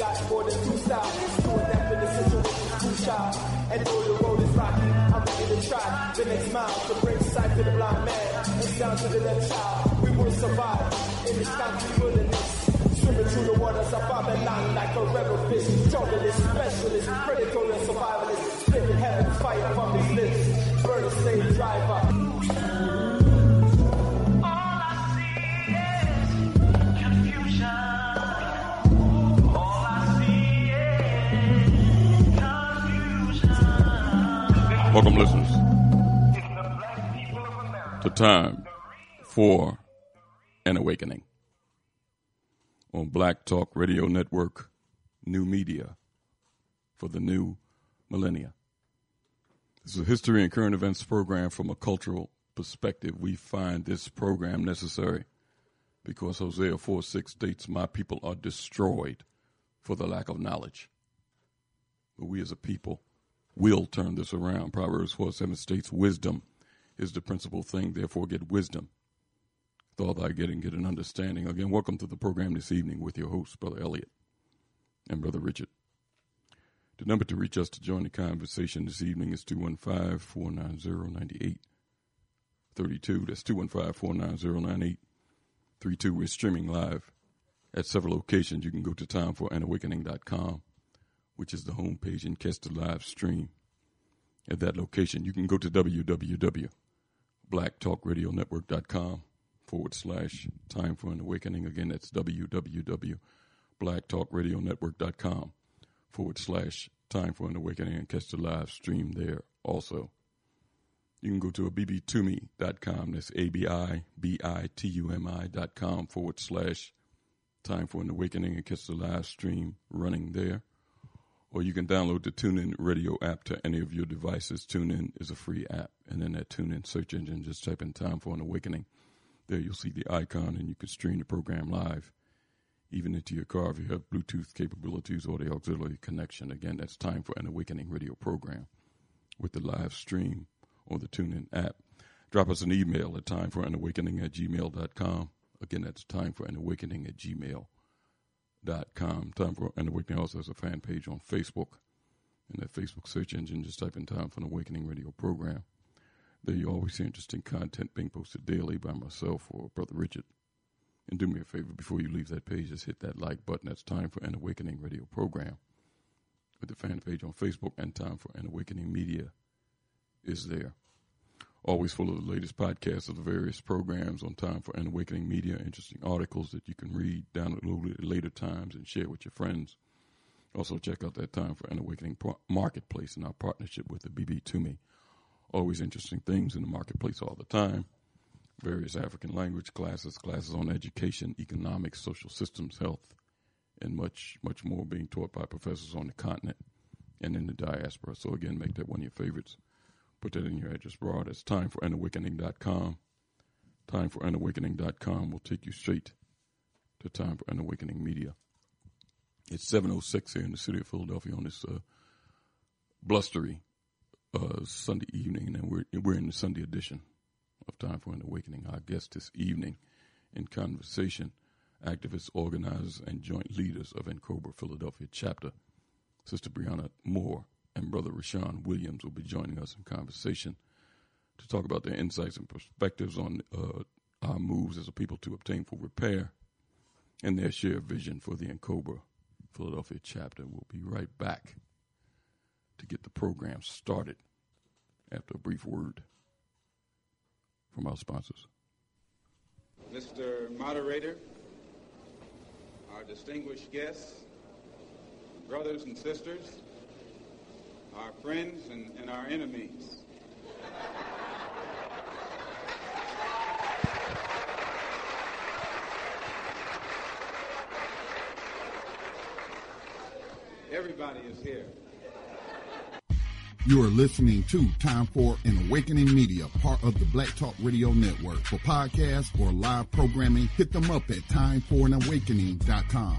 got more than two styles. To adapt in the situation, crucial. And though the road is rocky, I'm ready to try the next mile to bring sight to the blind man and sound to the left child. We will survive in this country wilderness. Swimming through the waters of Babylon like a rebel fish. Junglist, specialist, predator and survivalist. Spitting heaven fire from his lips. Burn a slave driver. Welcome, listeners, to Time for an Awakening on Black Talk Radio Network, new media for the new millennia. This is a history and current events program from a cultural perspective. We find this program necessary because Hosea 4 6 states, My people are destroyed for the lack of knowledge. But we as a people will turn this around. Proverbs 4 7 states, Wisdom is the principal thing, therefore get wisdom. With all thy getting, get an understanding. Again, welcome to the program this evening with your host, Brother Elliot and Brother Richard. The number to reach us to join the conversation this evening is 215 490 9832. That's 215 490 9832. We're streaming live at several locations. You can go to timeforanawakening.com which is the homepage, and catch the live stream at that location. You can go to www.blacktalkradionetwork.com forward slash time for an awakening. Again, that's www.blacktalkradionetwork.com forward slash time for an awakening and catch the live stream there also. You can go to abibitumi.com. That's A-B-I-B-I-T-U-M-I.com forward slash time for an awakening and catch the live stream running there or you can download the TuneIn Radio app to any of your devices. TuneIn is a free app, and in that TuneIn search engine, just type in "Time for an Awakening." There, you'll see the icon, and you can stream the program live, even into your car if you have Bluetooth capabilities or the auxiliary connection. Again, that's "Time for an Awakening" radio program with the live stream on the TuneIn app. Drop us an email at timeforanawakening at gmail.com. Again, that's timeforanawakening at gmail.com. Time for an Awakening also has a fan page on Facebook. In that Facebook search engine, just type in Time for an Awakening radio program. There you always see interesting content being posted daily by myself or Brother Richard. And do me a favor before you leave that page, just hit that like button. That's Time for an Awakening radio program. With the fan page on Facebook and Time for an Awakening media is there. Always full of the latest podcasts of the various programs on Time for an Awakening Media, interesting articles that you can read, download at later times, and share with your friends. Also, check out that Time for an Awakening marketplace and our partnership with the Abibitumi. Always interesting things in the marketplace all the time. Various African language classes, classes on education, economics, social systems, health, and much, much more being taught by professors on the continent and in the diaspora. So, again, make that one of your favorites. Put that in your address bar. That's timeforanawakening.com. Timeforanawakening.com will take you straight to Time for an Awakening Media. It's 7.06 here in the city of Philadelphia on this uh, blustery uh, Sunday evening, and we're, we're in the Sunday edition of Time for an Awakening. Our guest this evening in conversation, activists, organizers, and joint leaders of N'COBRA Philadelphia chapter, Sister Brianna Moore and Brother Rashawn Williams will be joining us in conversation to talk about their insights and perspectives on uh, our moves as a people to obtain full repair and their shared vision for the N'COBRA Philadelphia chapter. We'll be right back to get the program started after a brief word from our sponsors. Mr. Moderator, our distinguished guests, brothers and sisters, our friends and, and our enemies. Everybody is here. You are listening to Time for an Awakening Media, part of the Black Talk Radio Network. For podcasts or live programming, hit them up at timeforanawakening.com.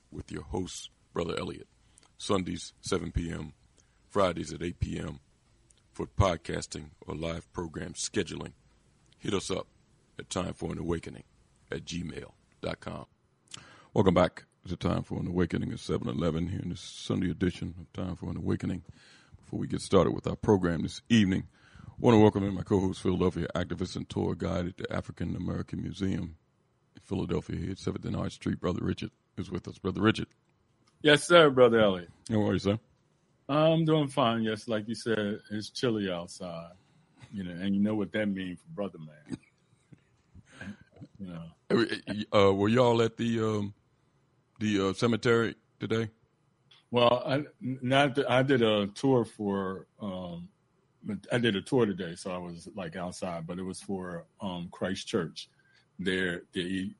with your host, Brother Elliot. Sundays, 7 p.m., Fridays at 8 p.m. for podcasting or live program scheduling. Hit us up at Time for an Awakening at gmail.com. Welcome back to Time for an Awakening at 7 11 here in this Sunday edition of Time for an Awakening. Before we get started with our program this evening, I want to welcome in my co host, Philadelphia activist and tour guide at the African American Museum in Philadelphia here at 7th and Arch Street, Brother Richard is with us, Brother Richard. Yes, sir, Brother Elliot. How are you, sir? I'm doing fine. Yes, like you said, it's chilly outside. You know, and you know what that means for brother man. you know. Uh, were y'all at the um, the uh, cemetery today? Well, I not I did a tour for um, I did a tour today, so I was like outside, but it was for um, Christ Church. There, the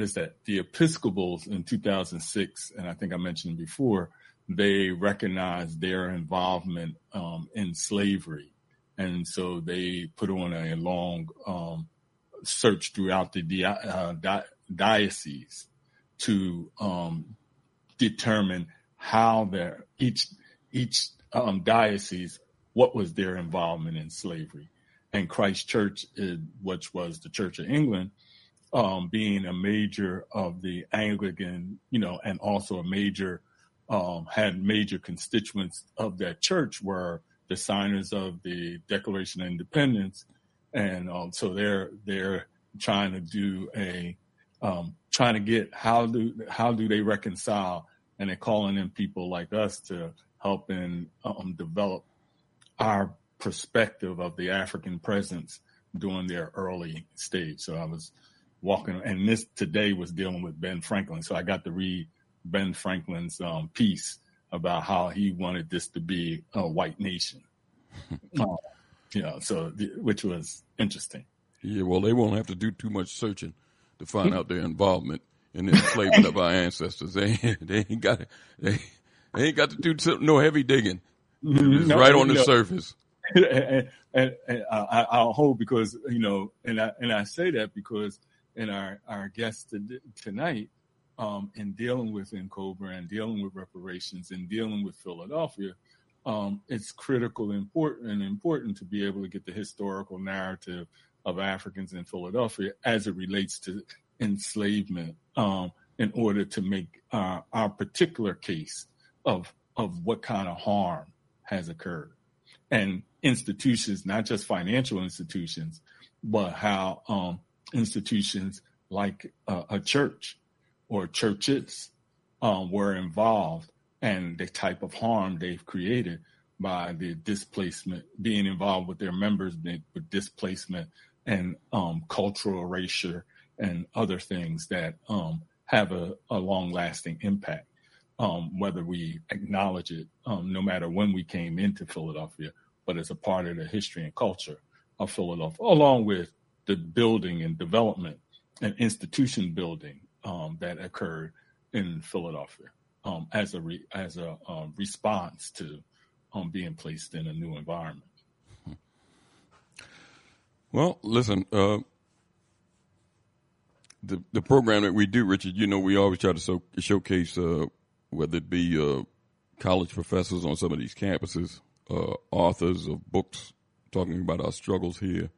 is that the Episcopals in 2006, and I think I mentioned before, they recognized their involvement um, in slavery. And so they put on a long um, search throughout the di- uh, di- diocese to um, determine how their each each um, diocese what was their involvement in slavery. And Christ Church, which was the Church of England, um, being a major of the Anglican, you know, and also a major, um, had major constituents of that church were the signers of the Declaration of Independence. And um, so they're, they're trying to do a, um, trying to get how do, how do they reconcile and they're calling in people like us to help and um, develop our perspective of the African presence during their early stage. So I was walking, and this today was dealing with Ben Franklin. So I got to read Ben Franklin's um, piece about how he wanted this to be a white nation. uh, you know, so which was interesting. Yeah, well, they won't have to do too much searching to find out their involvement in the enslavement of our ancestors. They they ain't got they, they ain't got to do no heavy digging. It's No, right on the no. surface. and, and, and I, I'll hold because you know, and I and I say that because in our our guest to, tonight, um, in dealing with Cobra and dealing with reparations and dealing with Philadelphia, um, it's critical, important, and important to be able to get the historical narrative of Africans in Philadelphia as it relates to enslavement, um, in order to make uh, our particular case of of what kind of harm has occurred. And institutions, not just financial institutions, but how um, institutions like uh, a church or churches um, were involved and the type of harm they've created by the displacement, being involved with their members with displacement and um, cultural erasure and other things that um, have a, a long lasting impact. Um, whether we acknowledge it, um, no matter when we came into Philadelphia, but as a part of the history and culture of Philadelphia, along with the building and development and institution building um, that occurred in Philadelphia um, as a re- as a um, response to um, being placed in a new environment. Well, listen, uh, the the program that we do, Richard, you know, we always try to so, showcase uh, whether it be uh, college professors on some of these campuses, uh, authors of books talking about our struggles here,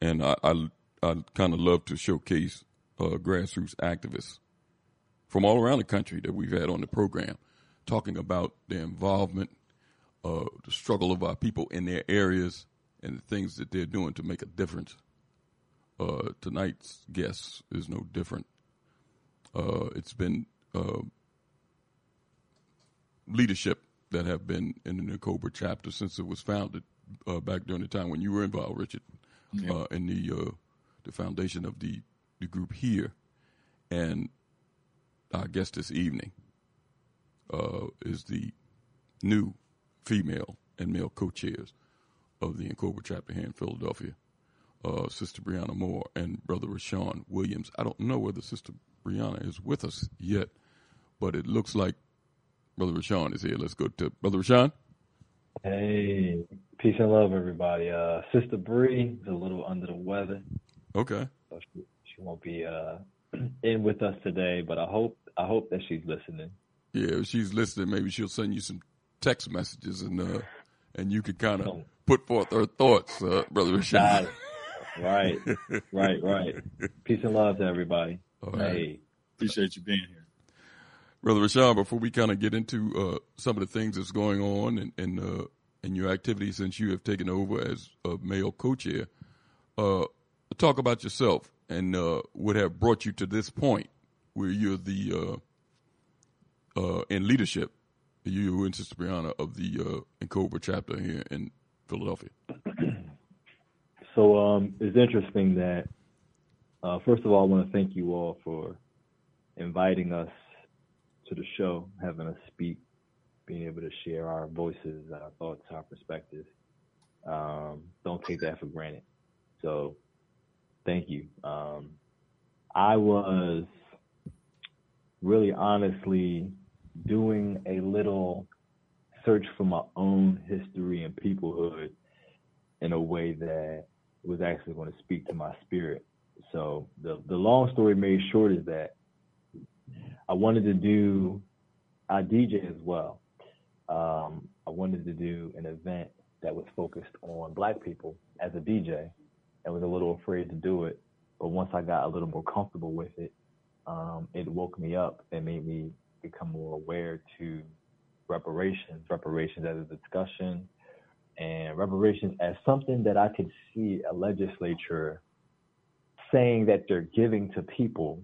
and I I, I kind of love to showcase uh, grassroots activists from all around the country that we've had on the program, talking about their involvement, uh, the struggle of our people in their areas, and the things that they're doing to make a difference. Uh, tonight's guest is no different. Uh, it's been uh, leadership that have been in the Cobra chapter since it was founded uh, back during the time when you were involved, Richard, Uh, in the uh, the foundation of the the group here, and our guest this evening uh, is the new female and male co-chairs of the Cobra chapter here in Philadelphia, uh, Sister Brianna Moore and Brother Rashawn Williams. I don't know whether Sister Brianna is with us yet, but it looks like Brother Rashawn is here. Let's go to Brother Rashawn. Hey, peace and love, everybody. Uh, Sister Bree is a little under the weather, Okay. so she, she won't be uh, in with us today. But I hope I hope that she's listening. Yeah, if she's listening, maybe she'll send you some text messages and uh, and you can kind of put forth her thoughts, uh, Brother Rashawn. Right, right, right. Peace and love to everybody. All right. Hey, Appreciate you being here. Brother Rashawn, before we kind of get into uh, some of the things that's going on and and, uh, your activities since you have taken over as a male co-chair, uh, talk about yourself and uh, what have brought you to this point where you're the uh, uh, in leadership, you and Sister Brianna of the uh, Cobra chapter here in Philadelphia. so um, it's interesting that first of all, I want to thank you all for inviting us to the show, having us speak, being able to share our voices, our thoughts, our perspectives. Um, don't take that for granted. So, thank you. Um, I was really honestly doing a little search for my own history and peoplehood in a way that was actually going to speak to my spirit. So the the long story made short is that I wanted to do I DJ as well. Um, I wanted to do an event that was focused on black people as a DJ and was a little afraid to do it But once I got a little more comfortable with it, um, it woke me up and made me become more aware to reparations, reparations as a discussion, and reparations as something that I could see a legislature saying that they're giving to people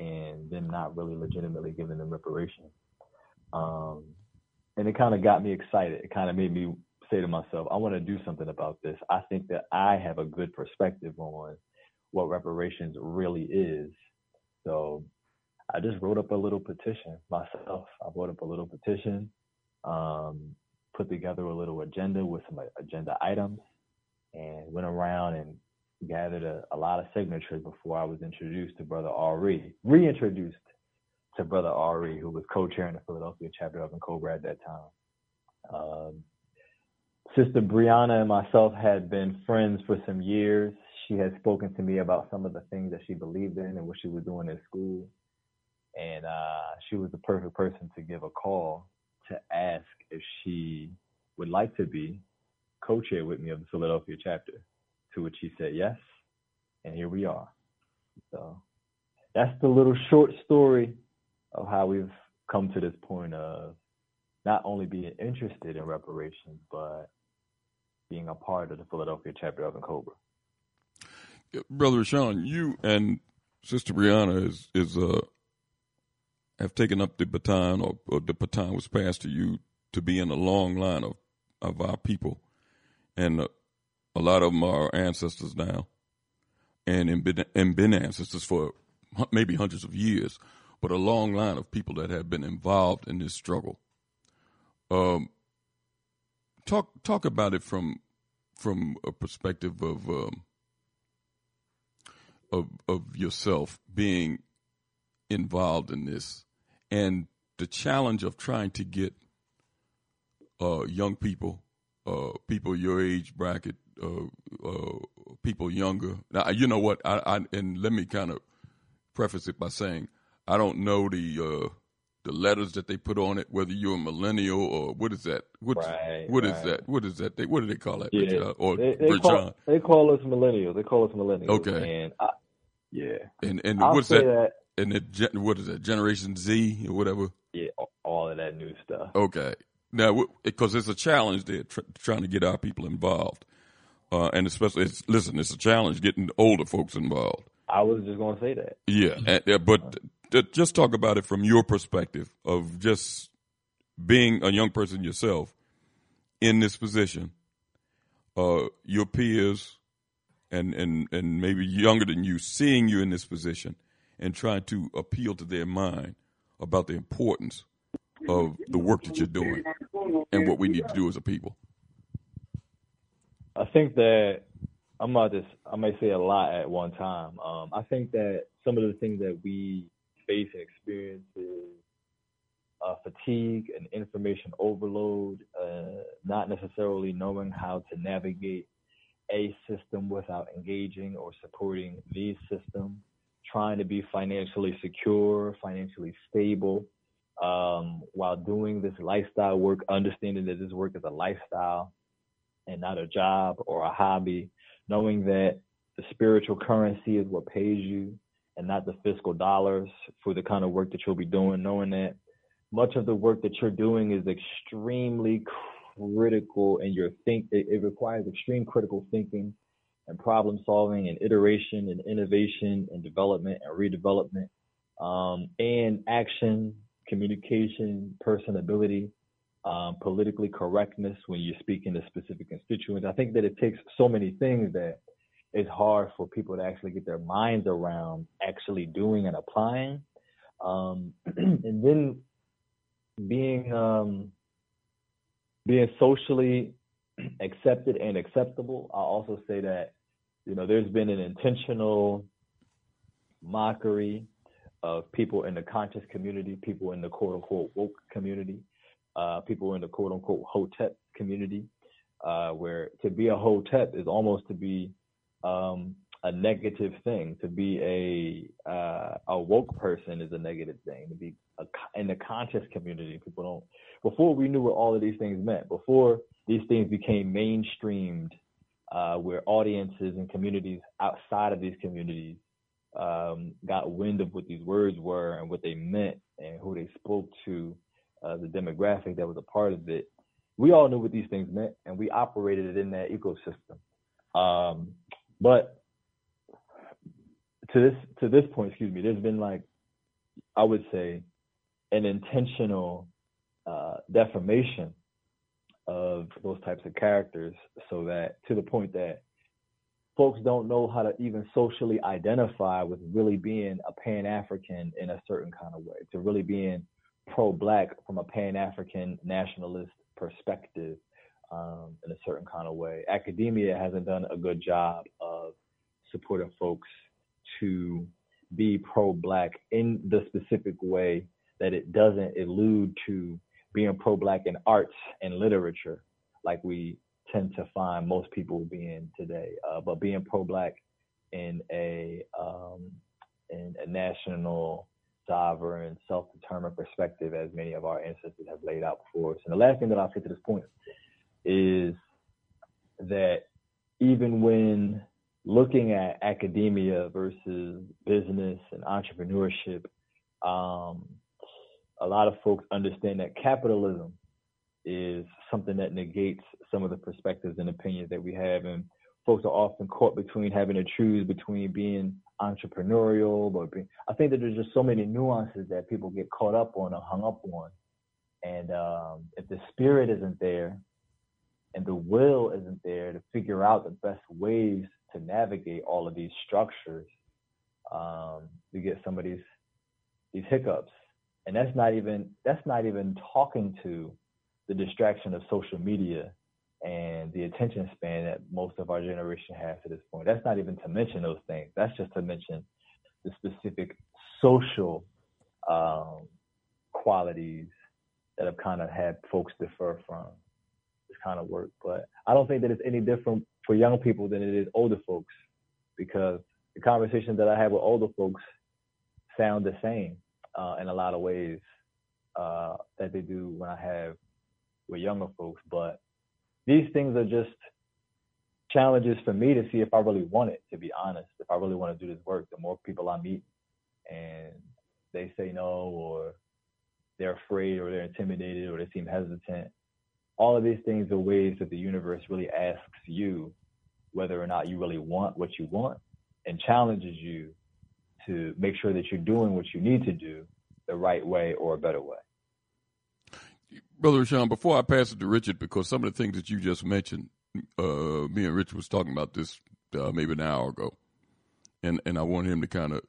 and them not really legitimately giving them reparations. Um, and it kind of got me excited. It kind of made me say to myself, I want to do something about this. I think that I have a good perspective on what reparations really is. So I just wrote up a little petition myself. I wrote up a little petition, um, put together a little agenda with some agenda items, and went around and gathered a, a lot of signatures before I was introduced to Brother Ari, reintroduced to Brother Ari, who was co-chairing the Philadelphia chapter of Cobra at that time. Um, Sister Brianna and myself had been friends for some years. She had spoken to me about some of the things that she believed in and what she was doing in school. And uh, she was the perfect person to give a call to ask if she would like to be co chair with me of the Philadelphia chapter, to which she said yes. And here we are. So that's the little short story of how we've come to this point of not only being interested in reparations, but being a part of the Philadelphia chapter of Cobra. Brother Sean, you and Sister Brianna is is uh have taken up the baton, or, or, the baton was passed to you to be in a long line of of our people, and uh, a lot of them are ancestors now, and and been, and been ancestors for maybe hundreds of years, but a long line of people that have been involved in this struggle. Um, talk talk about it from from a perspective of um, of of yourself being involved in this and the challenge of trying to get uh, young people, uh, people your age bracket, Uh, uh, people younger. Now you know what I, I and let me kind of preface it by saying I don't know the uh, the letters that they put on it, whether you're a millennial or what is that? What's, right, what right. is that? What is that? They, what do they call that? Yeah. Richard? Or they, they, call, they call us millennials. They call us millennials. Okay. And I, yeah. And and I'll what's that? that- And the, what is that? Generation Z or whatever. Yeah, all of that new stuff. Okay. Now, because it's a challenge there, tr- trying to get our people involved, uh, and especially, it's, listen, it's a challenge getting older folks involved. I was just going to say that. Yeah, and, uh, but t- just talk about it from your perspective of just being a young person yourself in this position. Uh, your peers and, and, and maybe younger than you seeing you in this position and trying to appeal to their mind about the importance of the work that you're doing and what we need to do as a people. I think that I'm not just I may say a lot at one time. Um, I think that some of the things that we face and experience is uh, fatigue and information overload, uh, not necessarily knowing how to navigate a system without engaging or supporting the system, trying to be financially secure, financially stable, um, while doing this lifestyle work, understanding that this work is a lifestyle and not a job or a hobby, knowing that the spiritual currency is what pays you and not the fiscal dollars for the kind of work that you'll be doing, knowing that much of the work that you're doing is extremely critical and your think it, it requires extreme critical thinking and problem solving and iteration and innovation and development and redevelopment um, and action communication personability um, politically correctness when you're speaking to specific constituents i think that it takes so many things that it's hard for people to actually get their minds around actually doing and applying um, and then being um, being socially accepted and acceptable. I'll also say that, you know, there's been an intentional mockery of people in the conscious community, people in the quote unquote woke community, uh, people in the quote unquote hotep community, uh, where to be a hotep is almost to be um, a negative thing. To be a uh, a woke person is a negative thing. To be a, in the conscious community, people don't. Before we knew what all of these things meant, before these things became mainstreamed, uh, where audiences and communities outside of these communities um, got wind of what these words were and what they meant and who they spoke to, uh, the demographic that was a part of it, we all knew what these things meant and we operated it in that ecosystem. Um, but to this to this point, excuse me, there's been like I would say an intentional uh, deformation of those types of characters, so that to the point that folks don't know how to even socially identify with really being a Pan African in a certain kind of way, to really being pro black from a Pan African nationalist perspective um, in a certain kind of way. Academia hasn't done a good job of supporting folks to be pro black in the specific way that it doesn't allude to being pro black in arts and literature like we tend to find most people being today, uh, but being pro-black in a um, in a national, sovereign, self-determined perspective, as many of our ancestors have laid out before us. And the last thing that I'll say to this point is that even when looking at academia versus business and entrepreneurship, um, a lot of folks understand that capitalism is something that negates some of the perspectives and opinions that we have. And folks are often caught between having to choose between being entrepreneurial, but being, I think that there's just so many nuances that people get caught up on or hung up on. And um, if the spirit isn't there and the will isn't there to figure out the best ways to navigate all of these structures, um, we get some of these these hiccups. And that's not even that's not even talking to the distraction of social media and the attention span that most of our generation has to this point. That's not even to mention those things. That's just to mention the specific social um, qualities that have kind of had folks defer from this kind of work. But I don't think that it's any different for young people than it is older folks because the conversations that I have with older folks sound the same uh, in a lot of ways uh, that they do when I have with younger folks. But these things are just challenges for me to see if I really want it, to be honest. If I really want to do this work, the more people I meet and they say no or they're afraid or they're intimidated or they seem hesitant. All of these things are ways that the universe really asks you whether or not you really want what you want and challenges you to make sure that you're doing what you need to do the right way or a better way. Brother Sean, before I pass it to Richard, because some of the things that you just mentioned, uh, me and Richard was talking about this uh, maybe an hour ago, and and I want him to kind of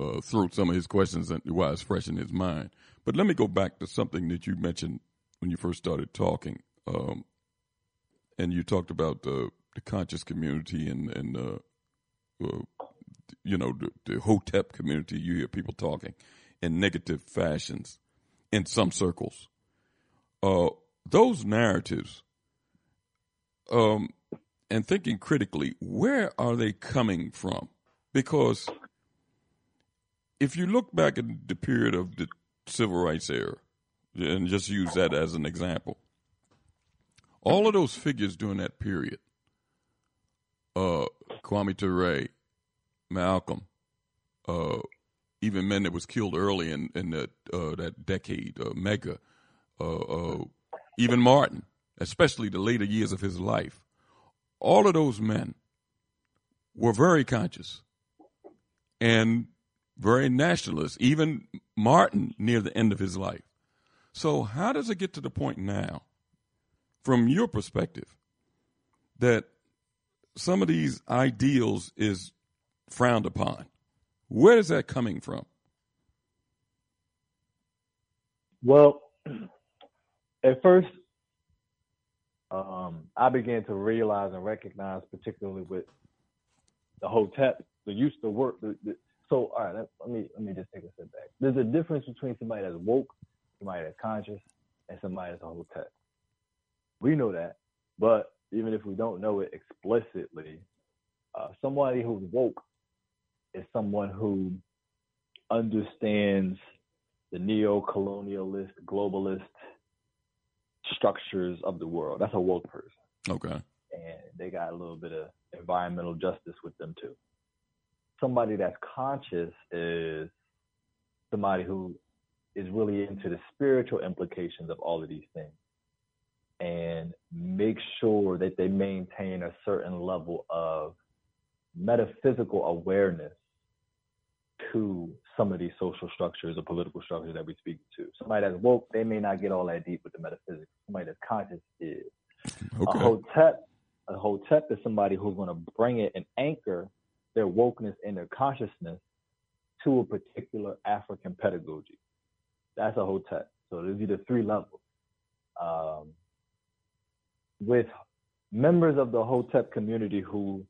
uh, throw some of his questions while it's fresh in his mind. But let me go back to something that you mentioned when you first started talking, um, and you talked about the the conscious community and and uh, uh, you know the, the Hotep community. You hear people talking in negative fashions in some circles uh, those narratives, um, and thinking critically, where are they coming from? Because if you look back at the period of the civil rights era, and just use that as an example, all of those figures during that period, uh, Kwame Ture, Malcolm, uh, even men that was killed early in, in that, uh, that decade, uh, Medgar, uh, uh, even Martin, especially the later years of his life, all of those men were very conscious and very nationalist, even Martin near the end of his life. So, how does it get to the point now, from your perspective, that some of these ideals is frowned upon? Where is that coming from? Well, at first, um, I began to realize and recognize, particularly with the Hotep, the use to work. The, the, so, all right, let, me let me just take a step back. There's a difference between somebody that's woke, somebody that's conscious, and somebody that's a Hotep. We know that, but even if we don't know it explicitly, uh, somebody who's woke is someone who understands the neo-colonialist, globalist structures of the world. That's a woke person. Okay. And they got a little bit of environmental justice with them too. somebody that's conscious is somebody who is really into the spiritual implications of all of these things and make sure that they maintain a certain level of metaphysical awareness to some of these social structures or political structures that we speak to. Somebody that's woke, they may not get all that deep with the metaphysics. Somebody that's conscious is. Okay. A hotep, a hotep is somebody who's going to bring it and anchor their wokeness and their consciousness to a particular African pedagogy. That's a hotep. So there's either three levels. Um, with members of the hotep community who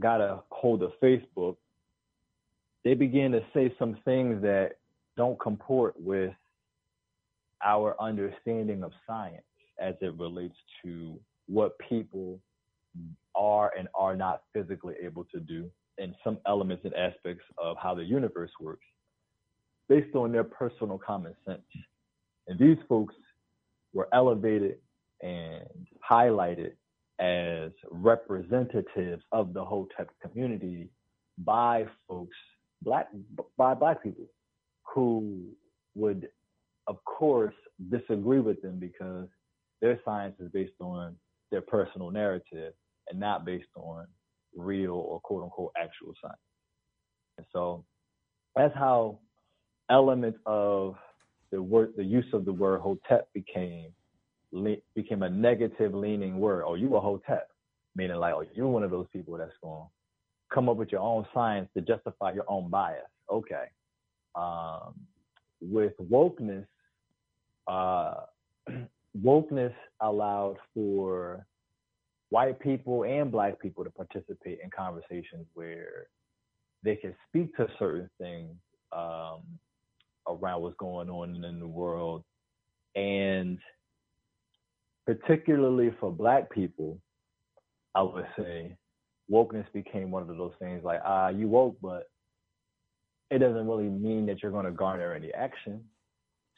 got a hold of Facebook, they begin to say some things that don't comport with our understanding of science as it relates to what people are and are not physically able to do and some elements and aspects of how the universe works based on their personal common sense. And these folks were elevated and highlighted as representatives of the Hotep community by folks, black by black people, who would, of course, disagree with them because their science is based on their personal narrative and not based on real or quote unquote actual science. And so that's how elements of the word, the use of the word hotep became became a negative leaning word. Oh, you a hotep, meaning like, oh, you're one of those people that's going come up with your own science to justify your own bias. Okay. Um, with wokeness, uh, wokeness allowed for white people and black people to participate in conversations where they can speak to certain things um, around what's going on in the world and particularly for black people, I would say wokeness became one of those things like, ah, you woke, but it doesn't really mean that you're going to garner any action.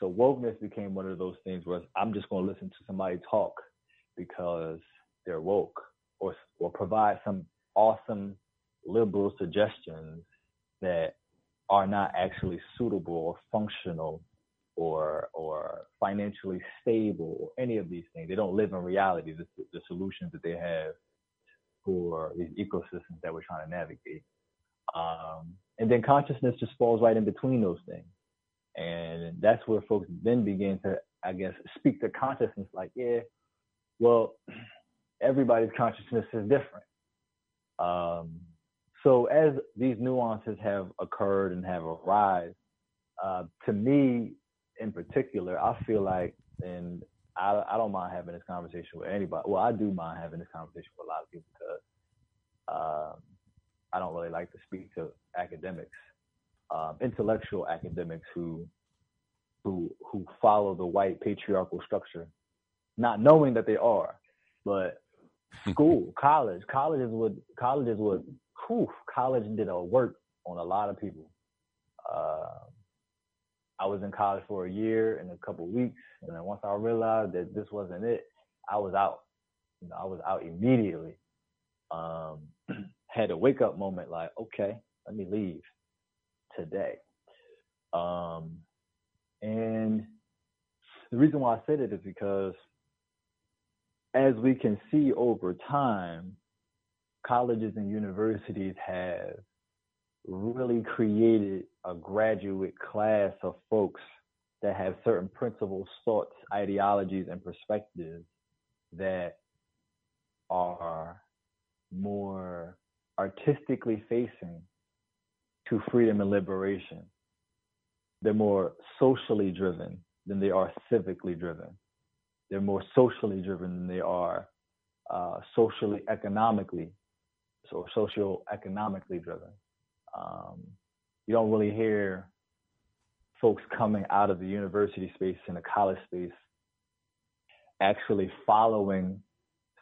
So wokeness became one of those things where I'm just going to listen to somebody talk because they're woke or, or provide some awesome liberal suggestions that are not actually suitable or functional or or financially stable or any of these things. They don't live in reality. The, the solutions that they have for these ecosystems that we're trying to navigate. Um, and then consciousness just falls right in between those things. And that's where folks then begin to, I guess, speak to consciousness like, yeah, well, everybody's consciousness is different. Um, so as these nuances have occurred and have arisen, uh, to me, in particular, I feel like, and I, I don't mind having this conversation with anybody. Well, I do mind having this conversation with a lot of people because um, I don't really like to speak to academics, um, intellectual academics who who who follow the white patriarchal structure, not knowing that they are. But school, college, colleges would colleges would, whew, college did a work on a lot of people. Uh, I was in college for a year and a couple weeks, and then once I realized that this wasn't it, I was out. You know, I was out immediately. Um, had a wake up moment, like, okay, let me leave today. Um, and the reason why I said it is because, as we can see over time, colleges and universities have really created a graduate class of folks that have certain principles, thoughts, ideologies, and perspectives that are more artistically facing to freedom and liberation. They're more socially driven than they are civically driven. They're more socially driven than they are uh, socially economically, so socio-economically driven. Um, you don't really hear folks coming out of the university space and the college space actually following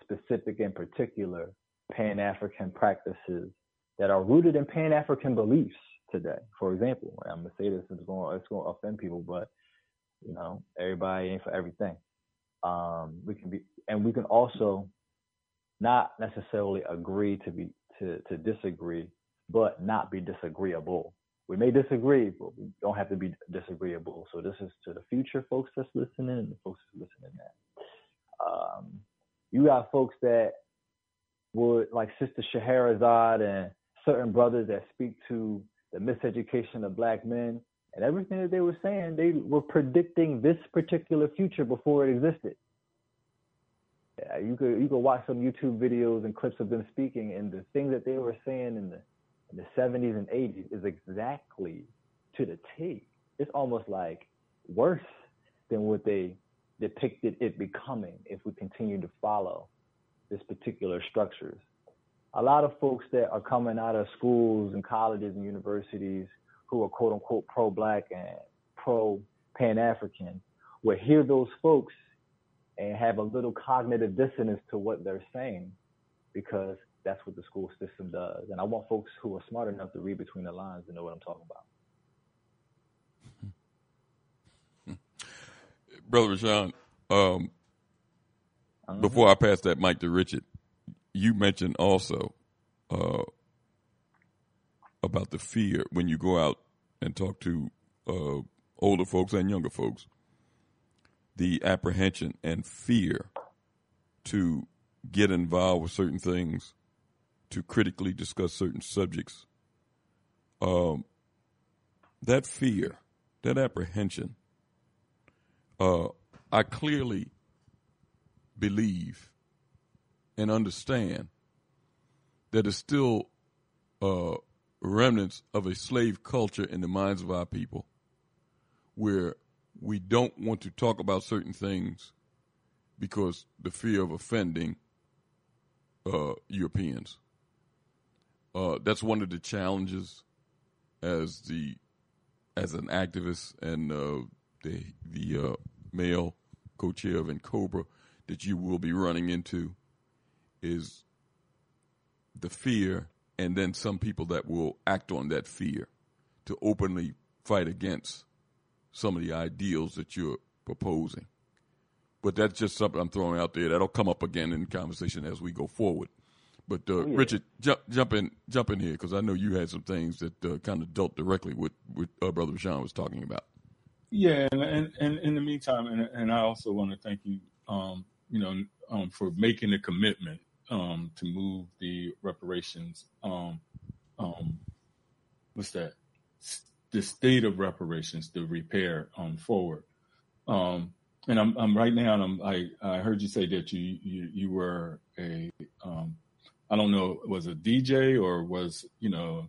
specific and particular Pan African practices that are rooted in Pan African beliefs today. For example, I'm gonna say this, it's going it's going to offend people, but you know, everybody ain't for everything. Um, we can be, and we can also not necessarily agree to be to to disagree but not be disagreeable. We may disagree, but we don't have to be disagreeable. So this is to the future folks that's listening and the folks that's listening now. Um, you got folks that would like Sister Scheherazade and certain brothers that speak to the miseducation of black men and everything that they were saying, they were predicting this particular future before it existed. Yeah, you could you could watch some YouTube videos and clips of them speaking, and the things that they were saying and the the 70s and 80s is exactly to the T. It's almost like worse than what they depicted it becoming if we continue to follow this particular structures. A lot of folks that are coming out of schools and colleges and universities who are quote unquote pro black and pro pan African will hear those folks and have a little cognitive dissonance to what they're saying because that's what the school system does. And I want folks who are smart enough to read between the lines to know what I'm talking about. Brother Rashawn, um, uh-huh. before I pass that mic to Richard, you mentioned also uh, about the fear when you go out and talk to uh, older folks and younger folks, the apprehension and fear to get involved with certain things, to critically discuss certain subjects. Um, that fear, that apprehension, uh, I clearly believe and understand that it's still uh, remnants of a slave culture in the minds of our people where we don't want to talk about certain things because the fear of offending uh, Europeans. Uh, that's one of the challenges as the as an activist and uh, the the uh, male co-chair of N'COBRA that you will be running into is the fear and then some people that will act on that fear to openly fight against some of the ideals that you're proposing. But that's just something I'm throwing out there. That'll come up again in conversation as we go forward. But uh, oh, yeah. Richard, jump, jump in, jump in here because I know you had some things that uh, kind of dealt directly with what uh, Brother Sean was talking about. Yeah, and, and, and in the meantime, and, and I also want to thank you, um, you know, um, for making the commitment um, to move the reparations. Um, um, what's that? The state of reparations, the repair um, forward. Um, and I'm, I'm right now, and I'm, I, I heard you say that you, you, you were a, I don't know, was a DJ or was, you know,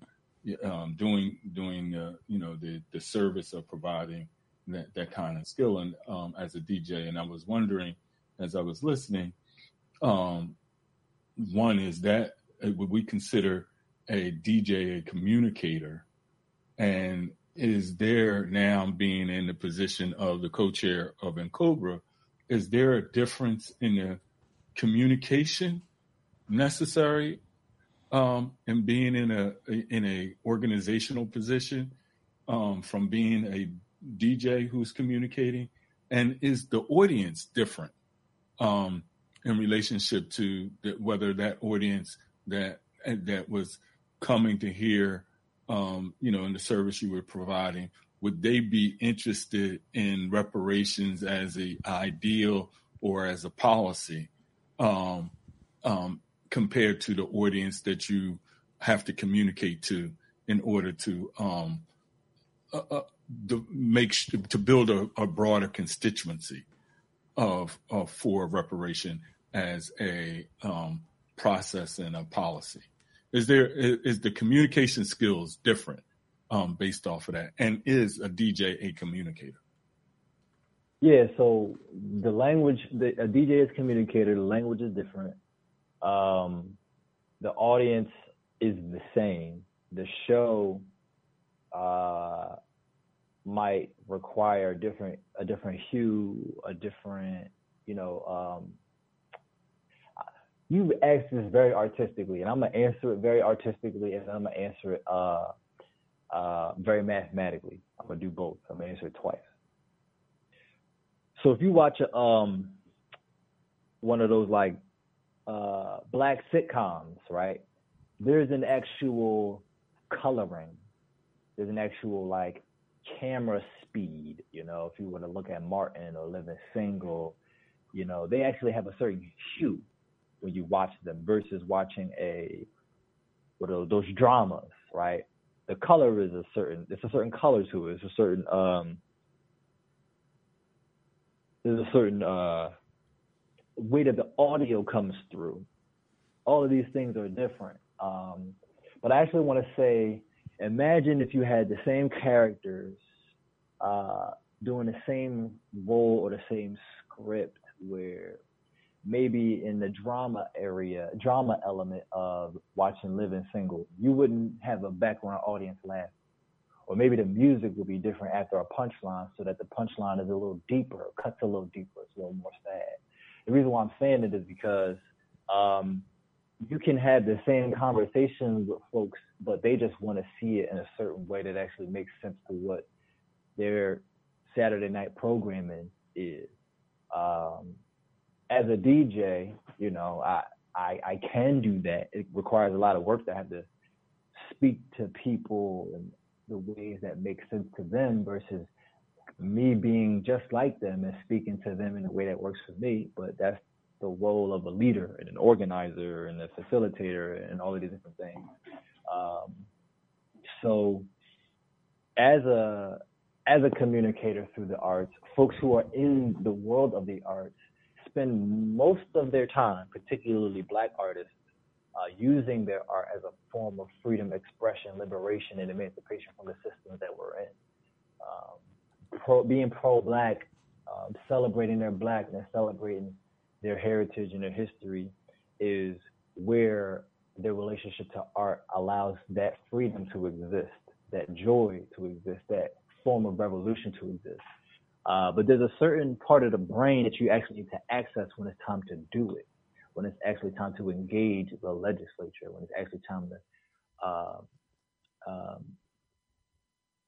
um, doing, doing, uh, you know, the, the service of providing that, that kind of skill and, um, as a DJ. And I was wondering, as I was listening, um, one is that uh, would we consider a DJ a communicator, and is there now being in the position of the co-chair of N'COBRA, is there a difference in the communication necessary um, and being in a in a organizational position um, from being a DJ who's communicating, and is the audience different? Um, in relationship to the, whether that audience that that was coming to hear, um, you know, in the service you were providing, would they be interested in reparations as a ideal or as a policy um, um, compared to the audience that you have to communicate to in order to um, uh, uh, to make to build a, a broader constituency of, of for reparation as a um, process and a policy? Is there is the communication skills different um, based off of that? And is a DJ a communicator? Yeah, so the language, the, a DJ is communicator. The language is different. Um, the audience is the same. The show uh, might require different, a different hue, a different, you know, um, you asked this very artistically, and I'm gonna answer it very artistically, and I'm gonna answer it uh, uh, very mathematically. I'm gonna do both. I'm gonna answer it twice. So if you watch um, one of those like uh, black sitcoms, right? There's an actual coloring. There's an actual like camera speed. You know, if you were to look at Martin or Living Single, you know, they actually have a certain hue when you watch them versus watching a what are those dramas, right? The color is a certain it's a certain color to it. It's a certain um there's a certain uh way that the audio comes through. All of these things are different. Um, but I actually want to say, imagine if you had the same characters uh, doing the same role or the same script where maybe in the drama area, drama element of watching Living Single, you wouldn't have a background audience laugh. Or maybe the music would be different after a punchline so that the punchline is a little deeper, cuts a little deeper, it's a little more sad. The reason why I'm saying it is because um, you can have the same conversations with folks, but they just want to see it in a certain way that actually makes sense to what their Saturday night programming is. Um, as a DJ, you know, I, I I can do that. It requires a lot of work to have to speak to people in the ways that make sense to them versus me being just like them and speaking to them in a way that works for me. But that's the role of a leader and an organizer and a facilitator and all of these different things. Um, so as a as a communicator through the arts, folks who are in the world of the arts spend most of their time, particularly black artists, uh, using their art as a form of freedom, expression, liberation, and emancipation from the systems that we're in. Um, pro, being pro-black, um, celebrating their blackness, celebrating their heritage and their history is where their relationship to art allows that freedom to exist, that joy to exist, that form of revolution to exist. Uh, but there's a certain part of the brain that you actually need to access when it's time to do it, when it's actually time to engage the legislature, when it's actually time to uh, um,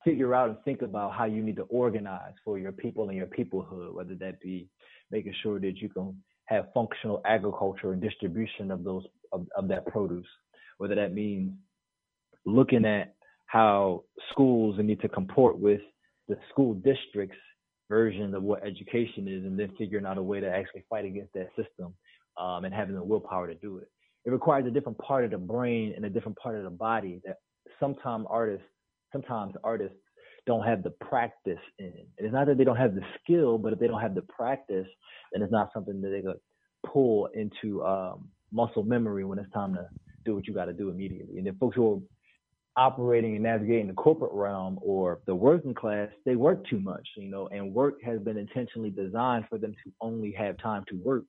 figure out and think about how you need to organize for your people and your peoplehood, whether that be making sure that you can have functional agriculture and distribution of those of, of that produce, whether that means looking at how schools need to comport with the school district's version of what education is, and then figuring out a way to actually fight against that system um, and having the willpower to do it. It requires a different part of the brain and a different part of the body that sometimes artists sometimes artists don't have the practice in. It's not that they don't have the skill, but if they don't have the practice, then it's not something that they could pull into um, muscle memory when it's time to do what you got to do immediately. And then folks who are operating and navigating the corporate realm or the working class, they work too much, you know, and work has been intentionally designed for them to only have time to work.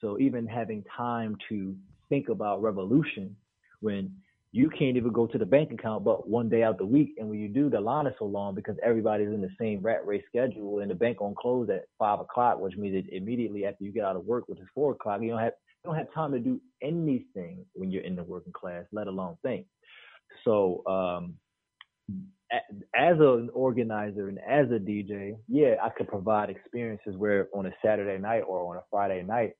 So even having time to think about revolution when you can't even go to the bank account but one day out the week. And when you do, the line is so long because everybody's in the same rat race schedule and the bank on close at five o'clock, which means that immediately after you get out of work, which is four o'clock, you don't have you don't have time to do anything when you're in the working class, let alone think. So um, as an organizer and as a DJ, yeah, I could provide experiences where on a Saturday night or on a Friday night,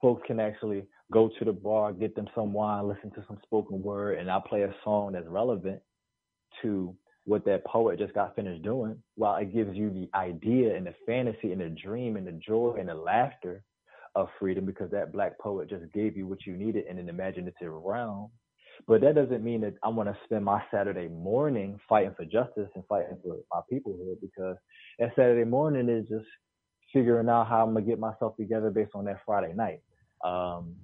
folks can actually go to the bar, get them some wine, listen to some spoken word, and I play a song that's relevant to what that poet just got finished doing, while it gives you the idea and the fantasy and the dream and the joy and the laughter of freedom because that black poet just gave you what you needed in an imaginative realm. But that doesn't mean that I want to spend my Saturday morning fighting for justice and fighting for my peoplehood because that Saturday morning is just figuring out how I'm gonna get myself together based on that Friday night. Um,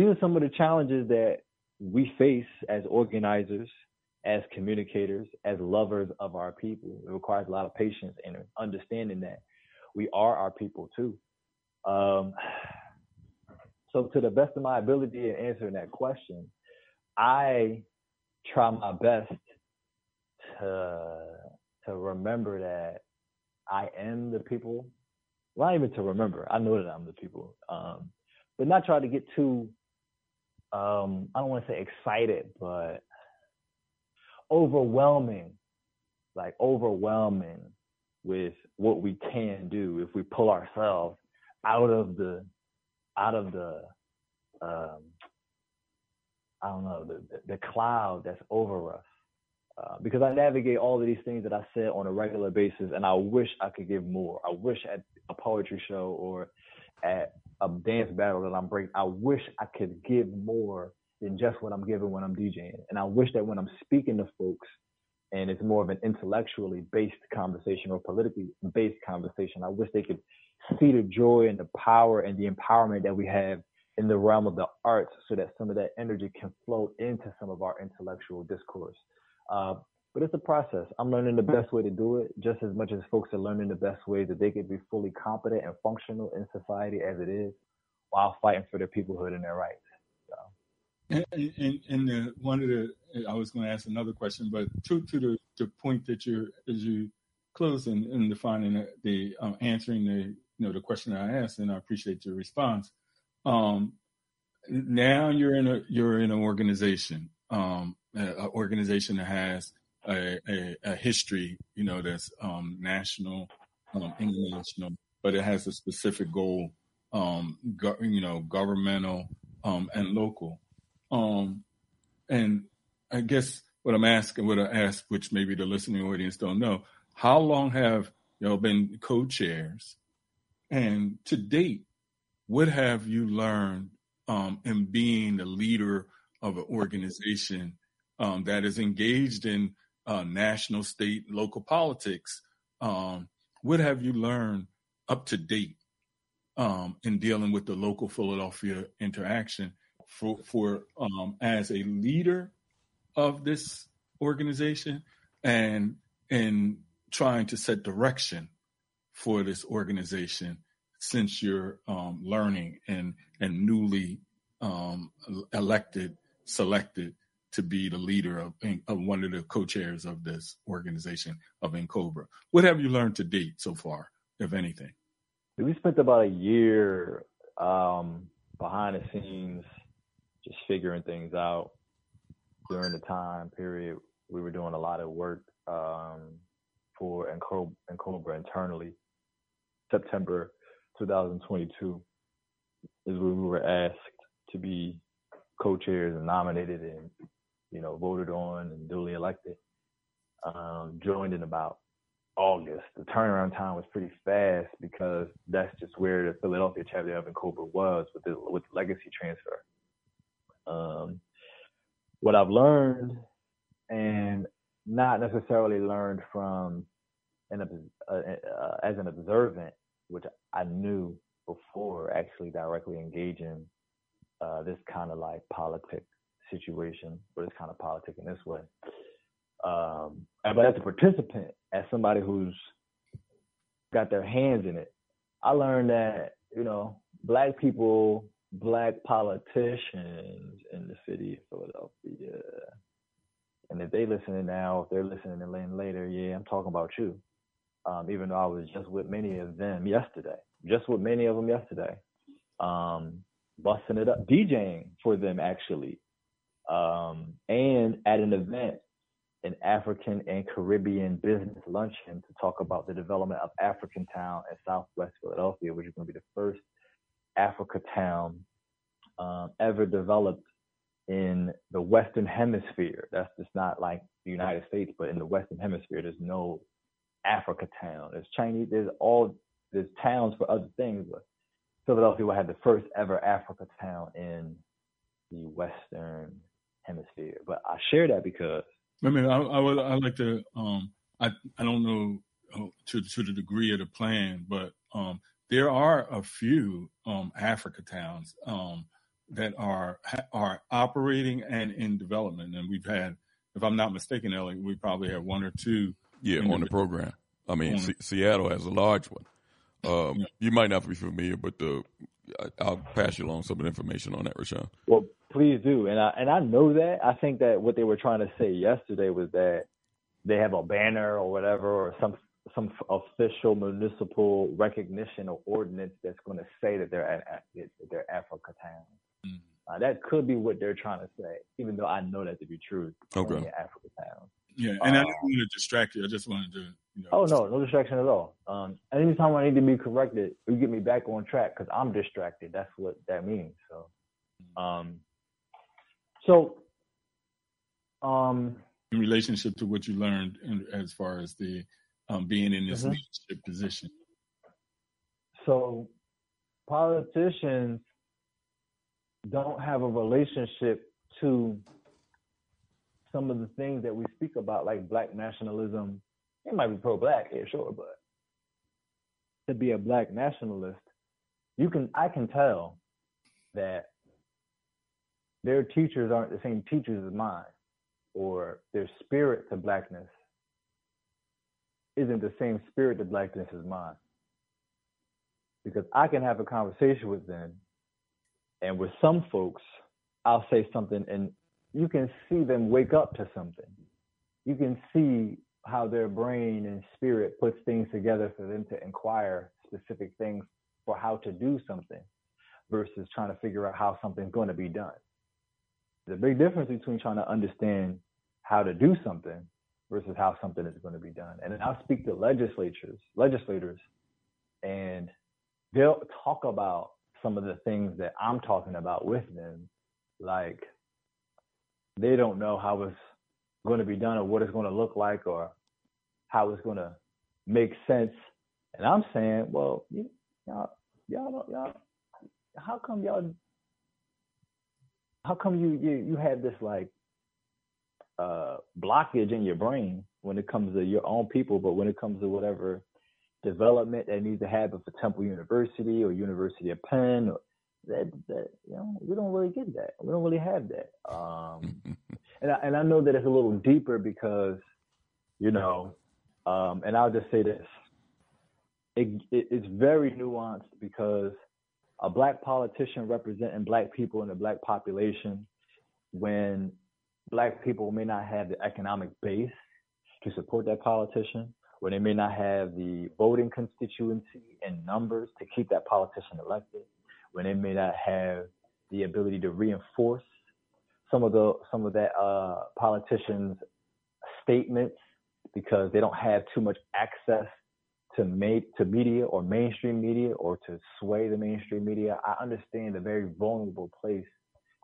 these are some of the challenges that we face as organizers, as communicators, as lovers of our people. It requires a lot of patience and understanding that we are our people too. Um, so, to the best of my ability in answering that question, I try my best to to remember that I am the people. Well, not even to remember. I know that I'm the people. Um, but not try to get too um, I don't want to say excited, but overwhelming, like overwhelming with what we can do if we pull ourselves out of the out of the um, I don't know the, the cloud that's over us Uh, because I navigate all of these things that I said on a regular basis, and I wish I could give more. I wish at a poetry show or at a dance battle that I'm breaking, I wish I could give more than just what I'm giving when I'm DJing. And I wish that when I'm speaking to folks, and it's more of an intellectually based conversation or politically based conversation, I wish they could see the joy and the power and the empowerment that we have in the realm of the arts so that some of that energy can flow into some of our intellectual discourse. Uh, but it's a process. I'm learning the best way to do it, just as much as folks are learning the best way that they can be fully competent and functional in society as it is, while fighting for their peoplehood and their rights. So. And, and, and the, one of the, I was going to ask another question, but to to the, the point that you're as you close in, in defining the, um, answering the you know the question I asked, and I appreciate your response. Um, now you're in a you're in an organization, um, an organization that has a, a, a history, you know, that's um, national, um, international, but it has a specific goal, um, go, you know, governmental um, and local. Um, and I guess what I'm asking, what I ask, which maybe the listening audience don't know, how long have y'all been co-chairs, and to date, what have you learned um, in being the leader of an organization um, that is engaged in uh, national, state, local politics. Um, what have you learned up to date um, in dealing with the local Philadelphia interaction for, for um, as a leader of this organization and in trying to set direction for this organization since you're um, learning and and newly um, elected, selected to be the leader of, of one of the co-chairs of this organization of N'COBRA. What have you learned to date so far, if anything? We spent about a year um, behind the scenes, just figuring things out. During the time period, we were doing a lot of work um, for N'COBRA internally. September 2022 is when we were asked to be co-chairs and nominated and you know, voted on and duly elected. Um, joined in about August. The turnaround time was pretty fast because that's just where the Philadelphia chapter of N'COBRA was with the with legacy transfer. Um, what I've learned, and not necessarily learned from an uh, uh, as an observant, which I knew before actually directly engaging uh, this kind of like politics situation, but it's kind of politic in this way. Um, but as a participant, as somebody who's got their hands in it, I learned that you know black people, black politicians in the city of Philadelphia, and if they listening now, if they're listening in later, yeah, I'm talking about you. Um, even though I was just with many of them yesterday, just with many of them yesterday, um, busting it up, DJing for them actually, um, and at an event, an African and Caribbean business luncheon to talk about the development of African Town in Southwest Philadelphia, which is going to be the first Africa town um, ever developed in the Western Hemisphere. That's just not like the United States, but in the Western Hemisphere, there's no Africa town. There's Chinese. There's all there's towns for other things, but Philadelphia will have the first ever Africa town in the Western hemisphere. But I share that because I mean, I, I would I like to um I I don't know uh, to to the degree of the plan, but um there are a few um Africa towns um that are are operating and in development, and we've had, if I'm not mistaken, Ellie, we probably have one or two. Yeah, on the, the program. I mean, C- Seattle has a large one. Um, yeah. You might not be familiar, but the I'll pass you along some of the information on that, Rashawn. Well, please do, and I and I know that. I think that what they were trying to say yesterday was that they have a banner or whatever, or some some official municipal recognition or ordinance that's going to say that they're at, they're Africa town. Mm-hmm. Uh, that could be what they're trying to say, even though I know that to be true. Okay. Africa town. Yeah, and I didn't want to distract you. I just wanted to. You know, oh no, no distraction at all. Um, anytime I need to be corrected, you get me back on track because I'm distracted. That's what that means. So, um, so, um, in relationship to what you learned in, as far as the um, being in this mm-hmm. leadership position? So, politicians don't have a relationship to some of the things that we speak about, like black nationalism. It might be pro-black, yeah, sure, but to be a black nationalist, you can I can tell that their teachers aren't the same teachers as mine, or their spirit to blackness isn't the same spirit to blackness as mine. Because I can have a conversation with them, and with some folks, I'll say something, and you can see them wake up to something. You can see how their brain and spirit puts things together for them to inquire specific things for how to do something versus trying to figure out how something's going to be done. The big difference between trying to understand how to do something versus how something is going to be done. And I'll speak to legislatures, legislators, and they'll talk about some of the things that I'm talking about with them, like they don't know how it's going to be done or what it's going to look like or how it's going to make sense. And I'm saying, well, you, y'all, y'all, y'all, how come y'all, how come you you you have this like uh blockage in your brain when it comes to your own people, but when it comes to whatever development that needs to happen for Temple University or University of Penn, or that that you know we don't really get that. We don't really have that. Um, and I, and I know that it's a little deeper because you know, um, and I'll just say this: it, it, it's very nuanced because a black politician representing black people in the black population, when black people may not have the economic base to support that politician, when they may not have the voting constituency and numbers to keep that politician elected, when they may not have the ability to reinforce some of the some of that uh, politicians' statements because they don't have too much access to make to media or mainstream media or to sway the mainstream media. I understand the very vulnerable place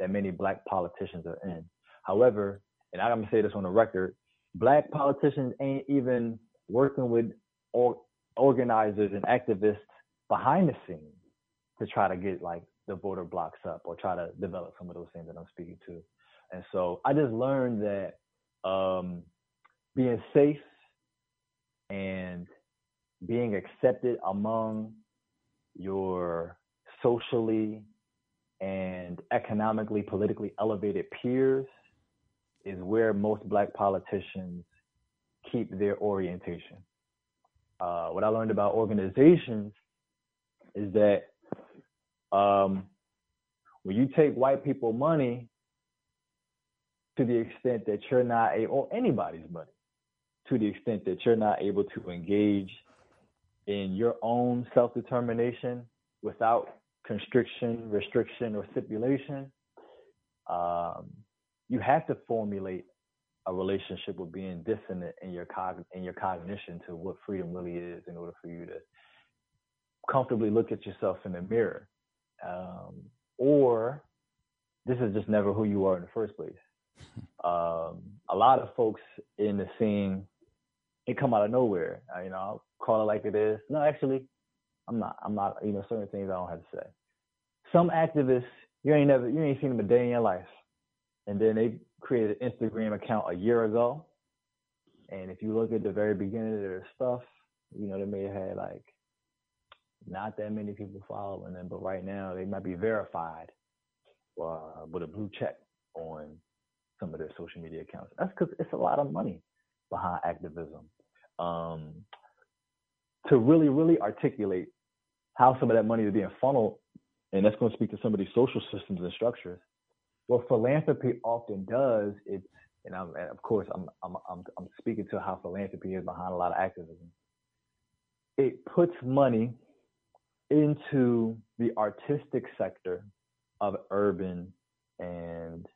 that many black politicians are in. However, and I'm gonna say this on the record, black politicians ain't even working with or organizers and activists behind the scenes to try to get like the voter blocks up or try to develop some of those things that I'm speaking to. And so I just learned that um, being safe and being accepted among your socially and economically, politically elevated peers is where most black politicians keep their orientation. Uh, what I learned about organizations is that um, when you take white people money to the extent that you're not able, or anybody's money, to the extent that you're not able to engage in your own self determination without constriction, restriction, or stipulation, um, you have to formulate a relationship with being dissonant in your cog- in your cognition to what freedom really is in order for you to comfortably look at yourself in the mirror. Um, or this is just never who you are in the first place. Um, a lot of folks in the scene, it come out of nowhere. Uh, you know, I'll call it like it is. No, actually, I'm not. I'm not. You know, certain things I don't have to say. Some activists, you ain't never, you ain't seen them a day in your life, and then they created an Instagram account a year ago. And if you look at the very beginning of their stuff, you know, they may have had like not that many people following them, but right now they might be verified uh, with a blue check on some of their social media accounts. That's because it's a lot of money behind activism. Um, to really, really articulate how some of that money is being funneled, and that's going to speak to some of these social systems and structures. What philanthropy often does, it's and, and of course I'm, I'm I'm I'm speaking to how philanthropy is behind a lot of activism. It puts money into the artistic sector of urban and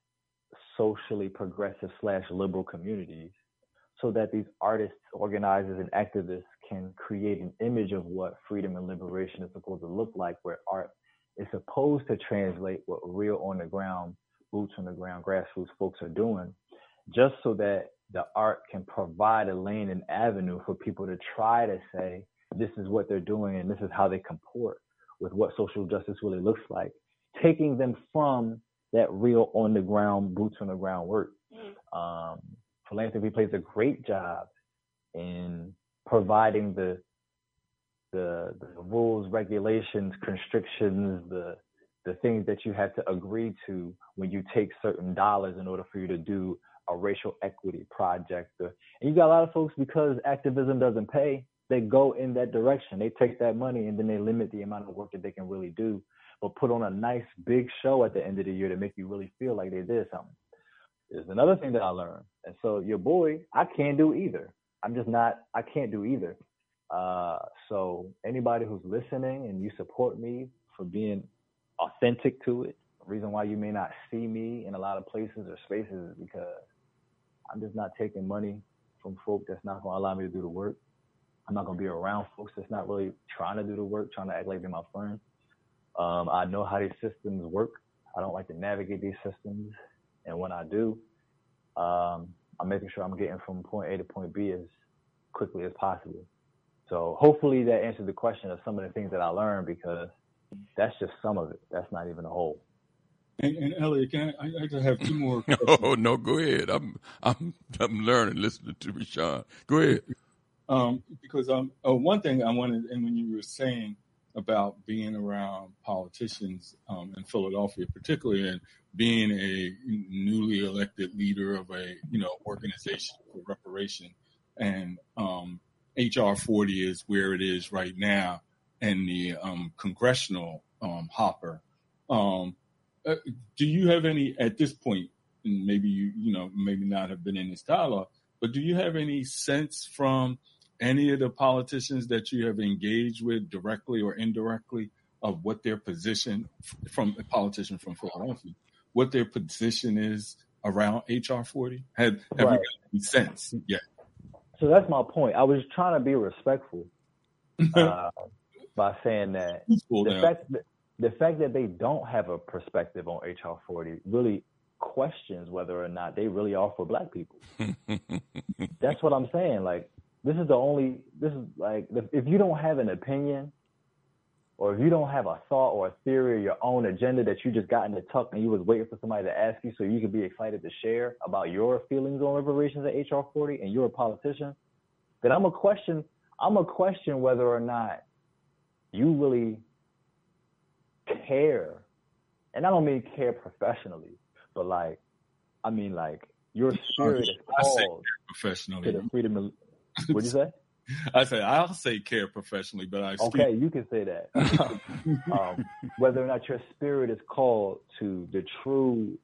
socially progressive slash liberal communities so that these artists, organizers, and activists can create an image of what freedom and liberation is supposed to look like, where art is supposed to translate what real on the ground, boots on the ground, grassroots folks are doing, just so that the art can provide a lane and avenue for people to try to say this is what they're doing and this is how they comport with what social justice really looks like, taking them from that real on the ground, boots on the ground work. Um, philanthropy plays a great job in providing the the, the rules, regulations, constrictions, the the things that you have to agree to when you take certain dollars in order for you to do a racial equity project. and you got a lot of folks because activism doesn't pay, they go in that direction. They take that money and then they limit the amount of work that they can really do, but put on a nice big show at the end of the year to make you really feel like they did something. There's another thing that I learned. And so your boy, I can't do either. I'm just not, I can't do either. Uh, so anybody who's listening and you support me for being authentic to it, the reason why you may not see me in a lot of places or spaces is because I'm just not taking money from folk that's not going to allow me to do the work. I'm not going to be around folks that's not really trying to do the work, trying to act like they're my friend. Um, I know how these systems work. I don't like to navigate these systems. And when I do, um, I'm making sure I'm getting from point A to point B as quickly as possible. So hopefully that answers the question of some of the things that I learned because that's just some of it. That's not even the whole. And, and Elliot, can I, I just have two more. No, no, go ahead. I'm I'm I'm learning, listening to Rashawn. Go ahead. Um, because um, oh, one thing I wanted, and when you were saying about being around politicians um, in Philadelphia, particularly and being a newly elected leader of a you know organization for reparation, and um, HR 40 is where it is right now, and the um, congressional um, hopper. Uh, do you have any at this point? And maybe you you know maybe not have been in this dialogue, but do you have any sense from any of the politicians that you have engaged with directly or indirectly of what their position from a politician from Philadelphia, what their position is around HR 40? Have, have right. you got any sense yet? So that's my point. I was trying to be respectful uh, by saying that the fact that the fact that they don't have a perspective on HR 40 really questions whether or not they really are for black people. that's what I'm saying. Like this is the only this is like if you don't have an opinion or if you don't have a thought or a theory or your own agenda that you just got in the tuck and you was waiting for somebody to ask you so you could be excited to share about your feelings on reparations at HR 40 and you're a politician, then I'm a question I'm a question whether or not you really care. And I don't mean care professionally, but like I mean like your spirit is called professionally. to the freedom of What'd you say? I say I'll say care professionally, but I okay. You can say that. um, whether or not your spirit is called to the true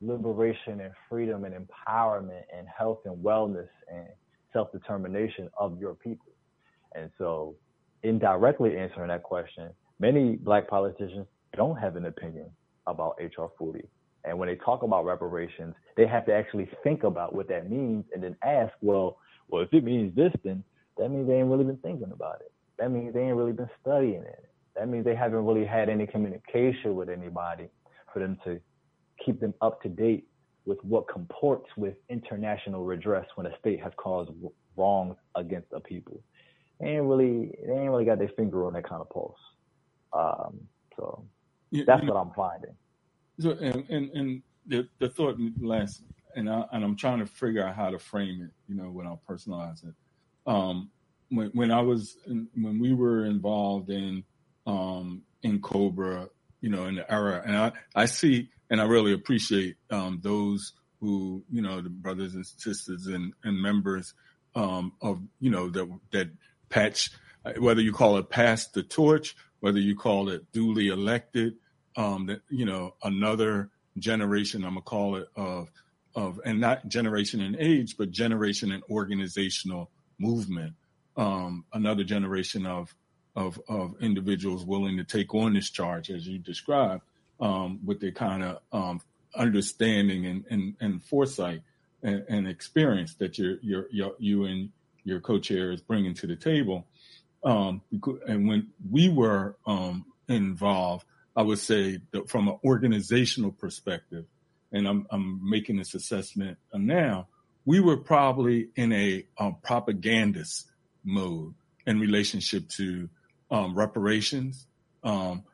liberation and freedom and empowerment and health and wellness and self determination of your people, and so indirectly answering that question, many black politicians don't have an opinion about HR 40. And when they talk about reparations, they have to actually think about what that means and then ask, well, well, if it means this, then that means they ain't really been thinking about it. That means they ain't really been studying it. That means they haven't really had any communication with anybody for them to keep them up to date with what comports with international redress when a state has caused wrongs against a people. They ain't really, they ain't really got their finger on that kind of pulse. Um, so yeah, that's what I'm finding. So, and, and, and the, the thought last and I, and I'm trying to figure out how to frame it, you know, when I personalize it. Um, when when I was in, when we were involved in um, N'COBRA, you know, in the era, and I I see and I really appreciate um, those who you know the brothers and sisters and and members um, of you know that that patch whether you call it pass the torch, whether you call it duly elected, um, that you know another generation I'm gonna call it of of and not generation and age, but generation and organizational movement. Um, another generation of of of individuals willing to take on this charge, as you described, um, with the kind of um, understanding and, and, and foresight and, and, experience that your, your, you and your co-chair is bringing to the table. Um, and when we were um, involved, I would say from an organizational perspective, and I'm, I'm making this assessment now, we were probably in a um, propagandist mode in relationship to um, reparations, um,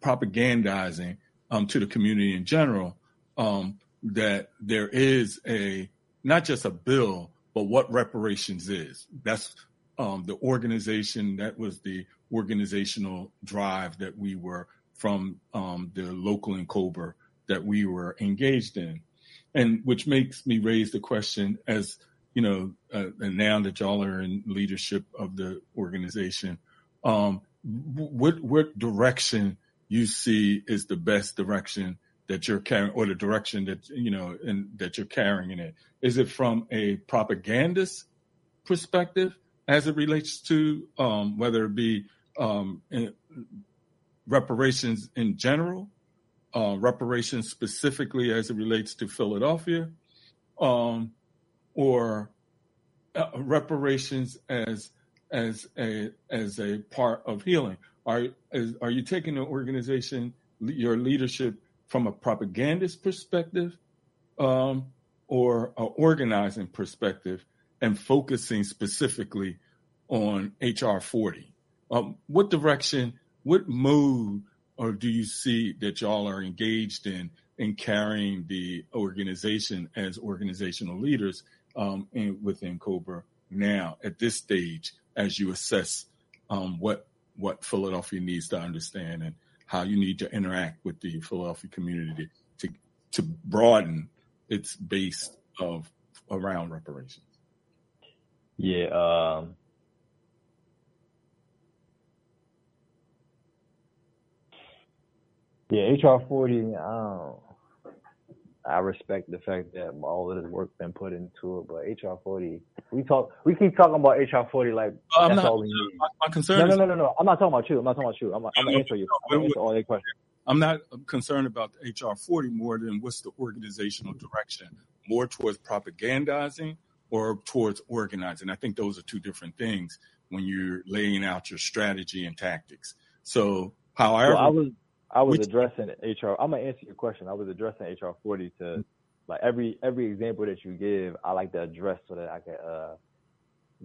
propagandizing um, to the community in general um, that there is a not just a bill, but what reparations is. That's the organization. That was the organizational drive that we were from the local in N'COBRA that we were engaged in, and which makes me raise the question as you know, uh, and now that y'all are in leadership of the organization, um, what what direction you see is the best direction that you're carrying, or the direction that you know, and that you're carrying in it? Is it from a propagandist perspective as it relates to um, whether it be um, in reparations in general, uh, reparations specifically as it relates to Philadelphia, um, or uh, reparations as as a as a part of healing? Are is, are you taking the organization, your leadership, from a propagandist perspective, um, or an organizing perspective, and focusing specifically on HR 40? Um, what direction, what mode, or do you see that y'all are engaged in in carrying the organization as organizational leaders um, in, within Cobra now at this stage as you assess um, what what Philadelphia needs to understand and how you need to interact with the Philadelphia community to to broaden its base of around reparations. Yeah, um, yeah, HR forty. Um, I respect the fact that all of this work been put into it, but HR forty, we talk, we keep talking about HR forty like I'm that's not, all we need. my, my concern No, no, no, no, no. I'm not talking about you. I'm not talking about you. I'm, I'm gonna answer you. I'm gonna answer all your questions. I'm not concerned about the HR 40 more than what's the organizational direction, more towards propagandizing or towards organizing. I think those are two different things when you're laying out your strategy and tactics. So, however, Well, I was I was which- addressing HR. I'm gonna answer your question. I was addressing HR 40 to like every every example that you give. I like to address so that I can uh,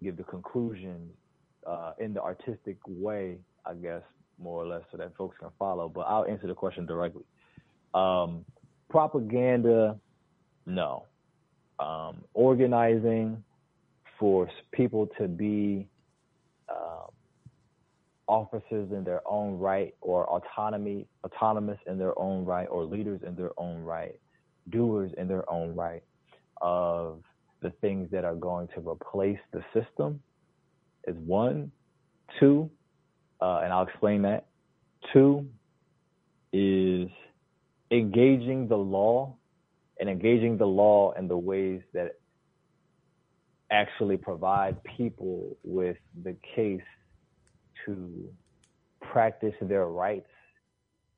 give the conclusion uh, in the artistic way, I guess, more or less, so that folks can follow. But I'll answer the question directly. Um, propaganda, no. Um, organizing for people to be officers in their own right or autonomy autonomous in their own right or leaders in their own right doers in their own right of the things that are going to replace the system is one. Two uh, and i'll explain that. Two is engaging the law and engaging the law in the ways that actually provide people with the case to practice their rights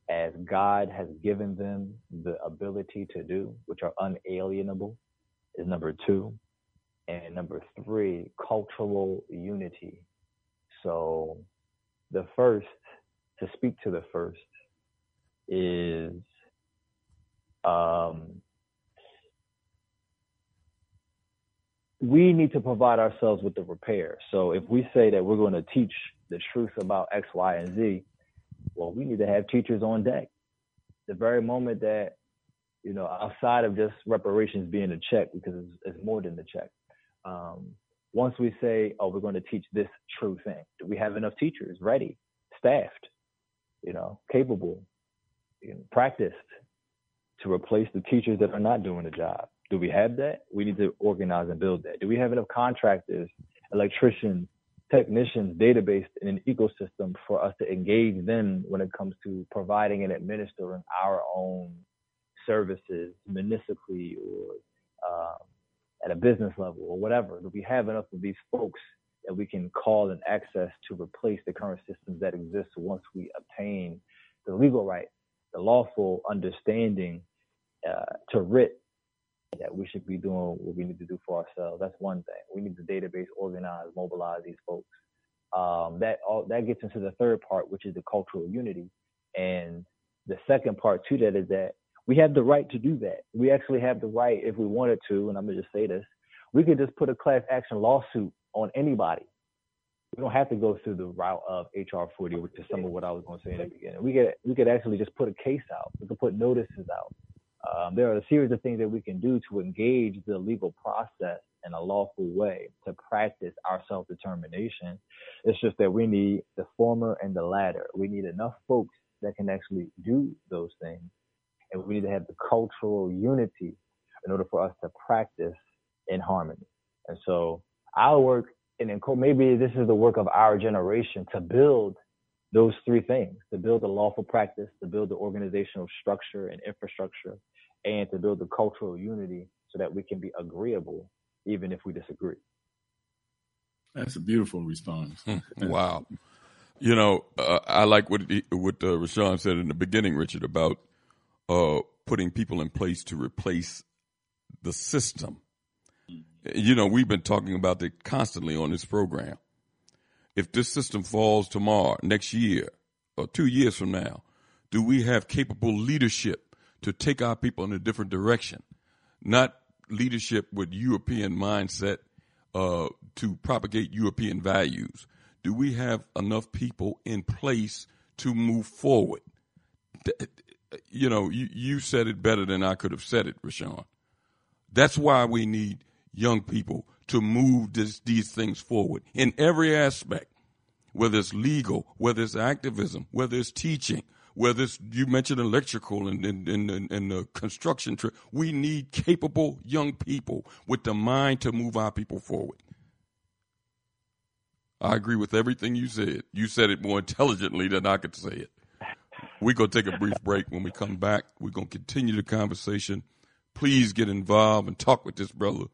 as God has given them the ability to do, which are unalienable, is number two. And number three, cultural unity. So the first, to speak to the first, is um, we need to provide ourselves with the repair. So if we say that we're going to teach the truth about X, Y, and Z, well, we need to have teachers on deck. The very moment that, you know, outside of just reparations being a check, because it's, it's more than the check. Um, once we say, oh, we're going to teach this true thing, do we have enough teachers ready, staffed, you know, capable, you know, practiced to replace the teachers that are not doing the job? Do we have that? We need to organize and build that. Do we have enough contractors, electricians, technicians, database in an ecosystem for us to engage them when it comes to providing and administering our own services municipally or um, at a business level or whatever? Do we have enough of these folks that we can call and access to replace the current systems that exist once we obtain the legal right, the lawful understanding uh, to writ that we should be doing what we need to do for ourselves. That's one thing. We need the database organize, mobilize these folks. Um, that all that gets into the third part, which is the cultural unity. And the second part to that is that we have the right to do that. We actually have the right, if we wanted to, and I'm gonna just say this, we could just put a class action lawsuit on anybody. We don't have to go through the route of HR 40, which is some of what I was going to say in the beginning. We could we could actually just put a case out. We could put notices out. Um, there are a series of things that we can do to engage the legal process in a lawful way to practice our self determination. It's just that we need the former and the latter. We need enough folks that can actually do those things. And we need to have the cultural unity in order for us to practice in harmony. And so our work, and maybe this is the work of our generation to build those three things to build a lawful practice, to build the organizational structure and infrastructure, and to build the cultural unity so that we can be agreeable even if we disagree. That's a beautiful response. Hmm. wow. You know, uh, I like what he, what uh, Rashawn said in the beginning, Richard, about uh, putting people in place to replace the system. You know, we've been talking about it constantly on this program. If this system falls tomorrow, next year, or two years from now, do we have capable leadership to take our people in a different direction? Not leadership with European mindset uh, to propagate European values? Do we have enough people in place to move forward? You know, you, you said it better than I could have said it, Rashawn. That's why we need young people to move this, these things forward in every aspect, whether it's legal, whether it's activism, whether it's teaching, whether it's you mentioned electrical and and, and, and the construction trade. We need capable young people with the mind to move our people forward. I agree with everything you said. You said it more intelligently than I could say it. We're going to take a brief break. When we come back, we're going to continue the conversation. Please get involved and talk with this brother.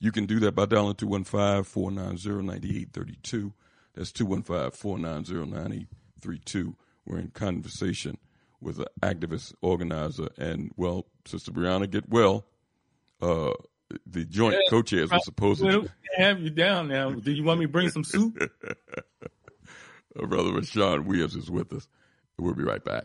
You can do that by dialing 215 490 9832. That's 215 490 9832. We're in conversation with an activist organizer, and well, Sister Brianna, get well. Uh, the joint yeah, co-chairs were supposed to have you down now. Do you want me to bring some soup? uh, Brother Rashawn Williams is with us. We'll be right back.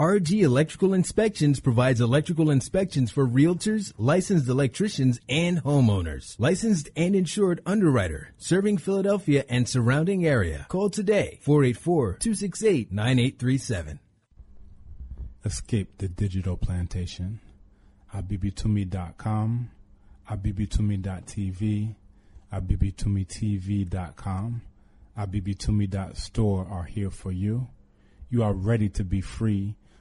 RG Electrical Inspections provides electrical inspections for realtors, licensed electricians, and homeowners. Licensed and insured underwriter, serving Philadelphia and surrounding area. Call today, 484-268-9837. Escape the digital plantation. abibitumi.com, abibitumi.tv, abibitumitv.com, abibitumi.store are here for you. You are ready to be free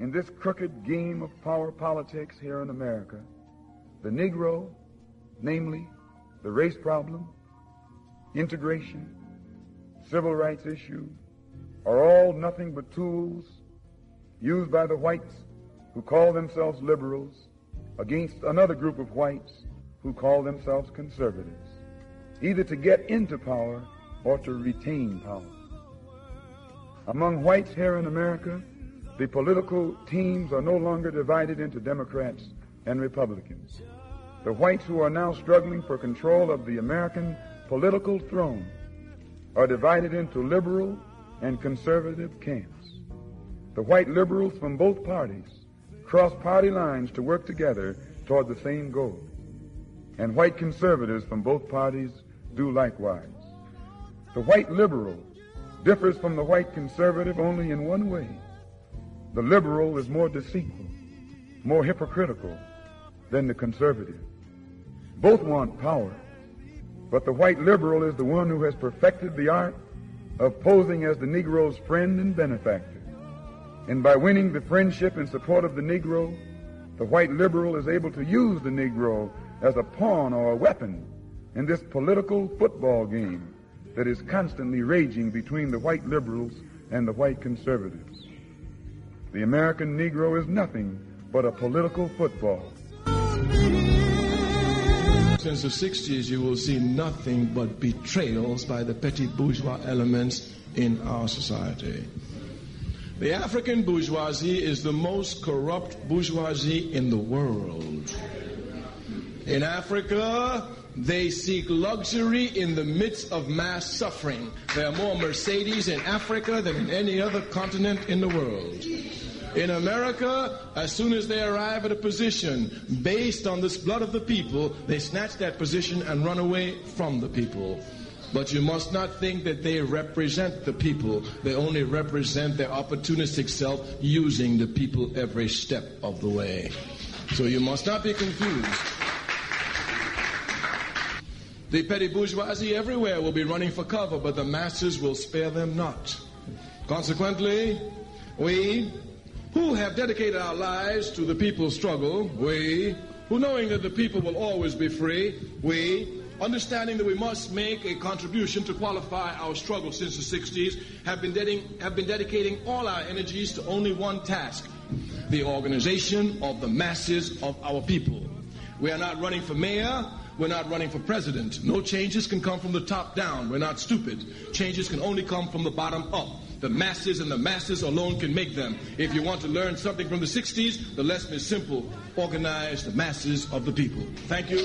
In this crooked game of power politics here in America, the Negro, namely the race problem, integration, civil rights issue, are all nothing but tools used by the whites who call themselves liberals against another group of whites who call themselves conservatives, either to get into power or to retain power. Among whites here in America, the political teams are no longer divided into Democrats and Republicans. The whites who are now struggling for control of the American political throne are divided into liberal and conservative camps. The white liberals from both parties cross party lines to work together toward the same goal. And white conservatives from both parties do likewise. The white liberal differs from the white conservative only in one way. The liberal is more deceitful, more hypocritical than the conservative. Both want power, but the white liberal is the one who has perfected the art of posing as the Negro's friend and benefactor. And by winning the friendship and support of the Negro, the white liberal is able to use the Negro as a pawn or a weapon in this political football game that is constantly raging between the white liberals and the white conservatives. The American Negro is nothing but a political football. Since the 60s, you will see nothing but betrayals by the petty bourgeois elements in our society. The African bourgeoisie is the most corrupt bourgeoisie in the world. In Africa, they seek luxury in the midst of mass suffering. There are more Mercedes in Africa than in any other continent in the world. In America, as soon as they arrive at a position based on this blood of the people, they snatch that position and run away from the people. But you must not think that they represent the people. They only represent their opportunistic self using the people every step of the way. So you must not be confused. The petty bourgeoisie everywhere will be running for cover, but the masses will spare them not. Consequently, we who have dedicated our lives to the people's struggle, we who knowing that the people will always be free, we understanding that we must make a contribution to qualify our struggle since the 60s, have been, dedicating, have been dedicating all our energies to only one task the organization of the masses of our people. We are not running for mayor. We're not running for president. No changes can come from the top down. We're not stupid. Changes can only come from the bottom up. The masses and the masses alone can make them. If you want to learn something from the 60s, the lesson is simple. Organize the masses of the people. Thank you.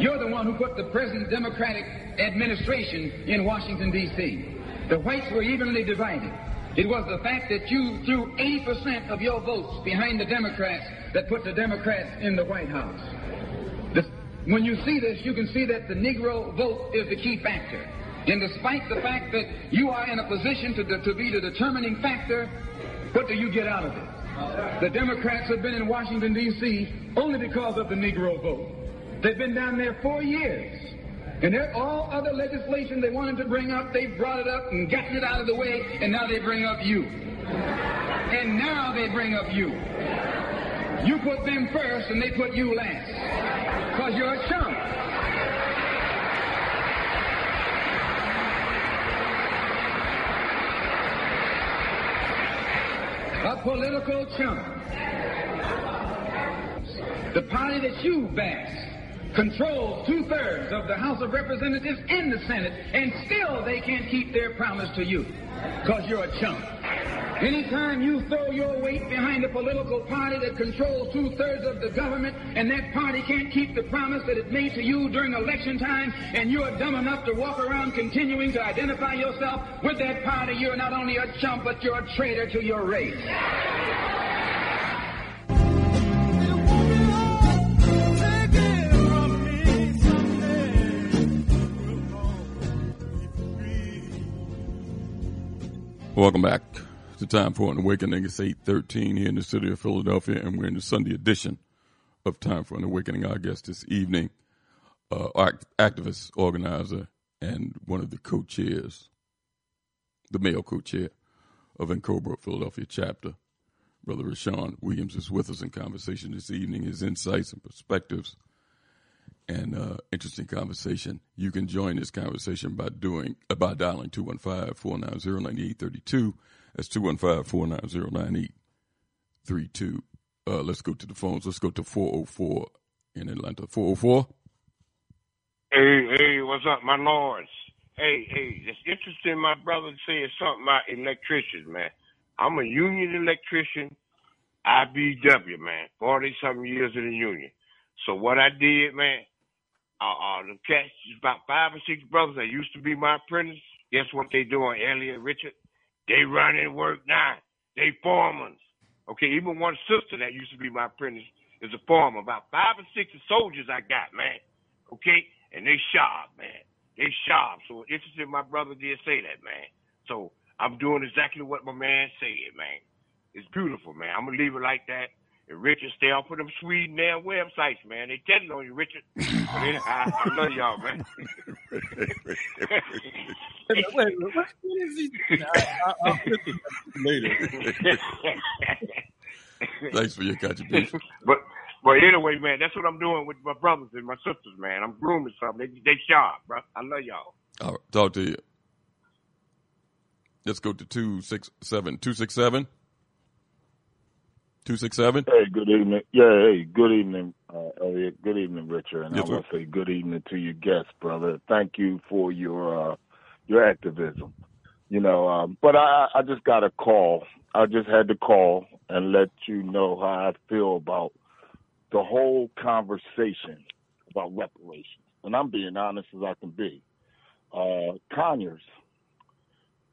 You're the one who put the present Democratic administration in Washington, D.C. The whites were evenly divided. It was the fact that you threw 80% of your votes behind the Democrats that put the Democrats in the White House. When you see this, you can see that the Negro vote is the key factor. And despite the fact that you are in a position to, to be the determining factor, what do you get out of it? The Democrats have been in Washington, D.C. only because of the Negro vote. They've been down there four years. And all other legislation they wanted to bring up, they brought it up and gotten it out of the way, and now they bring up you. And now they bring up you. You put them first, and they put you last. Because you're a chump. A political chump. The party that you bash controls two thirds of the House of Representatives and the Senate, and still they can't keep their promise to you because you're a chump. Anytime you throw your weight behind a political party that controls two thirds of the government and that party can't keep the promise that it made to you during election time and you are dumb enough to walk around continuing to identify yourself with that party, you're not only a chump, but you're a traitor to your race. Welcome back to Time for an Awakening. It's 813 here in the city of Philadelphia, and we're in the Sunday edition of Time for an Awakening. Our guest this evening, uh, act- activist, organizer, and one of the co-chairs, the male co-chair of N'COBRA Philadelphia chapter, Brother Rashawn Williams is with us in conversation this evening. His insights and perspectives and uh, interesting conversation. You can join this conversation by doing uh, by dialing 215-490-9832. That's 215-490-9832. Uh, let's go to the phones. Let's go to 404 in Atlanta. 404. Hey, hey, what's up, my lords? Hey, hey, it's interesting. My brother said something about electricians, man. I'm a union electrician, IBEW, man. 40 something years in the union. So what I did, man, uh, uh, the cats, about five or six brothers that used to be my apprentice. Guess what they doing, Elliot, Richard? They running work now. They foremen. Okay, even one sister that used to be my apprentice is a foreman. About five or six soldiers I got, man. Okay, and they sharp, man. They sharp. So interesting, my brother did say that, man. So I'm doing exactly what my man said, man. It's beautiful, man. I'm gonna leave it like that. And Richard, stay off of them Sweden damn websites, man. They telling on you, Richard. But anyway, I, I love y'all, man. Wait, wait, what, what is he? I, I, later. Thanks for your contribution. but but anyway, man, that's what I'm doing with my brothers and my sisters, man. I'm grooming something. They, they sharp, bro. I love y'all. All right, talk to you. Let's go to 267. 267? 267? Hey, good evening. Yeah, hey, good evening, uh, Elliot. Good evening, Richard. And Yes, I want to say good evening to your guest, brother. Thank you for your uh, your activism. You know, um, but I, I just got a call. I just had to call and let you know how I feel about the whole conversation about reparations. And I'm being honest as I can be. Uh, Conyers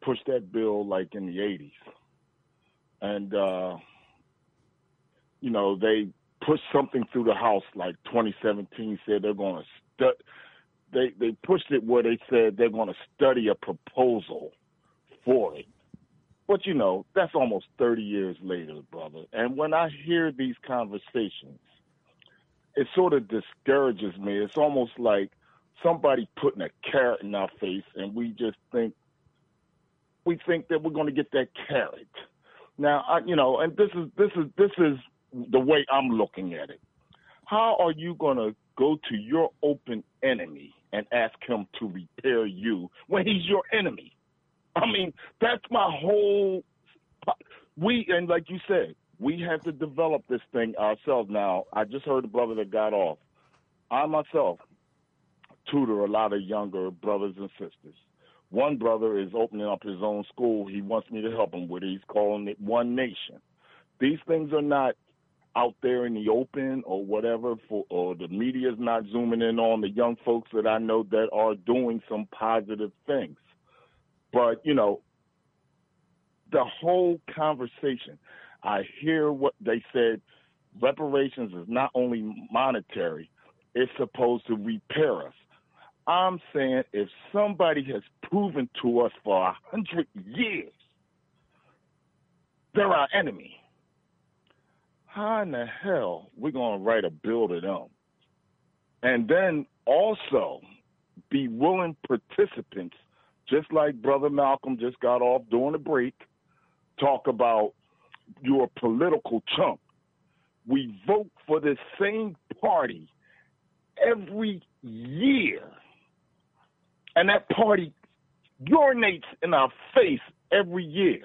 pushed that bill like in the 80s. And, uh, you know, they pushed something through the House like 2017, said they're going to stu- they they pushed it where they said they're going to study a proposal for it. But you know, that's almost 30 years later, brother. And when I hear these conversations, it sort of discourages me. It's almost like somebody putting a carrot in our face, and we just think we think that we're going to get that carrot. Now, I, you know, and this is this is this is the way I'm looking at it. How are you going to go to your open enemy and ask him to repair you when he's your enemy? I mean, that's my whole. We and like you said, we have to develop this thing ourselves. Now, I just heard the brother that got off. I myself tutor a lot of younger brothers and sisters. One brother is opening up his own school. He wants me to help him with it. He's calling it One Nation. These things are not out there in the open or whatever for or the media's not zooming in on the young folks that I know that are doing some positive things. But, you know, the whole conversation, I hear what they said reparations is not only monetary, it's supposed to repair us. I'm saying if somebody has proven to us for a hundred years they're our enemy, how in the hell we're gonna write a bill to them? And then also be willing participants, just like Brother Malcolm just got off during the break, talk about you're political chump. We vote for the same party every year. And that party urinates in our face every year.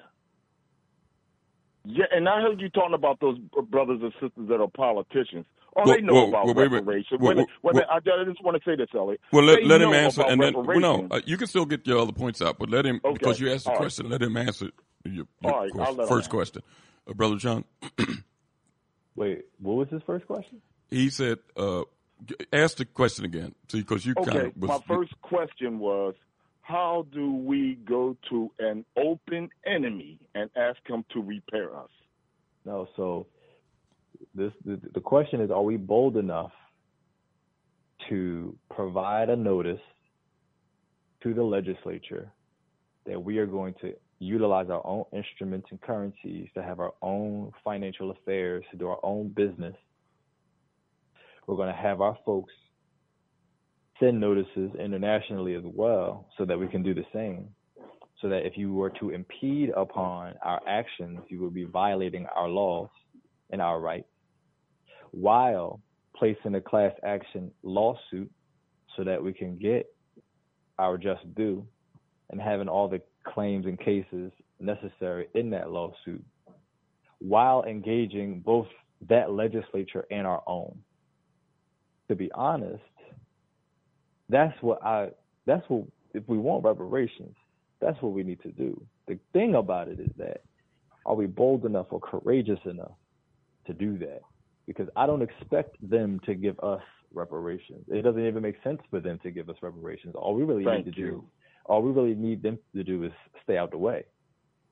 Yeah, and I heard you talking about those brothers and sisters that are politicians. Oh, Well, they know well, about well, wait, wait, reparations. well, Wait a minute, well, wait I I just want to say this, Elliot. Well, let, let him answer, and then well, no, uh, you can still get your other points out, but let him Okay. because you asked the All right. question. Let him answer Your, All right, question- I'll let first answer. question, uh, brother John. Wait, what was his first question? He said, uh, "Ask the question again, see, because you kind of was." my first question was, how do we go to an open enemy and ask him to repair us? No, so this the, the question is: Are we bold enough to provide a notice to the legislature that we are going to utilize our own instruments and currencies to have our own financial affairs, to do our own business? We're going to have our folks send notices internationally as well, so that we can do the same. So that if you were to impede upon our actions, you would be violating our laws and our rights while placing a class action lawsuit so that we can get our just due and having all the claims and cases necessary in that lawsuit while engaging both that legislature and our own. To be honest, that's what I that's what if we want reparations, that's what we need to do. The thing about it is that are we bold enough or courageous enough to do that? Because I don't expect them to give us reparations. It doesn't even make sense for them to give us reparations. All we really Thank need to you. do, all we really need them to do is stay out the way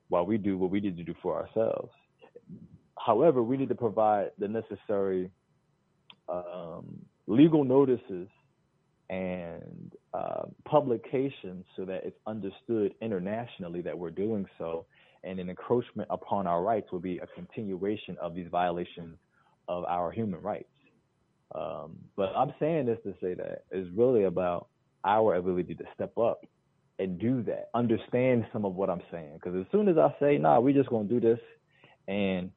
while we do what we need to do for ourselves. However, we need to provide the necessary um, legal notices and uh, publications so that it's understood internationally that we're doing so. And an encroachment upon our rights will be a continuation of these violations of our human rights. Um, but I'm saying this to say that it's really about our ability to step up and do that, understand some of what I'm saying. Because as soon as I say, nah, we're just gonna do this, and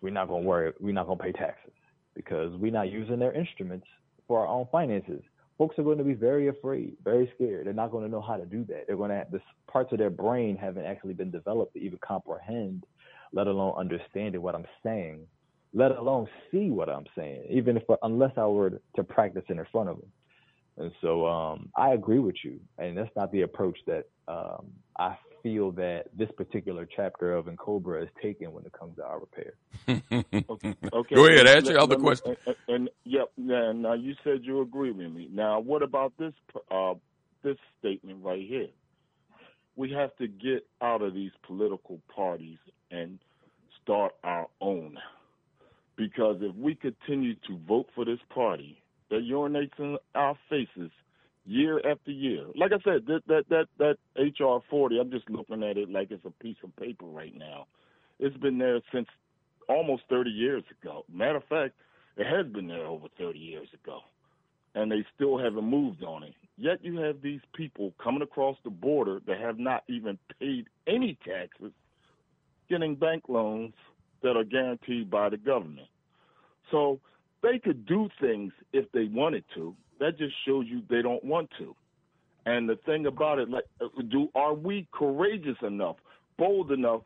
we're not gonna worry, we're not gonna pay taxes because we're not using their instruments for our own finances. Folks are going to be very afraid, very scared. They're not going to know how to do that. They're going to have this parts of their brain haven't actually been developed to even comprehend, let alone understanding what I'm saying, let alone see what I'm saying, even if unless I were to practice it in front of them. And so um, I agree with you, and that's not the approach that um, I feel that this particular chapter of N'COBRA is taken when it comes to our repair. Okay. Go ahead, let- ask your let- other let me- question. And, and yep, yeah, now you said you agree with me. Now, what about this uh, this statement right here? We have to get out of these political parties and start our own. Because if we continue to vote for this party that urinates in our faces year after year, like I said, that that that, that HR 40, I'm just looking at it like it's a piece of paper right now. It's been there since almost 30 years ago. Matter of fact, it has been there over 30 years ago, and they still haven't moved on it. Yet you have these people coming across the border that have not even paid any taxes, getting bank loans that are guaranteed by the government. So they could do things if they wanted to. That just shows you they don't want to. And the thing about it, like, uh, do are we courageous enough, bold enough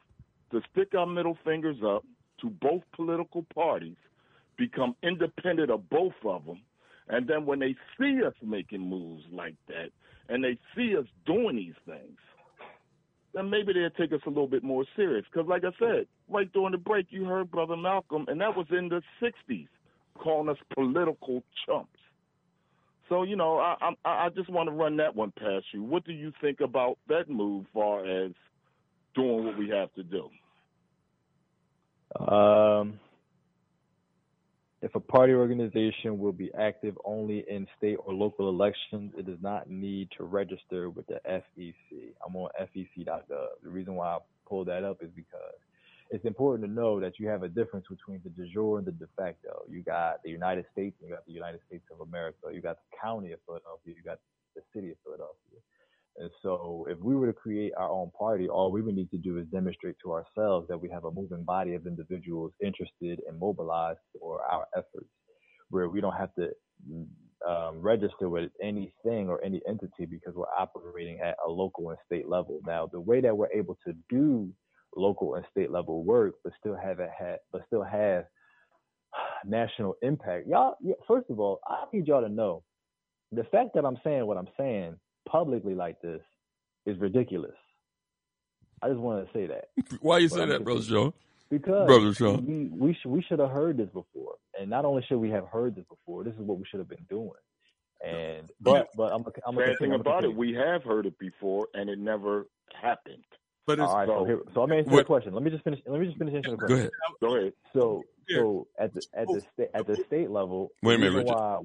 to stick our middle fingers up to both political parties, become independent of both of them, and then when they see us making moves like that, and they see us doing these things, then maybe they'll take us a little bit more serious. Because, like I said, right during the break, you heard Brother Malcolm, and that was in the '60s, calling us political chumps. So, you know, I I, I just want to run that one past you. What do you think about that move, far as doing what we have to do? Um, if a party organization will be active only in state or local elections, it does not need to register with the FEC. I'm on FEC.gov. The reason why I pulled that up is because it's important to know that you have a difference between the de jure and the de facto. You got the United States, you got the United States of America. You got the county of Philadelphia. You got the city of Philadelphia. And so, if we were to create our own party, all we would need to do is demonstrate to ourselves that we have a moving body of individuals interested and mobilized for our efforts, where we don't have to um, register with anything or any entity because we're operating at a local and state level. Now, the way that we're able to do local and state level work, but still haven't had, but still have national impact. Y'all, first of all, I need y'all to know the fact that I'm saying what I'm saying publicly like this is ridiculous. I just wanted to say that. Why you But say I'm that, brother confused. Shaw? Because Brother Shaw. we we should we should have heard this before, and not only should we have heard this before, this is what we should have been doing. And but but I'm I'm Bad thing continue, I'm about it, we have heard it before, and it never happened. But All right, so, here, so I'm answering Wait. the question. Let me just finish. Let me just finish answering the question. Go question. ahead. Go ahead. So so at the at the state at the state level, Wait a minute, Richard. why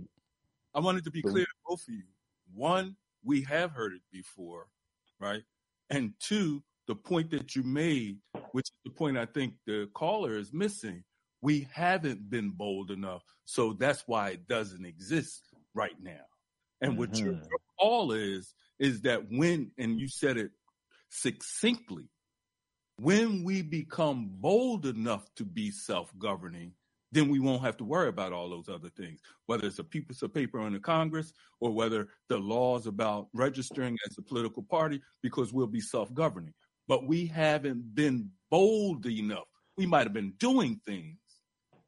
I wanted to be So- clear to both of you. One, we have heard it before, right? And two, the point that you made, which is the point I think the caller is missing, we haven't been bold enough. So that's why it doesn't exist right now. And what mm-hmm. your call is, is that when, and you said it succinctly, when we become bold enough to be self-governing, then we won't have to worry about all those other things, whether it's a piece of paper in the Congress or whether the laws about registering as a political party, because we'll be self-governing. But we haven't been bold enough. We might have been doing things,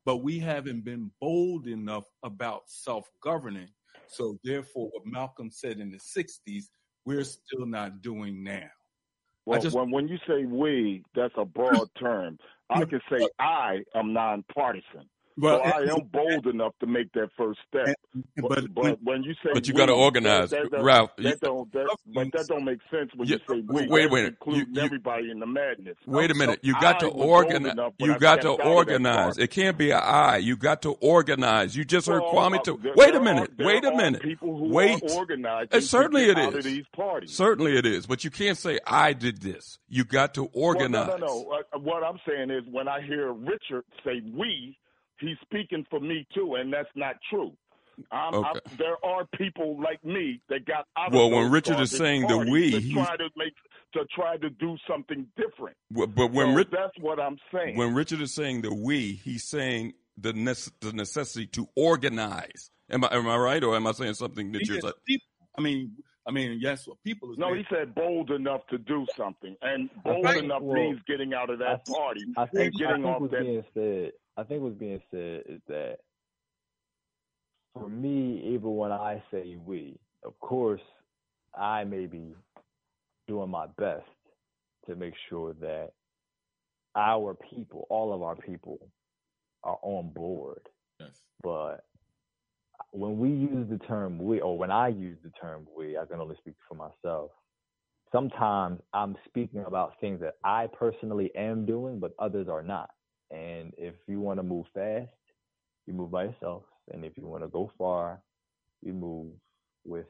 but we haven't been bold enough about self-governing. So therefore, what Malcolm said in the 60s, we're still not doing now. Well, just- when when you say we, that's a broad term. I can say I am nonpartisan. Well, so I am bold enough to make that first step. but, but- but when you say But you we, gotta organize. that, that, Ralph, that, you- don't that, but that don't make sense when Yeah, you say we. wait a That's minute. You- including you- everybody in the madness. Wait a minute. You got I to organize. enough, You got to stepped out of that organize. It can't be an I. You got to organize. You just heard Well, Kwame. uh, To, there- wait a minute. are- there wait a minute. people who wait. are organizing Uh, certainly get it out is. Certainly it is. But you can't say I did this. You got to organize. Well, no, no, no. Uh, what I'm saying is when I hear Richard say we, he's speaking for me too, and that's not true. I'm, I'm, Okay. there are people like me that got out Well, of when Richard is saying the we, to he's- try to make to try to do something different. Well, But when So Rich, that's what I'm saying. when Richard is saying the we, he's saying the nece- the necessity to organize. Am I am I right, or am I saying something that you're Yes, saying? I mean, I mean, yes, what people is no, saying. he said bold enough to do something, and bold think- enough well, means getting out of that I- party I and think, I getting think off what's that. I think what's being said is that for me, even when I say we, of course, I may be doing my best to make sure that our people, all of our people, are on board. Yes. But when we use the term we, or when I use the term we, I can only speak for myself. Sometimes I'm speaking about things that I personally am doing, but others are not. And if you want to move fast, you move by yourself. And if you want to go far, you move with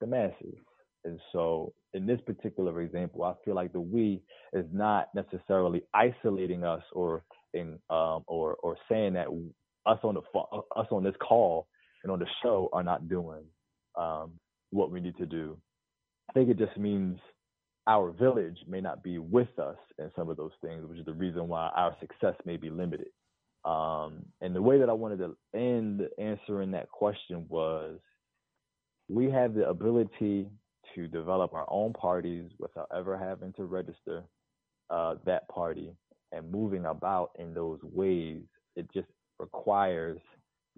the masses. And so, in this particular example, I feel like the we is not necessarily isolating us or in um, or or saying that us on the us on this call and on the show are not doing um, what we need to do. I think it just means our village may not be with us in some of those things, which is the reason why our success may be limited. Um, and the way that I wanted to end answering that question was we have the ability to develop our own parties without ever having to register uh, that party and moving about in those ways. It just requires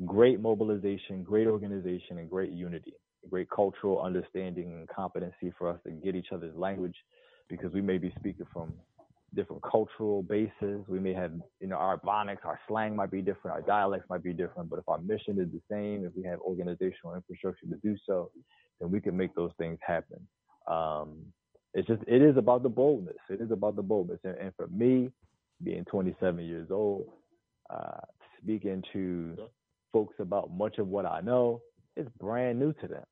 great mobilization, great organization, and great unity, great cultural understanding and competency for us to get each other's language because we may be speaking from different cultural bases. We may have, you know, our phonics, our slang might be different, our dialects might be different, but if our mission is the same, if we have organizational infrastructure to do so, then we can make those things happen. Um, it's just, it is about the boldness. It is about the boldness. And, and for me, being 27 years old, uh, speaking to folks about much of what I know, it's brand new to them.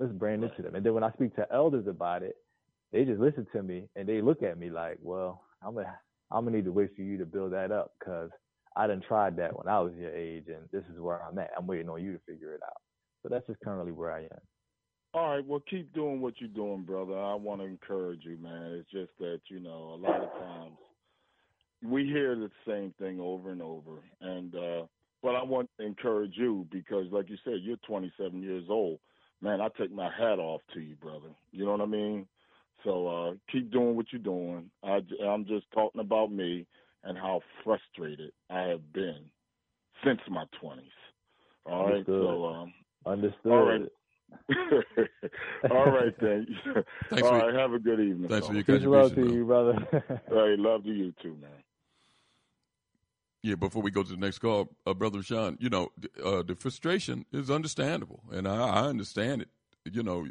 It's brand new to them. And then when I speak to elders about it, they just listen to me and they look at me like, well, I'm gonna I'm gonna need to wait for you to build that up because I didn't tried that when I was your age and this is where I'm at. I'm waiting on you to figure it out. So that's just currently where I am. All right, well, keep doing what you're doing, brother. I want to encourage you, man. It's just that you know, a lot of times we hear the same thing over and over, and uh but I want to encourage you because, like you said, you're 27 years old. Man, I take my hat off to you, brother. You know what I mean? So uh keep doing what you're doing. I, I'm just talking about me and how frustrated I have been since my 20s. All right, Understood. so um, Understood. all right. All right, then. Thanks All for- right, have a good evening. Thanks for your Peace and love contribution. to you, brother. Hey, love to you too, man. Yeah, before we go to the next call, uh, Brother Sean, you know, uh, the frustration is understandable, and I, I understand it. You know,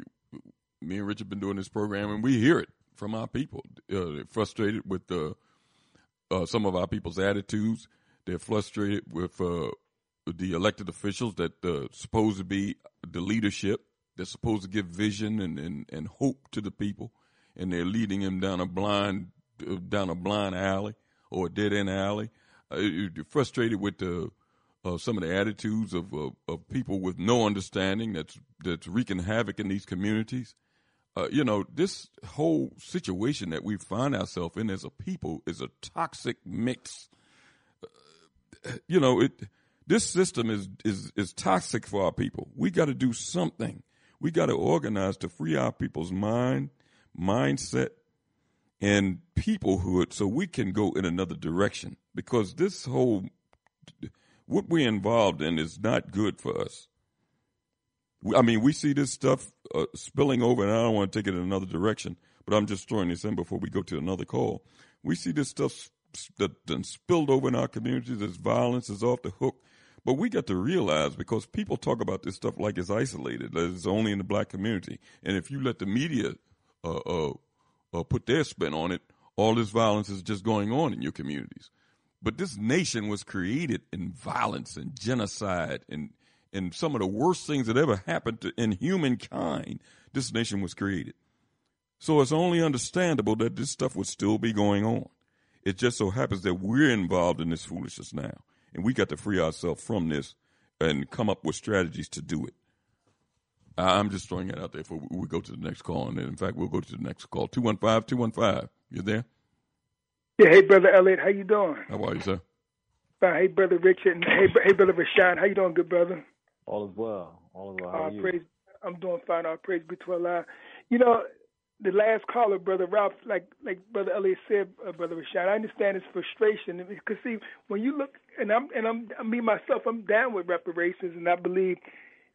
me and Richard been doing this program, and we hear it from our people. Uh, they're frustrated with uh, uh, some of our people's attitudes. They're frustrated with uh, the elected officials that uh, supposed to be the leadership. They're supposed to give vision and, and, and hope to the people, and they're leading them down a blind uh, down a blind alley or a dead end alley. You're frustrated with the uh, some of the attitudes of, of of people with no understanding that's that's wreaking havoc in these communities. Uh, you know, this whole situation that we find ourselves in as a people is a toxic mix. Uh, you know, it this system is is is toxic for our people. We got to do something. We got to organize to free our people's mind, mindset, and peoplehood so we can go in another direction because this whole what we're involved in is not good for us. I mean, we see this stuff uh, spilling over, and I don't want to take it in another direction, but I'm just throwing this in before we go to another call. We see this stuff that spilled over in our communities. This violence is off the hook. But we got to realize because people talk about this stuff like it's isolated, that it's only in the black community. And if you let the media uh, uh, uh, put their spin on it, all this violence is just going on in your communities. But this nation was created in violence and genocide and and some of the worst things that ever happened to, in humankind. This nation was created. So it's only understandable that this stuff would still be going on. It just so happens that we're involved in this foolishness now, and we got to free ourselves from this and come up with strategies to do it. I'm just throwing that out there before we go to the next call. And in fact, we'll go to the next call. 215 215. You there? Yeah, hey brother Elliot, how you doing? How are you, sir? Fine. Hey brother Richard, and hey hey brother Rashad, how you doing, good brother? All is well. All is well. How All are you? praise, I'm doing fine. All praise be to Allah. You know, the last caller, brother Ralph, like like brother Elliot said, uh, brother Rashad, I understand his frustration because see, when you look, and I'm and I'm I me myself, I'm down with reparations, and I believe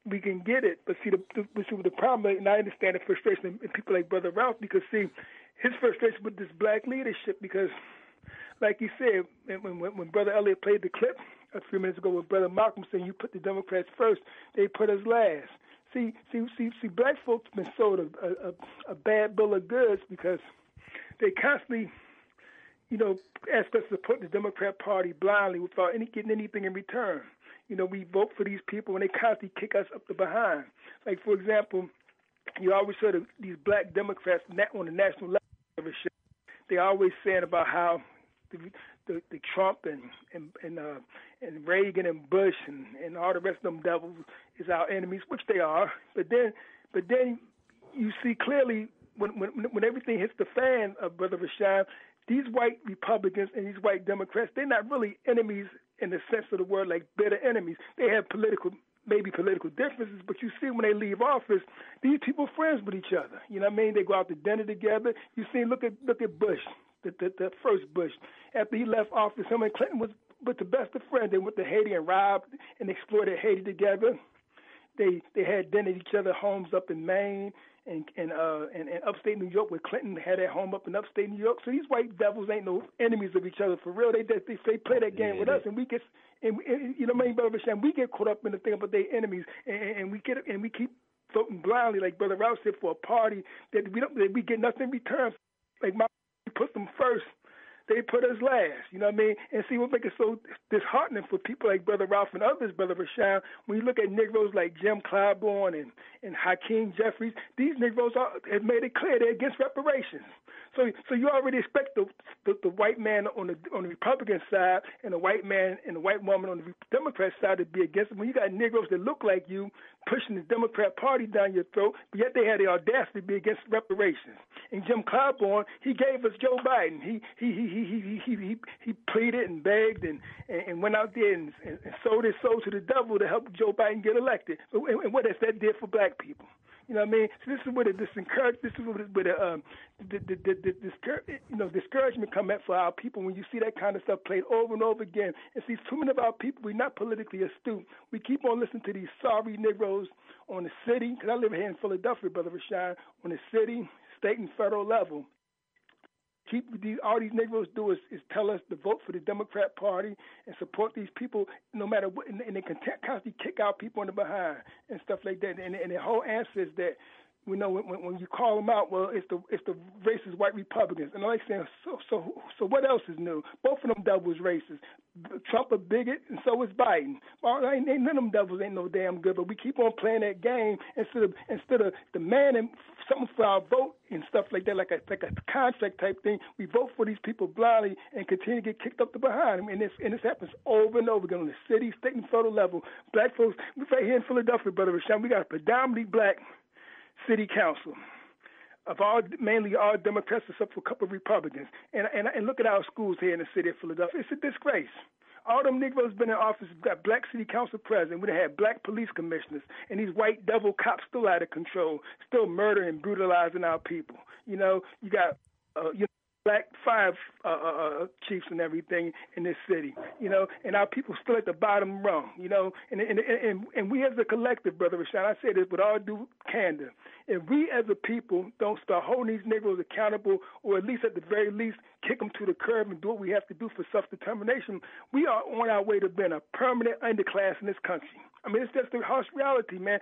we can get it. But see, the, the, but see, the problem, and I understand the frustration in people like brother Ralph because see, his frustration with this black leadership because like you said, when, when, when Brother Elliott played the clip a few minutes ago with Brother Malcolm saying you put the Democrats first, they put us last. See, see, see, see, black folks been sold a, a, a bad bill of goods because they constantly, you know, ask us to support the Democrat Party blindly without any getting anything in return. You know, we vote for these people and they constantly kick us up the behind. Like for example, you always heard of these black Democrats on the national level. They always saying about how the the, the Trump and and and, uh, and Reagan and Bush and, and all the rest of them devils is our enemies, which they are. But then, but then you see clearly when when when everything hits the fan, uh, brother Rashad, these white Republicans and these white Democrats, they're not really enemies in the sense of the word, like bitter enemies. They have political maybe political differences, but you see when they leave office, these people are friends with each other. You know what I mean? They go out to dinner together. You see, look at look at Bush the, the, the first Bush. After he left office, him and Clinton was with the best of friends. They went to Haiti and robbed and exploited Haiti together. They they had dinner at each other's homes up in Maine and and uh and, and upstate New York, where Clinton had their home up in upstate New York. So these white devils ain't no enemies of each other for real. They they, they play that game Yeah, with they- us, and we get and, and you know what I mean, brother Shan, we get caught up in the thing about their enemies, and, and we get and we keep voting blindly, like brother Ralph said, for a party that we don't that we get nothing in return. Like my put them first they put us last. You know what I mean? And see what makes it so disheartening for people like Brother Ralph and others, Brother Rashawn, when you look at Negroes like Jim Clyburn and, and Hakeem Jeffries, these Negroes are, have made it clear they're against reparations. So so you already expect the, the the white man on the on the Republican side and the white man and the white woman on the Democrat side to be against it. When you got Negroes that look like you pushing the Democrat Party down your throat, but yet they had the audacity to be against reparations. And Jim Clyburn, he gave us Joe Biden. He he he he he he he, pleaded and begged and, and and went out there and, and, and sold his soul to the devil to help Joe Biden get elected. And, and what has that did for black people? You know what I mean? So this is where the disencourage, this is where the um, the, the, the, the, discour- you know, discouragement come at for our people when you see that kind of stuff played over and over again. And see, too many of our people, we're not politically astute. We keep on listening to these sorry Negroes on the city, because I live here in Philadelphia, Brother Rashad, on the city, state, and federal level keep all these Negroes do is, is tell us to vote for the Democrat Party and support these people no matter what, and, and they constantly kick out people in the behind and stuff like that. And, and the whole answer is that you know when, when you call them out, well, it's the it's the racist white Republicans, and I'm like saying, so so so what else is new? Both of them devils racist. Trump a bigot, and so is Biden. Well, ain't, ain't none of them devils ain't no damn good, but we keep on playing that game instead of instead of demanding something for our vote and stuff like that, like a like a contract type thing. We vote for these people blindly and continue to get kicked up the behind. them, And this and this happens over and over again on the city, state, and federal level. Black folks, right here in Philadelphia, brother Rashawn, we got predominantly black city council of all mainly all Democrats except for a couple of Republicans. And and and look at our schools here in the city of Philadelphia. It's a disgrace. All them Negroes been in office, got black city council president. We had black police commissioners, and these white devil cops still out of control, still murdering brutalizing our people. You know, you got uh, you know, black five uh, uh, uh, chiefs and everything in this city, you know, and our people still at the bottom rung, you know, and and and, and we as a collective, brother Rashawn, I say this with all due candor, if we as a people don't start holding these Negroes accountable, or at least at the very least kick them to the curb and do what we have to do for self-determination, we are on our way to being a permanent underclass in this country. I mean, it's just the harsh reality, man.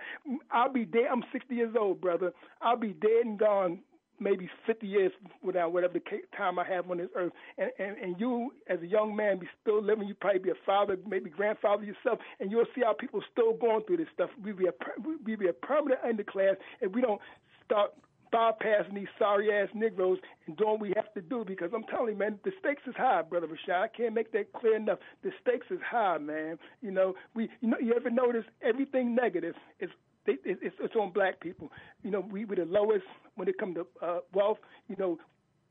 I'll be dead. I'm 60 years old, brother. I'll be dead and gone maybe 50 years without whatever the time I have on this earth. And, and, and you, as a young man, be still living. You probably be a father, maybe grandfather yourself, and you'll see how people still going through this stuff. We be a we be a permanent underclass if we don't start bypassing these sorry ass Negroes and doing what we have to do because I'm telling you, man, the stakes is high, brother Rashad. I can't make that clear enough. The stakes is high, man. You know, we you know you ever notice everything negative is they, it's, it's on black people. You know, we were the lowest when it comes to uh, wealth. You know,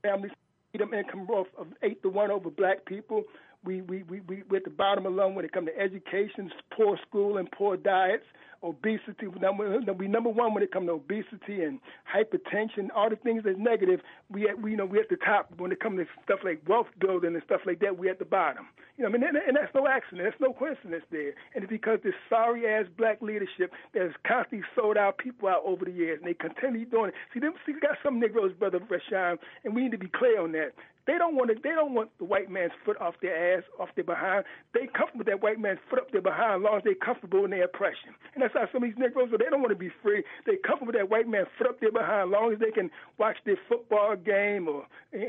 families medium income growth of eight to one over black people. We we we we we're at the bottom alone when it comes to education, poor school and poor diets obesity. We number one when it comes to obesity and hypertension, all the things that's negative. We at, we you know we at the top when it comes to stuff like wealth building and stuff like that. We at the bottom. You know, I mean, and, and that's no accident. That's no coincidence there. And it's because this sorry ass black leadership that has constantly sold our people out over the years, and they continue doing it. See, them see, got some Negroes, brother Rashawn, and we need to be clear on that. They don't want to. They don't want the white man's foot off their ass, off their behind. They comfortable with that white man's foot up their behind, as long as they're comfortable in their oppression. And that's how some of these Negroes, they don't want to be free. They comfortable with that white man's foot up their behind, long as they can watch their football game or and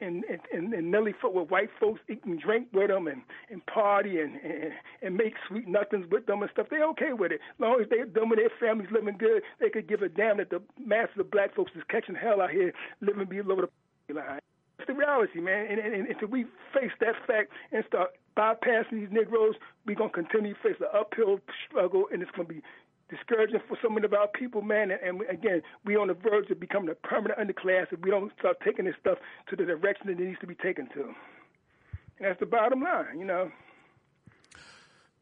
and and, and, Nelly foot with white folks, eat and drink with them, and and party and, and and make sweet nothings with them and stuff. They're okay with it, long as they them and their families living good. They could give a damn that the mass of the black folks is catching hell out here, living below the line. It's the reality, man. And, and, and until we face that fact and start bypassing these Negroes, we're going to continue to face an uphill struggle, and it's going to be discouraging for so many of our people, man. And, and again, we're on the verge of becoming a permanent underclass if we don't start taking this stuff to the direction that it needs to be taken to. And that's the bottom line, you know.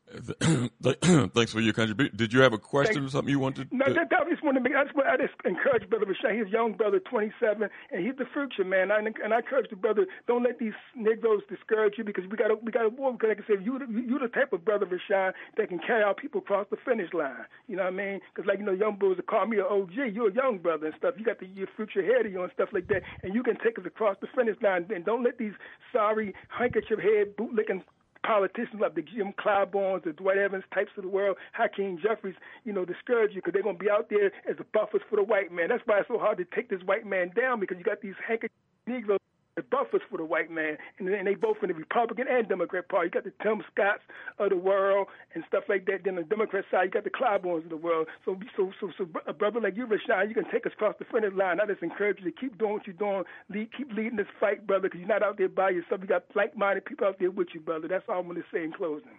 Thanks for your contribution. Did you have a question Thanks. or something you wanted? No, to... that, that, I just want to make. I just, I just encourage Brother Rashawn. He's a young brother, 27, and he's the future man. I, and I encourage the brother, don't let these Negroes discourage you because we got a we got a war. Because like I said, you you the type of brother Rashawn that can carry our people across the finish line. You know what I mean? Because like you know, young boys will call me an OG. You're a young brother and stuff. You got the your future ahead of you and stuff like that, and you can take us across the finish line. And don't let these sorry handkerchief head bootlicking politicians like the Jim Clyburns, the Dwight Evans types of the world, Hakeem Jeffries, you know, discourage you because they're going to be out there as the buffers for the white man. That's why it's so hard to take this white man down because you got these handkerchief Negroes the buffers for the white man, and, and they both in the Republican and Democrat party. You got the Tim Scotts of the world and stuff like that. Then the Democrat side, you got the Clyburns of the world. So, so, so, so a brother like you, Rashawn, you can take us across the finish line. I just encourage you to keep doing what you're doing. Lead, keep leading this fight, brother, because you're not out there by yourself. You got like-minded people out there with you, brother. That's all I'm going to say in closing.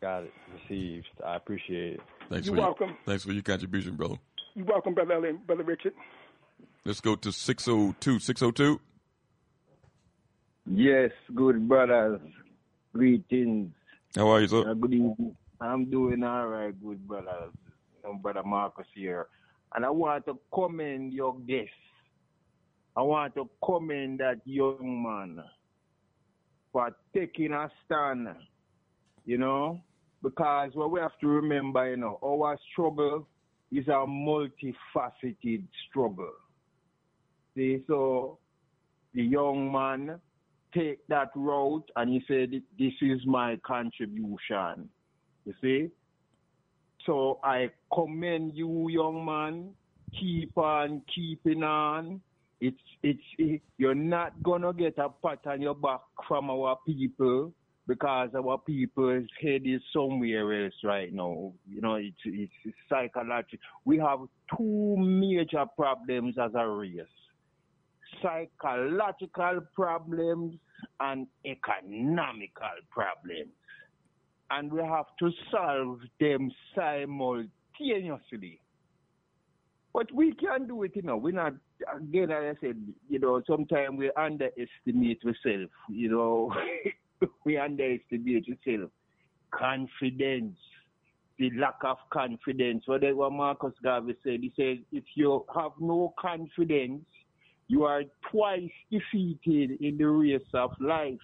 Got it. Received. I appreciate it. Thanks You're for welcome. Your, thanks for your contribution, brother. You're welcome, brother Ellen, brother Richard. Let's go to 602. 602. Yes, good brothers. Greetings. How are you, sir? Uh, good evening. I'm doing all right, good brothers. I'm brother Marcus here. And I want to commend your guest. I want to commend that young man for taking a stand, you know, because what we have to remember, you know, our struggle is a multifaceted struggle. See, so the young man take that route and he said, This is my contribution. You see? So I commend you, young man. Keep on keeping on. It's it's it, you're not gonna get a pat on your back from our people because our people's head is somewhere else right now. You know, it's it's, it's psychological. We have two major problems as a race: psychological problems and economical problems, and we have to solve them simultaneously. But we can do it, you know. We're not, again, as I said, you know, sometimes we underestimate ourselves, you know. we underestimate ourselves. Confidence, the lack of confidence. Whatever Marcus Garvey said, he said, if you have no confidence, you are twice defeated in the race of life.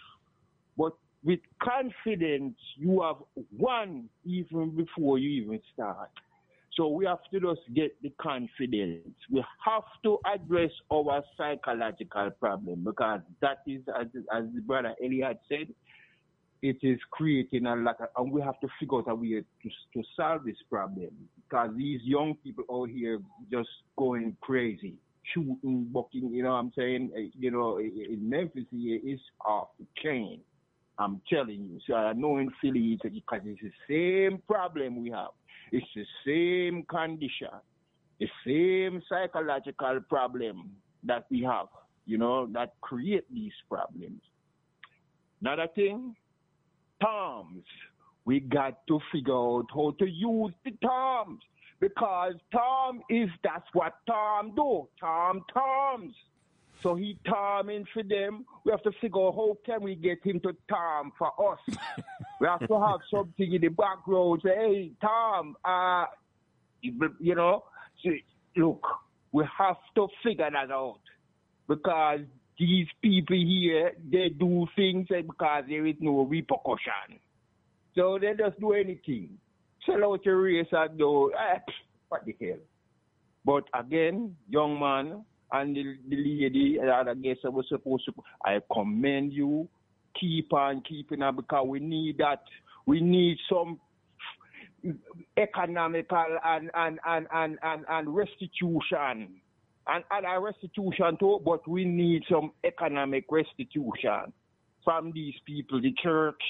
But with confidence, you have won even before you even start. So we have to just get the confidence. We have to address our psychological problem because that is, as, as the brother Elliot said, it is creating a lot of, and we have to figure out a way to, to solve this problem because these young people out here just going crazy, shooting, bucking, you know what I'm saying? Eh, You know, in Memphis it's off the chain. I'm telling you. So I know in Philly because it's the same problem we have. It's the same condition, the same psychological problem that we have, you know, that create these problems. Another thing, terms. We got to figure out how to use the terms because Tom is that's what Tom do. Tom terms. So he terming for them. We have to figure out how can we get him to Tom for us. we have to have something in the background. Say, hey, Tom, uh, you know, look, we have to figure that out because these people here, they do things because there is no repercussion. So they just do anything. Sell out your race and eh, what the hell. But again, young man, and the, the lady that I guess I was supposed to, I commend you. Keep on keeping on because we need that. We need some economical and and and and and, and restitution and other restitution too, but we need some economic restitution from these people, the church,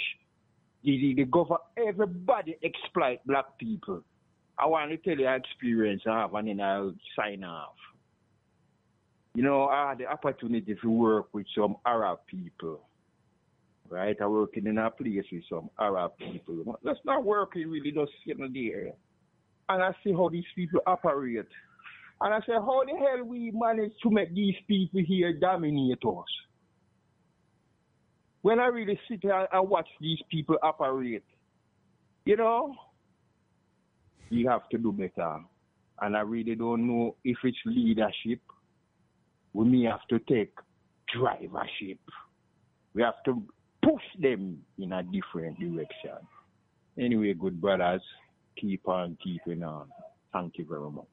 the, the, government, everybody exploit black people. I want to tell you an experience I have and then I'll sign off. You know, I had the opportunity to work with some Arab people. Right? I working in a place with some Arab people. That's not working really just sitting there. And I see how these people operate. And I said, how the hell we manage to make these people here dominate us? When I really sit here and watch these people operate, you know, we have to do better. And I really don't know if it's leadership. We may have to take drivership. We have to push them in a different direction. Anyway, good brothers, keep on keeping on. Thank you very much.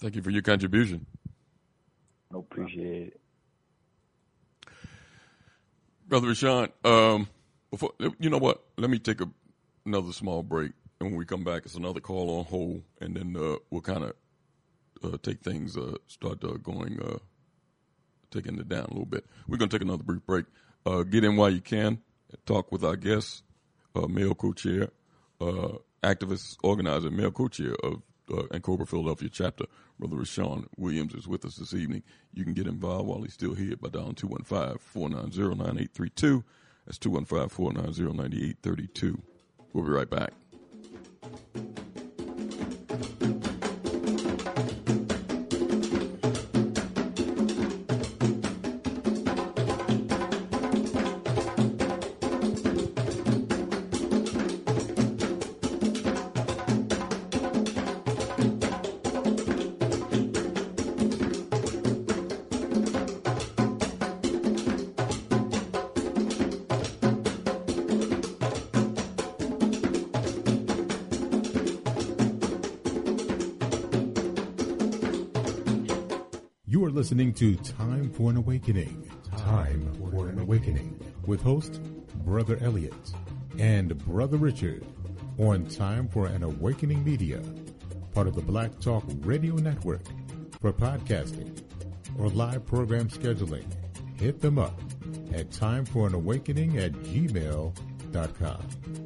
Thank you for your contribution. I appreciate it. Brother Rashawn, um, before you know what, let me take a, another small break, and when we come back, it's another call on hold, and then uh, we'll kind of uh, take things, uh, start uh, going, uh, taking it down a little bit. We're gonna take another brief break. Uh, get in while you can. Talk with our guests, uh, male co-chair, activist organizer, male co-chair of uh, N'COBRA Philadelphia chapter, Brother Rashawn Williams is with us this evening. You can get involved while he's still here by dialing 215-490-9832. That's 215-490-9832. We'll be right back. Listening to Time for an Awakening. Time for an Awakening with host Brother Elliot and Brother Richard on Time for an Awakening Media, part of the Black Talk Radio Network. For podcasting or live program scheduling, hit them up at timeforanawakening at gmail.com.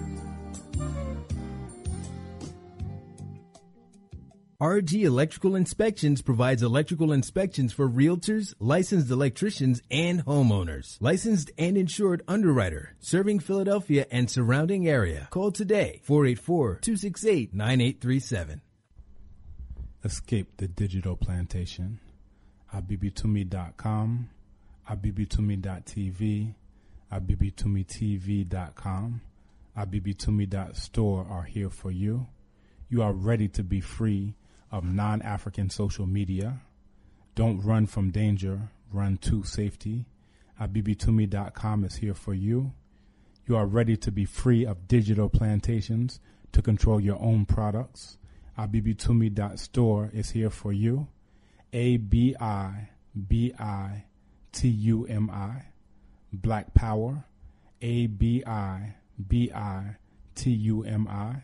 RG Electrical Inspections provides electrical inspections for realtors, licensed electricians, and homeowners. Licensed and insured underwriter, serving Philadelphia and surrounding area. Call today 484-268-9837. Escape the digital plantation. abibitumi.com, abibitumi.tv, abibitumitv.com, abibitumi.store are here for you. You are ready to be free of non African social media. Don't run from danger, run to safety. Abibitumi.com is here for you. You are ready to be free of digital plantations to control your own products. Abibitumi.store is here for you. A B I B I T U M I. Black Power. A B I B I T U M I.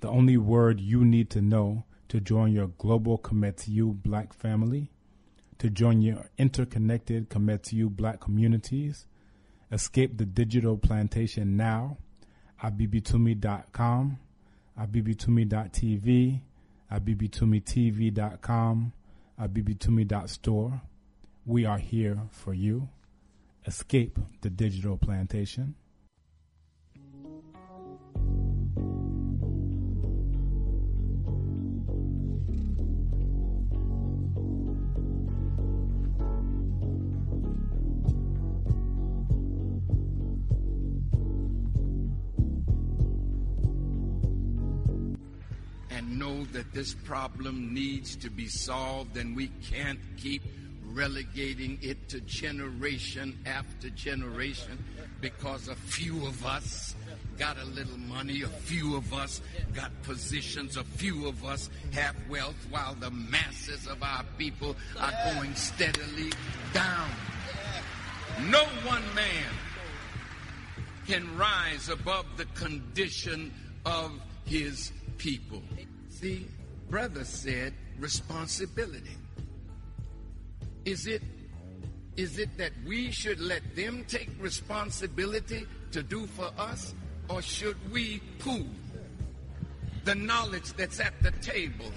The only word you need to know to join your global Kometiu black family, to join your interconnected Kometiu black communities. Escape the digital plantation now. at abibitumi.com, at abibitumi.tv, at abibitumi.tv, at abibitumi.store. We are here for you. Escape the digital plantation. Know that this problem needs to be solved and we can't keep relegating it to generation after generation because a few of us got a little money, a few of us got positions, a few of us have wealth, while the masses of our people are going steadily down. No one man can rise above the condition of his people. See, brother said responsibility. Is it is it that we should let them take responsibility to do for us or should we pool the knowledge that's at the table,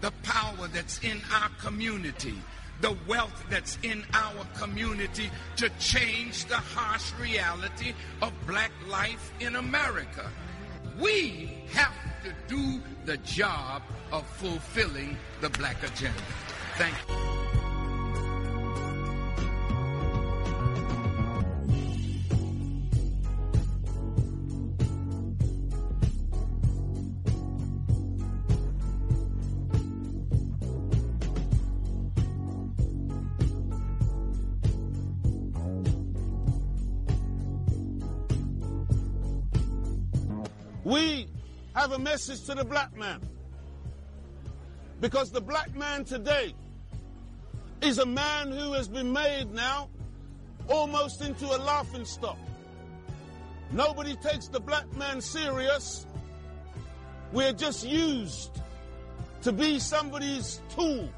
the power that's in our community, the wealth that's in our community to change the harsh reality of black life in America? We have to do the job of fulfilling the black agenda. Thank you. Have a message to the black man. Because the black man today is a man who has been made now almost into a laughing stock. Nobody takes the black man serious. We're just used to be somebody's tool.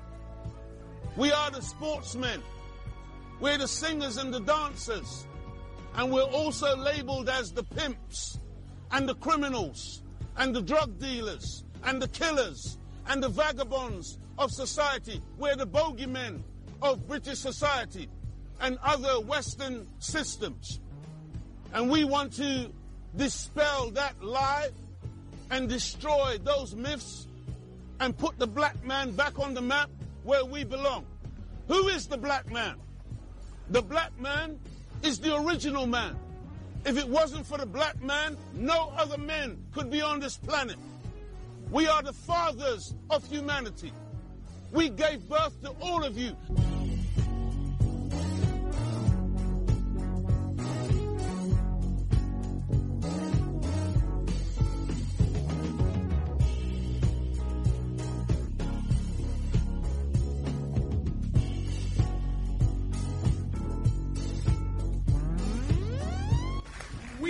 We are the sportsmen. We're the singers and the dancers. And we're also labeled as the pimps and the criminals and the drug dealers and the killers and the vagabonds of society. We're the bogeymen of British society and other Western systems. And we want to dispel that lie and destroy those myths and put the black man back on the map where we belong. Who is the black man? The black man is the original man. If it wasn't for the black man, no other men could be on this planet. We are the fathers of humanity. We gave birth to all of you.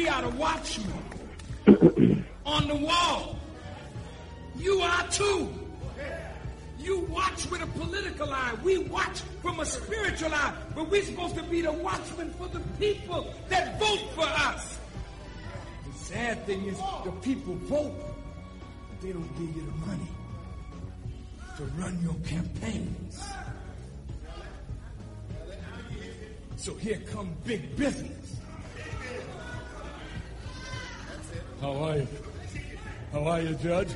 We are the watchmen on the wall. You are too. You watch with a political eye. We watch from a spiritual eye. But we're supposed to be the watchmen for the people that vote for us. The sad thing is the people vote, but they don't give you the money to run your campaigns. So here come big business. How are you? How are you, Judge?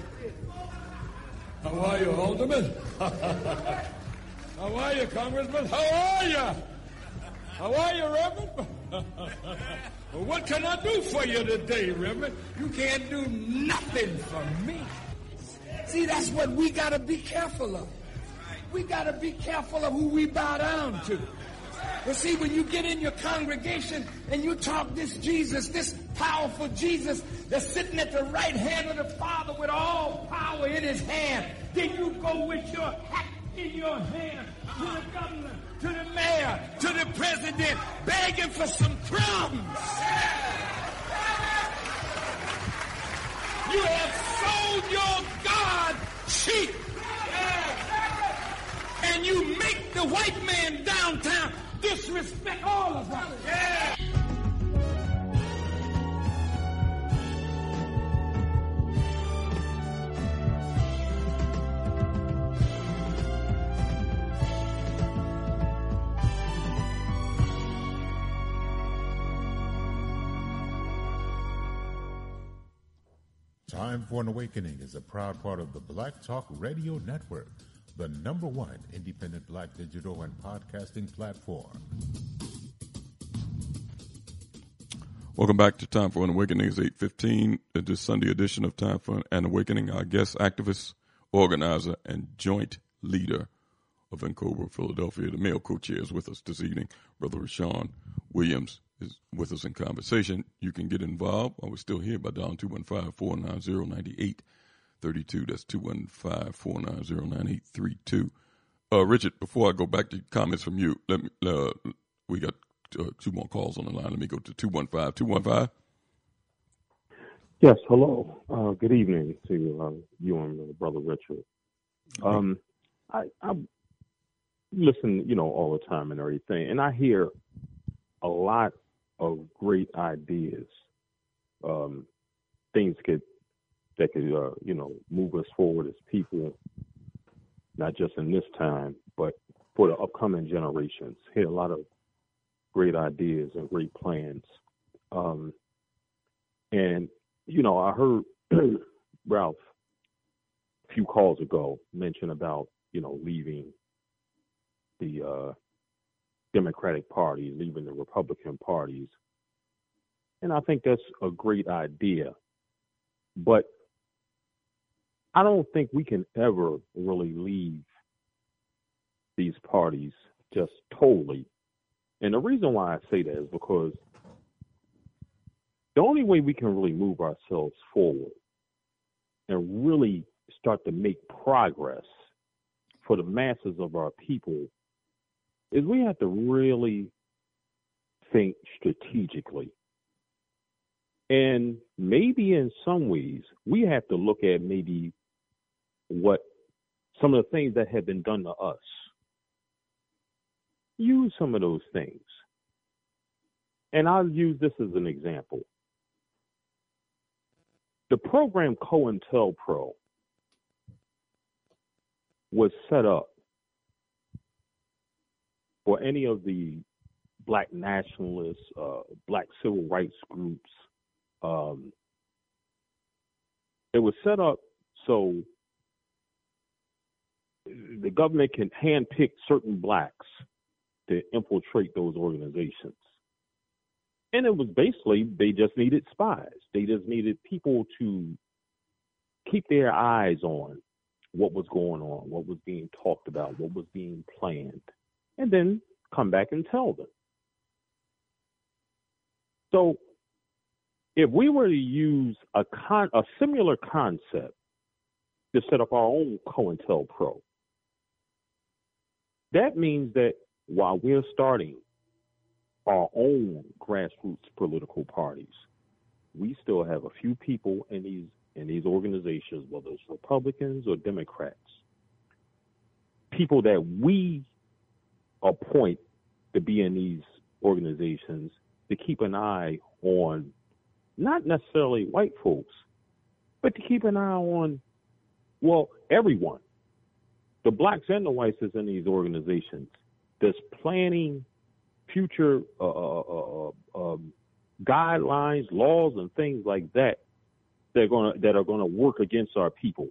How are you, Alderman? How are you, Congressman? How are you? How are you, Reverend? well, what can I do for you today, Reverend? You can't do nothing for me. See, that's what we got to be careful of. We got to be careful of who we bow down to. But see, when you get in your congregation and you talk this Jesus, this powerful Jesus that's sitting at the right hand of the Father with all power in his hand, then you go with your hat in your hand to the governor, to the mayor, to the president, begging for some crumbs. You have sold your God cheap. And you make the white man downtown disrespect all of us. Yeah. Time for an Awakening is a proud part of the Black Talk Radio Network, the number one independent black digital and podcasting platform. Welcome back to Time for an Awakening. It's 815, uh, this Sunday edition of Time for an Awakening. Our guest activist, organizer, and joint leader of N'COBRA Philadelphia, the male co-chair is with us this evening. Brother Rashawn Williams is with us in conversation. You can get involved while we're still here by dialing 215-490-9832. That's 215-490-9832. Uh, Richard, before I go back to comments from you, let me, uh, we got uh, two more calls on the line. Let me go to 215. 215. Yes, hello. Uh, good evening to uh, you and uh, Brother Richard. Um, I, I listen, you know, all the time and everything, and I hear a lot of great ideas, um, things could that could, uh, you know, move us forward as people, not just in this time, but for the upcoming generations. Hear a lot of great ideas and great plans. Um, and, you know, I heard Ralph a few calls ago mention about, you know, leaving the uh, Democratic Party, leaving the Republican parties. And I think that's a great idea. But I don't think we can ever really leave these parties just totally and the reason why I say that is because the only way we can really move ourselves forward and really start to make progress for the masses of our people is we have to really think strategically. And maybe in some ways, we have to look at maybe what some of the things that have been done to us use some of those things. And I'll use this as an example. The program COINTELPRO was set up for any of the black nationalists, uh, black civil rights groups. Um, it was set up so the government can handpick certain blacks to infiltrate those organizations. And it was basically they just needed spies. They just needed people to keep their eyes on what was going on, what was being talked about, what was being planned, and then come back and tell them. So if we were to use a con- a similar concept to set up our own COINTELPRO, that means that while we're starting our own grassroots political parties, we still have a few people in these in these organizations, whether it's Republicans or Democrats, people that we appoint to be in these organizations to keep an eye on not necessarily white folks, but to keep an eye on, well, everyone, the blacks and the whites is in these organizations that's planning future uh, uh, uh, um, guidelines, laws, and things like that that are going that are going to work against our people.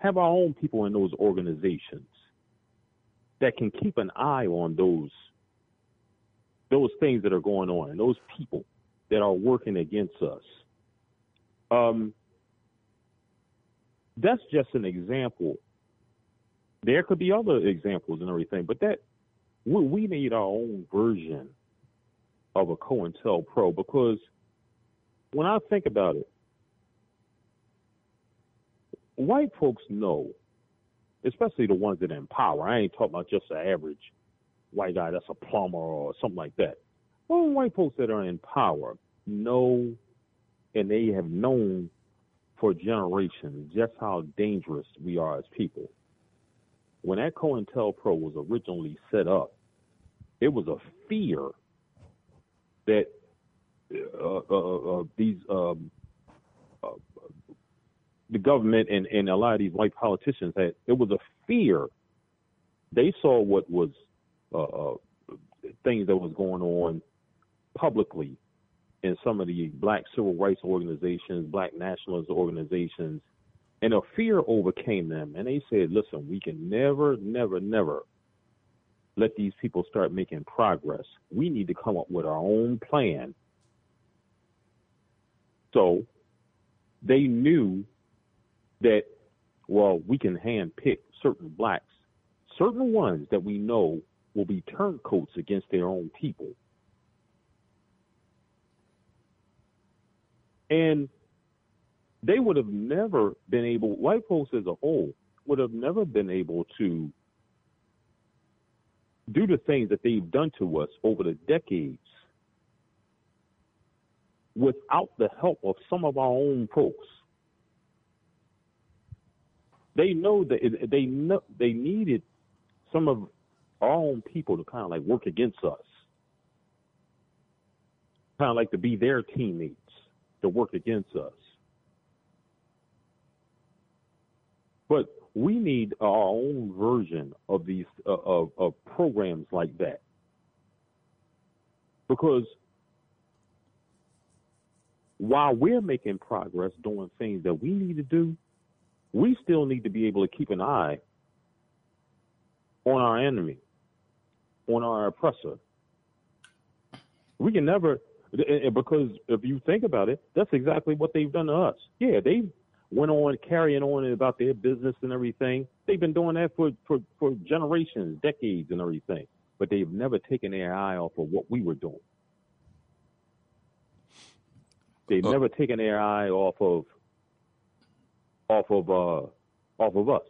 Have our own people in those organizations that can keep an eye on those those things that are going on and those people that are working against us. Um, that's just an example. There could be other examples and everything, but that we, we need our own version of a COINTELPRO because when I think about it, white folks know, especially the ones that are in power. I ain't talking about just the average white guy that's a plumber or something like that. Well, white folks that are in power know and they have known for generations just how dangerous we are as people. When that COINTELPRO was originally set up, it was a fear that uh, uh, uh, these um, uh, the government and, and a lot of these white politicians had. It was a fear. They saw what was uh, uh, things that was going on publicly in some of the black civil rights organizations, black nationalist organizations, and a fear overcame them. And they said, listen, we can never, never, never let these people start making progress. We need to come up with our own plan. So they knew that, well, we can handpick certain blacks, certain ones that we know will be turncoats against their own people. And they would have never been able, white folks as a whole, would have never been able to do the things that they've done to us over the decades without the help of some of our own folks. They know that they know they needed some of our own people to kind of like work against us, kind of like to be their teammates to work against us. But we need our own version of these uh, of, of programs like that because while we're making progress doing things that we need to do, we still need to be able to keep an eye on our enemy, on our oppressor. We can never, because if you think about it, that's exactly what they've done to us. Yeah, they went on carrying on about their business and everything. They've been doing that for, for, for generations, decades and everything. But they've never taken their eye off of what we were doing. They've uh, never taken their eye off of off of uh off of us.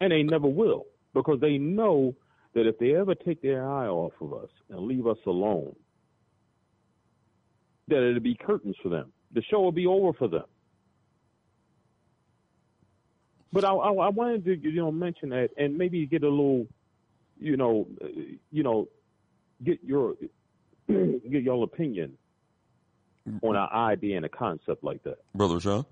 And they never will because they know that if they ever take their eye off of us and leave us alone, that it'll be curtains for them. The show will be over for them. But I, I, I wanted to, you know, mention that and maybe get a little, you know, uh, you know, get your get your opinion on an idea and a concept like that, Brother Sean.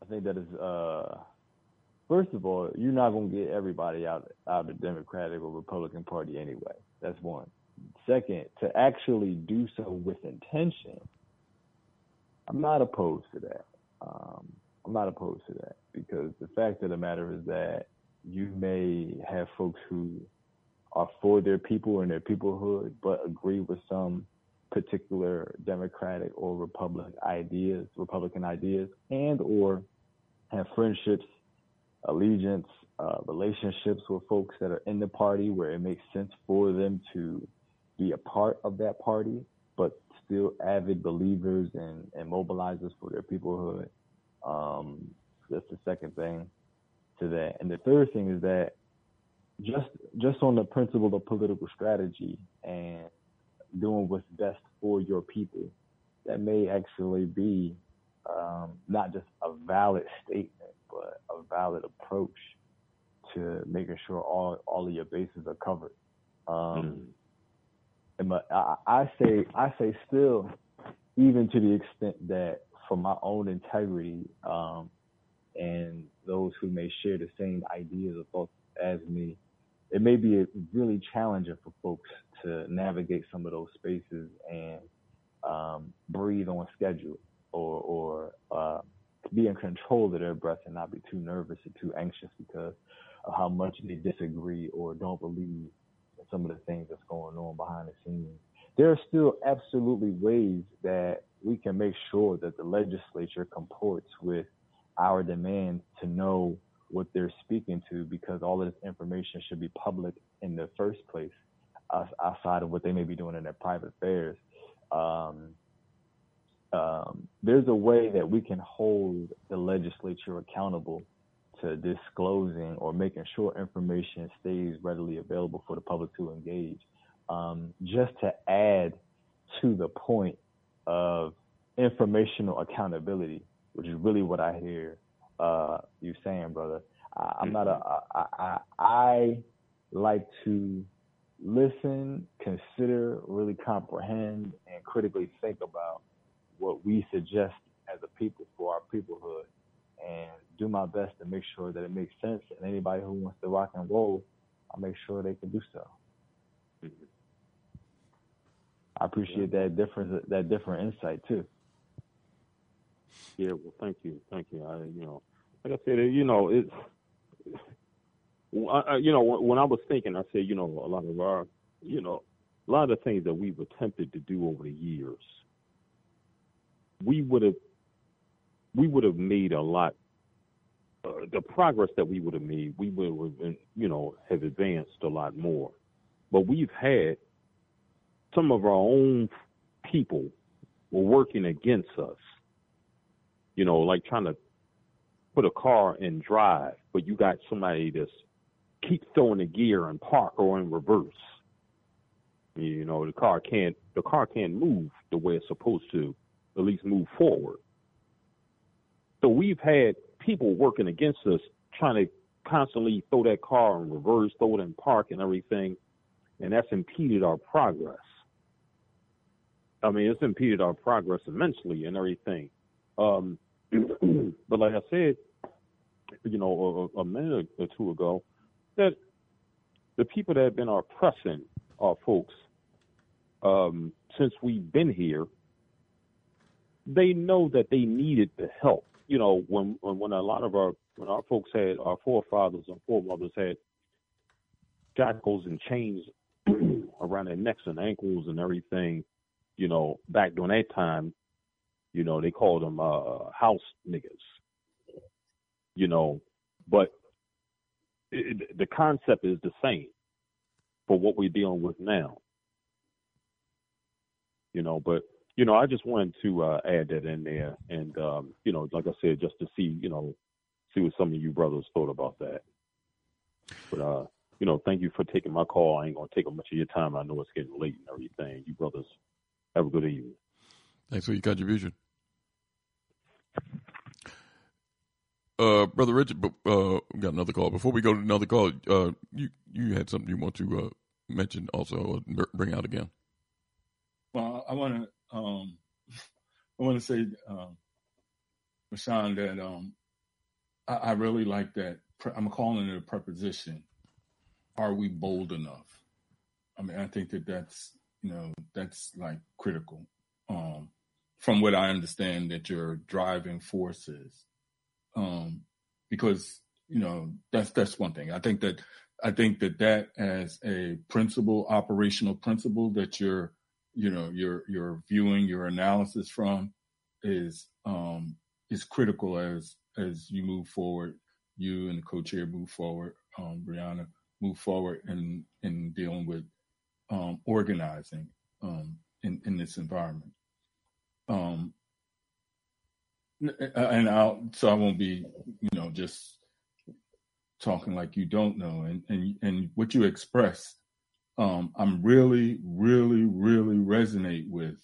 I think that is uh, first of all, you're not gonna get everybody out out of the Democratic or Republican Party anyway. That's one. Second, to actually do so with intention, I'm not opposed to that. Um, I'm not opposed to that because the fact of the matter is that you may have folks who are for their people and their peoplehood, but agree with some particular Democratic or Republican ideas, Republican ideas, and or have friendships, allegiance, uh, relationships with folks that are in the party where it makes sense for them to be a part of that party, but still avid believers and, and mobilizers for their peoplehood. Um, that's the second thing to that. And the third thing is that just just on the principle of political strategy and doing what's best for your people, that may actually be um, not just a valid statement, but a valid approach to making sure all all of your bases are covered. Um, and but I, I say I say still, even to the extent that for my own integrity um, and those who may share the same ideas or thoughts as me, it may be really challenging for folks to navigate some of those spaces and um, breathe on schedule or, or uh, be in control of their breath and not be too nervous or too anxious because of how much they disagree or don't believe some of the things that's going on behind the scenes. There are still absolutely ways that we can make sure that the legislature comports with our demand to know what they're speaking to because all of this information should be public in the first place outside of what they may be doing in their private affairs. Um, um, there's a way that we can hold the legislature accountable to disclosing or making sure information stays readily available for the public to engage. Um, just to add to the point of informational accountability, which is really what I hear uh, you saying, brother. I, I'm not a. I, I, I like to listen, consider, really comprehend, and critically think about what we suggest as a people for our peoplehood, and do my best to make sure that it makes sense. And anybody who wants to rock and roll, I'll make sure they can do so. Mm-hmm. I appreciate that different that different insight too. Yeah, well, thank you, thank you. I, you know, like I said, you know, it's, I, you know, when I was thinking, I said, you know, a lot of our, you know, a lot of the things that we've attempted to do over the years, we would have, we would have made a lot. Uh, the progress that we would have made, we would have, you know, have advanced a lot more. But we've had some of our own people were working against us. You know, like trying to put a car in drive, but you got somebody that's keep throwing the gear and park or in reverse. You know, the car can't the car can't move the way it's supposed to, at least move forward. So we've had people working against us trying to constantly throw that car in reverse, throw it in park and everything, and that's impeded our progress. I mean, it's impeded our progress immensely and everything. Um, but like I said, you know, a, a minute or two ago, that the people that have been oppressing our folks um, since we've been here, they know that they needed the help. You know, when when a lot of our when our folks had our forefathers and foremothers had shackles and chains around their necks and ankles and everything, you know, back during that time, you know, they called them uh, house niggas. You know, but it, the concept is the same for what we're dealing with now. You know, but you know, I just wanted to uh, add that in there, and um, you know, like I said, just to see, you know, see what some of you brothers thought about that. But uh, you know, thank you for taking my call. I ain't gonna take up much of your time. I know it's getting late and everything. You brothers have a good evening. Thanks for your contribution. Uh, brother Richard, uh, we got another call. Before we go to another call, uh, you you had something you want to uh, mention also, or bring out again. Well, I want to um, I want to say, um, Rashawn, that um, I, I really like that. Pre- I'm calling it a preposition. Are we bold enough? I mean, I think that that's you know that's like critical. Um, from what I understand, that your driving force is, um, because you know that's that's one thing. I think that I think that that as a principle, operational principle that you're you know you're you're viewing your analysis from is um, is critical as as you move forward. You and the co-chair move forward. Um, Brianna move forward in in dealing with um, organizing um, in in this environment. Um, and I'll so I won't be you know just talking like you don't know and and and what you expressed um, I'm really really really resonate with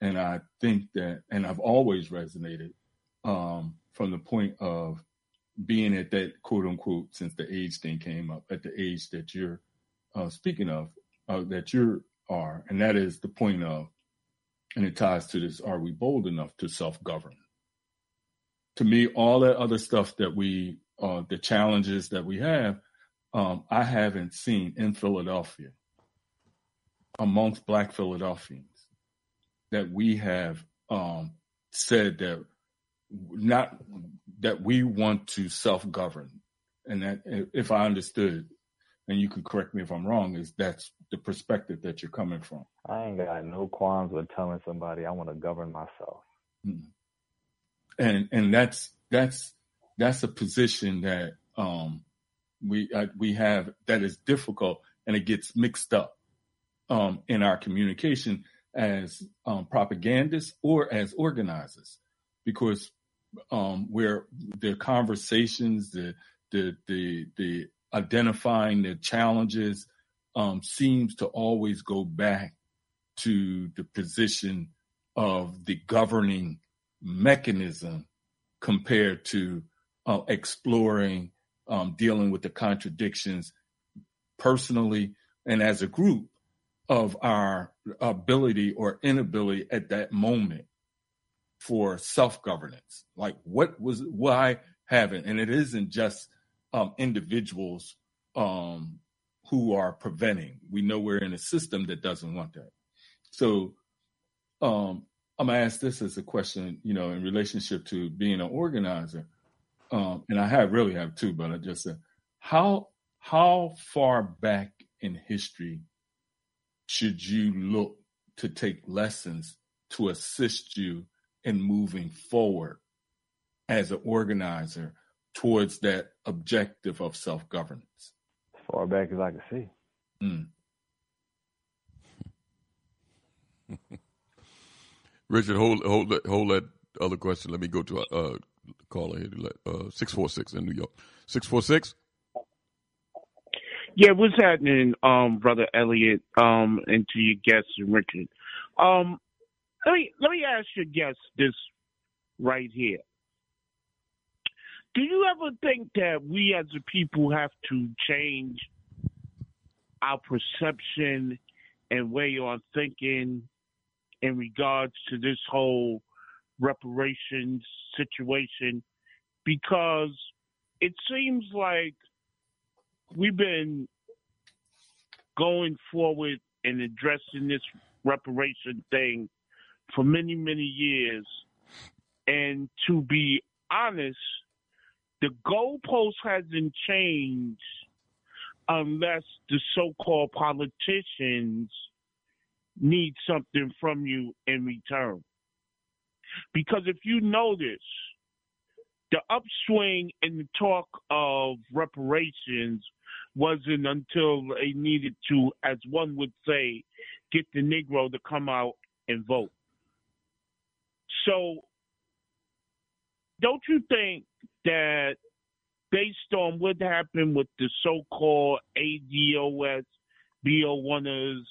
and I think that and I've always resonated um, from the point of being at that quote unquote since the age thing came up at the age that you're uh, speaking of uh, that you are and that is the point of and it ties to this are we bold enough to self-govern? To me all that other stuff that we uh, the challenges that we have um, i haven't seen in philadelphia amongst black philadelphians that we have um, said that not that we want to self-govern. And that if i understood and you can correct me if i'm wrong is that's the perspective that you're coming from. I ain't got no qualms with telling somebody I want to govern myself. and and that's that's that's a position that um we uh, we have that is difficult and it gets mixed up um in our communication as um, propagandists or as organizers. Because um where the conversations the the the the identifying the challenges um seems to always go back to the position of the governing mechanism compared to uh, exploring um, dealing with the contradictions personally and as a group of our ability or inability at that moment for self-governance. Like what was why haven't and it isn't just um, individuals um, who are preventing. We know we're in a system that doesn't want that. So um, I'm gonna ask this as a question, you know, in relationship to being an organizer. Um, and I have really have two, but I just said, how how far back in history should you look to take lessons to assist you in moving forward as an organizer towards that objective of self governance? As far back as I can see. Mm. Richard, hold hold that hold that other question. Let me go to uh, caller here. Uh, six four six in New York. Six four six. Yeah, what's happening, um, brother Elliot, um, and to your guests Richard. Um, let me let me ask your guests this right here. Do you ever think that we as a people have to change our perception and way on thinking in regards to this whole reparations situation because it seems like we've been going forward and addressing this reparation thing for many, many years. And to be honest, the goalpost hasn't changed unless the so called politicians need something from you in return. Because if you notice, the upswing in the talk of reparations wasn't until they needed to, as one would say, get the Negro to come out and vote. So, don't you think that based on what happened with the so called ADOS, BO1ers,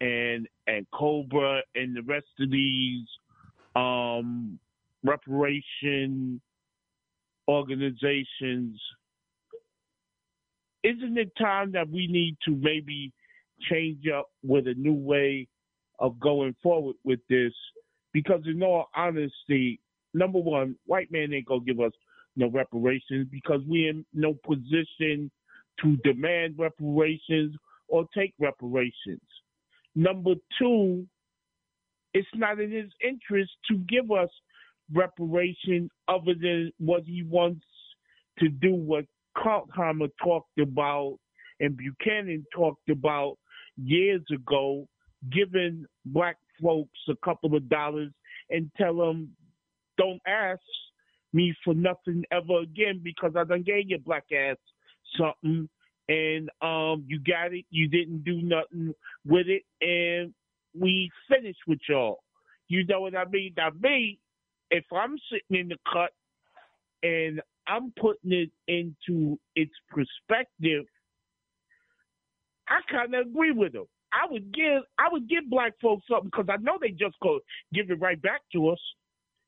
and and N'COBRA and the rest of these um, reparation organizations, isn't it time that we need to maybe change up with a new way of going forward with this? Because in all honesty, number one, white man ain't gonna give us no reparations because we're in no position to demand reparations or take reparations. Number two, it's not in his interest to give us reparation other than what he wants to do what Krauthammer talked about and Buchanan talked about years ago, giving black folks a couple of dollars and tell them, don't ask me for nothing ever again because I done gave your black ass something and um you got it, you didn't do nothing with it, and we finished with y'all. You know what I mean? Now me, if I'm sitting in the cut and I'm putting it into its perspective, I kind of agree with him. I would give I would give black folks something because I know they just go give it right back to us.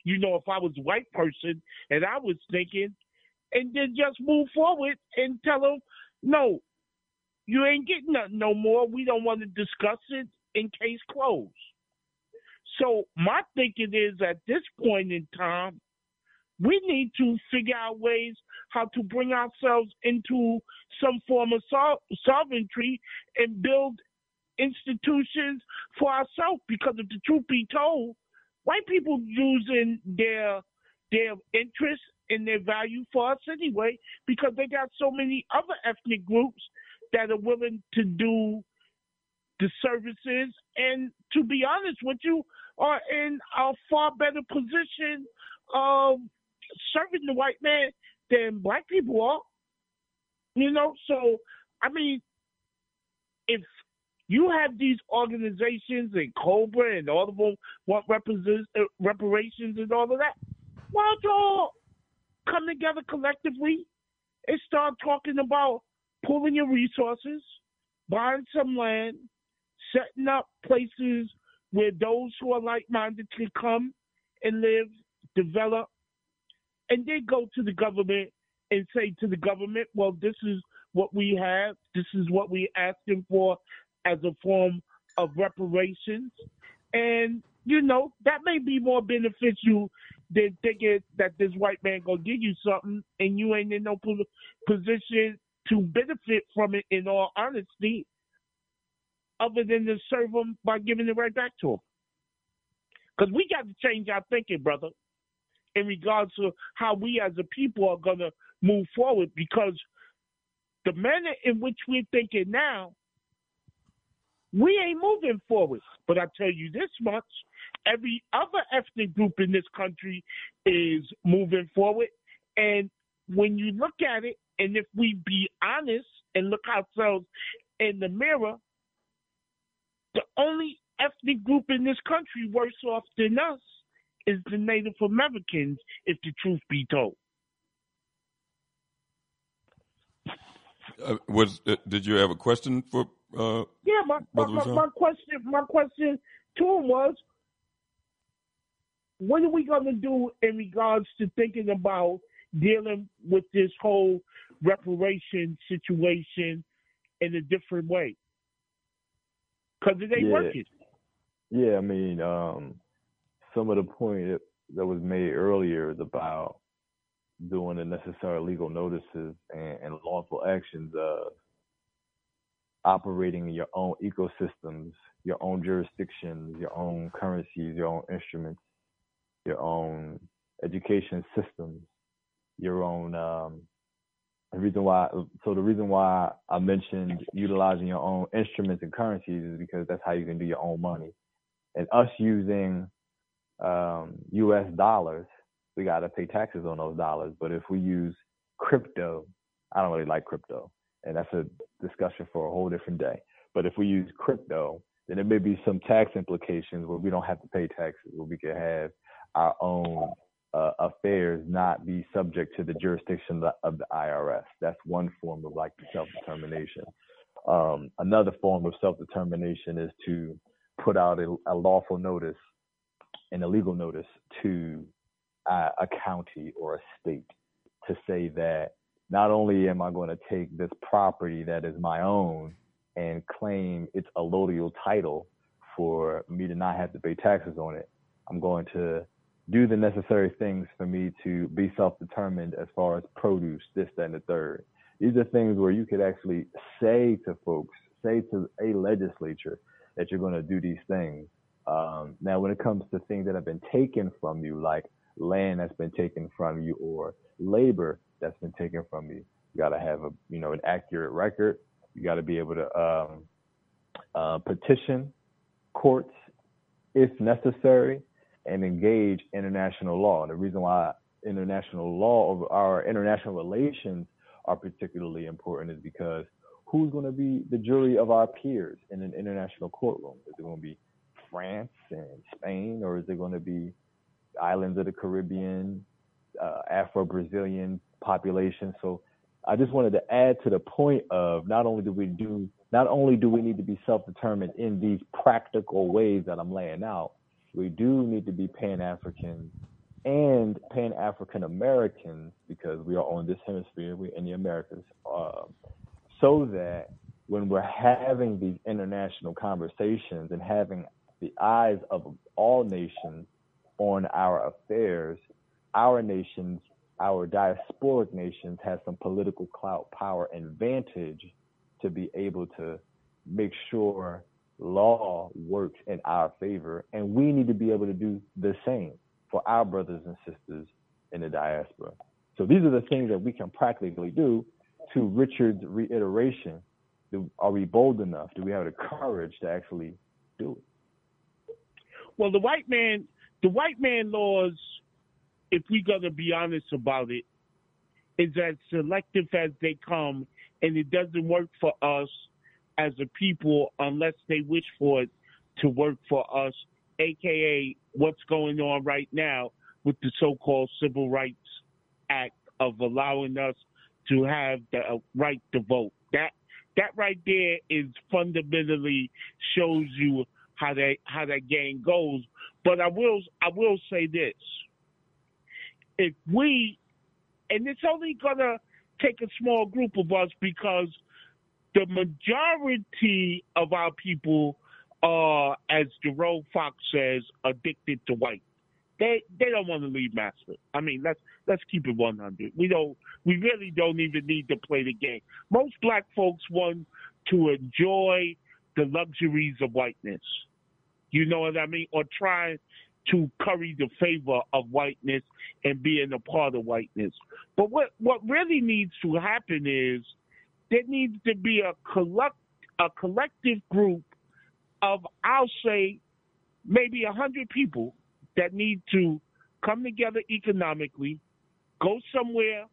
You know, if I was a white person and I was thinking, and then just move forward and tell them, no, you ain't getting nothing no more. We don't want to discuss it in case closed. So my thinking is at this point in time, we need to figure out ways how to bring ourselves into some form of sol- sovereignty and build institutions for ourselves. Because if the truth be told, white people using their their interest and their value for us anyway, because they got so many other ethnic groups that are willing to do the services and to be honest with you are in a far better position of serving the white man than black people are. You know, so I mean, if you have these organizations and N'COBRA and all of them want reparations and all of that, why don't y'all come together collectively and start talking about pooling your resources, buying some land, setting up places where those who are like-minded can come and live, develop, and then go to the government and say to the government, well, this is what we have, this is what we're asking for as a form of reparations. And, you know, that may be more beneficial than thinking that this white man gonna give you something and you ain't in no position to benefit from it in all honesty, other than to serve them by giving it right back to them. Because we got to change our thinking, brother in regards to how we as a people are going to move forward because the manner in which we're thinking now, we ain't moving forward. But I tell you this much every other ethnic group in this country is moving forward. And when you look at it, and if we be honest and look ourselves in the mirror, only ethnic group in this country worse off than us is the Native Americans, if the truth be told. Uh, was uh, did you have a question for? Uh, yeah, my my, my, my, question my question to him was, what are we going to do in regards to thinking about dealing with this whole reparation situation in a different way? Because it ain't yeah. working. Yeah, I mean, um, some of the point that was made earlier is about doing the necessary legal notices and, and lawful actions of operating in your own ecosystems, your own jurisdictions, your own currencies, your own instruments, your own education systems, your own um, the reason why so the reason why I mentioned utilizing your own instruments and currencies is because that's how you can do your own money. And us using um, U.S. dollars, we got to pay taxes on those dollars. But if we use crypto, I don't really like crypto, and that's a discussion for a whole different day. But if we use crypto, then there may be some tax implications where we don't have to pay taxes, where we can have our own uh, affairs not be subject to the jurisdiction of the IRS. That's one form of like self-determination. Um, another form of self-determination is to put out a, a lawful notice an illegal notice to a county or a state to say that not only am I going to take this property that is my own and claim it's allodial title for me to not have to pay taxes on it, I'm going to do the necessary things for me to be self-determined as far as produce, this, that, and the third. These are things where you could actually say to folks, say to a legislature that you're going to do these things. Um, now, when it comes to things that have been taken from you, like land that's been taken from you or labor that's been taken from you, you got to have a, you know, an accurate record. You got to be able to um, uh, petition courts if necessary and engage international law. And the reason why international law our international relations are particularly important is because who's going to be the jury of our peers in an international courtroom? Is it going to be France and Spain, or is it going to be islands of the Caribbean, uh, Afro-Brazilian population? So I just wanted to add to the point of not only do we do not only do we need to be self-determined in these practical ways that I'm laying out, we do need to be Pan-African and Pan-African Americans because we are on this hemisphere, we're in the Americas, uh, so that when we're having these international conversations and having the eyes of all nations on our affairs, our nations, our diasporic nations have some political clout, power, and vantage to be able to make sure law works in our favor. And we need to be able to do the same for our brothers and sisters in the diaspora. So these are the things that we can practically do to Richard's reiteration. Are we bold enough? Do we have the courage to actually do it? Well, the white man, the white man laws, if we're gonna be honest about it, is as selective as they come, and it doesn't work for us as a people unless they wish for it to work for us, aka what's going on right now with the so-called Civil Rights Act of allowing us to have the right to vote. That that right there is fundamentally shows you how that how that game goes. But I will I will say this: if we, and it's only gonna take a small group of us because the majority of our people are, as Jerome Fox says, addicted to white. They they don't want to leave Master. I mean, let's let's keep it 100. We don't. We really don't even need to play the game. Most black folks want to enjoy the luxuries of whiteness. You know what I mean? Or try to curry the favor of whiteness and being a part of whiteness. But what what really needs to happen is there needs to be a collect a collective group of I'll say maybe a hundred people that need to come together economically, go somewhere,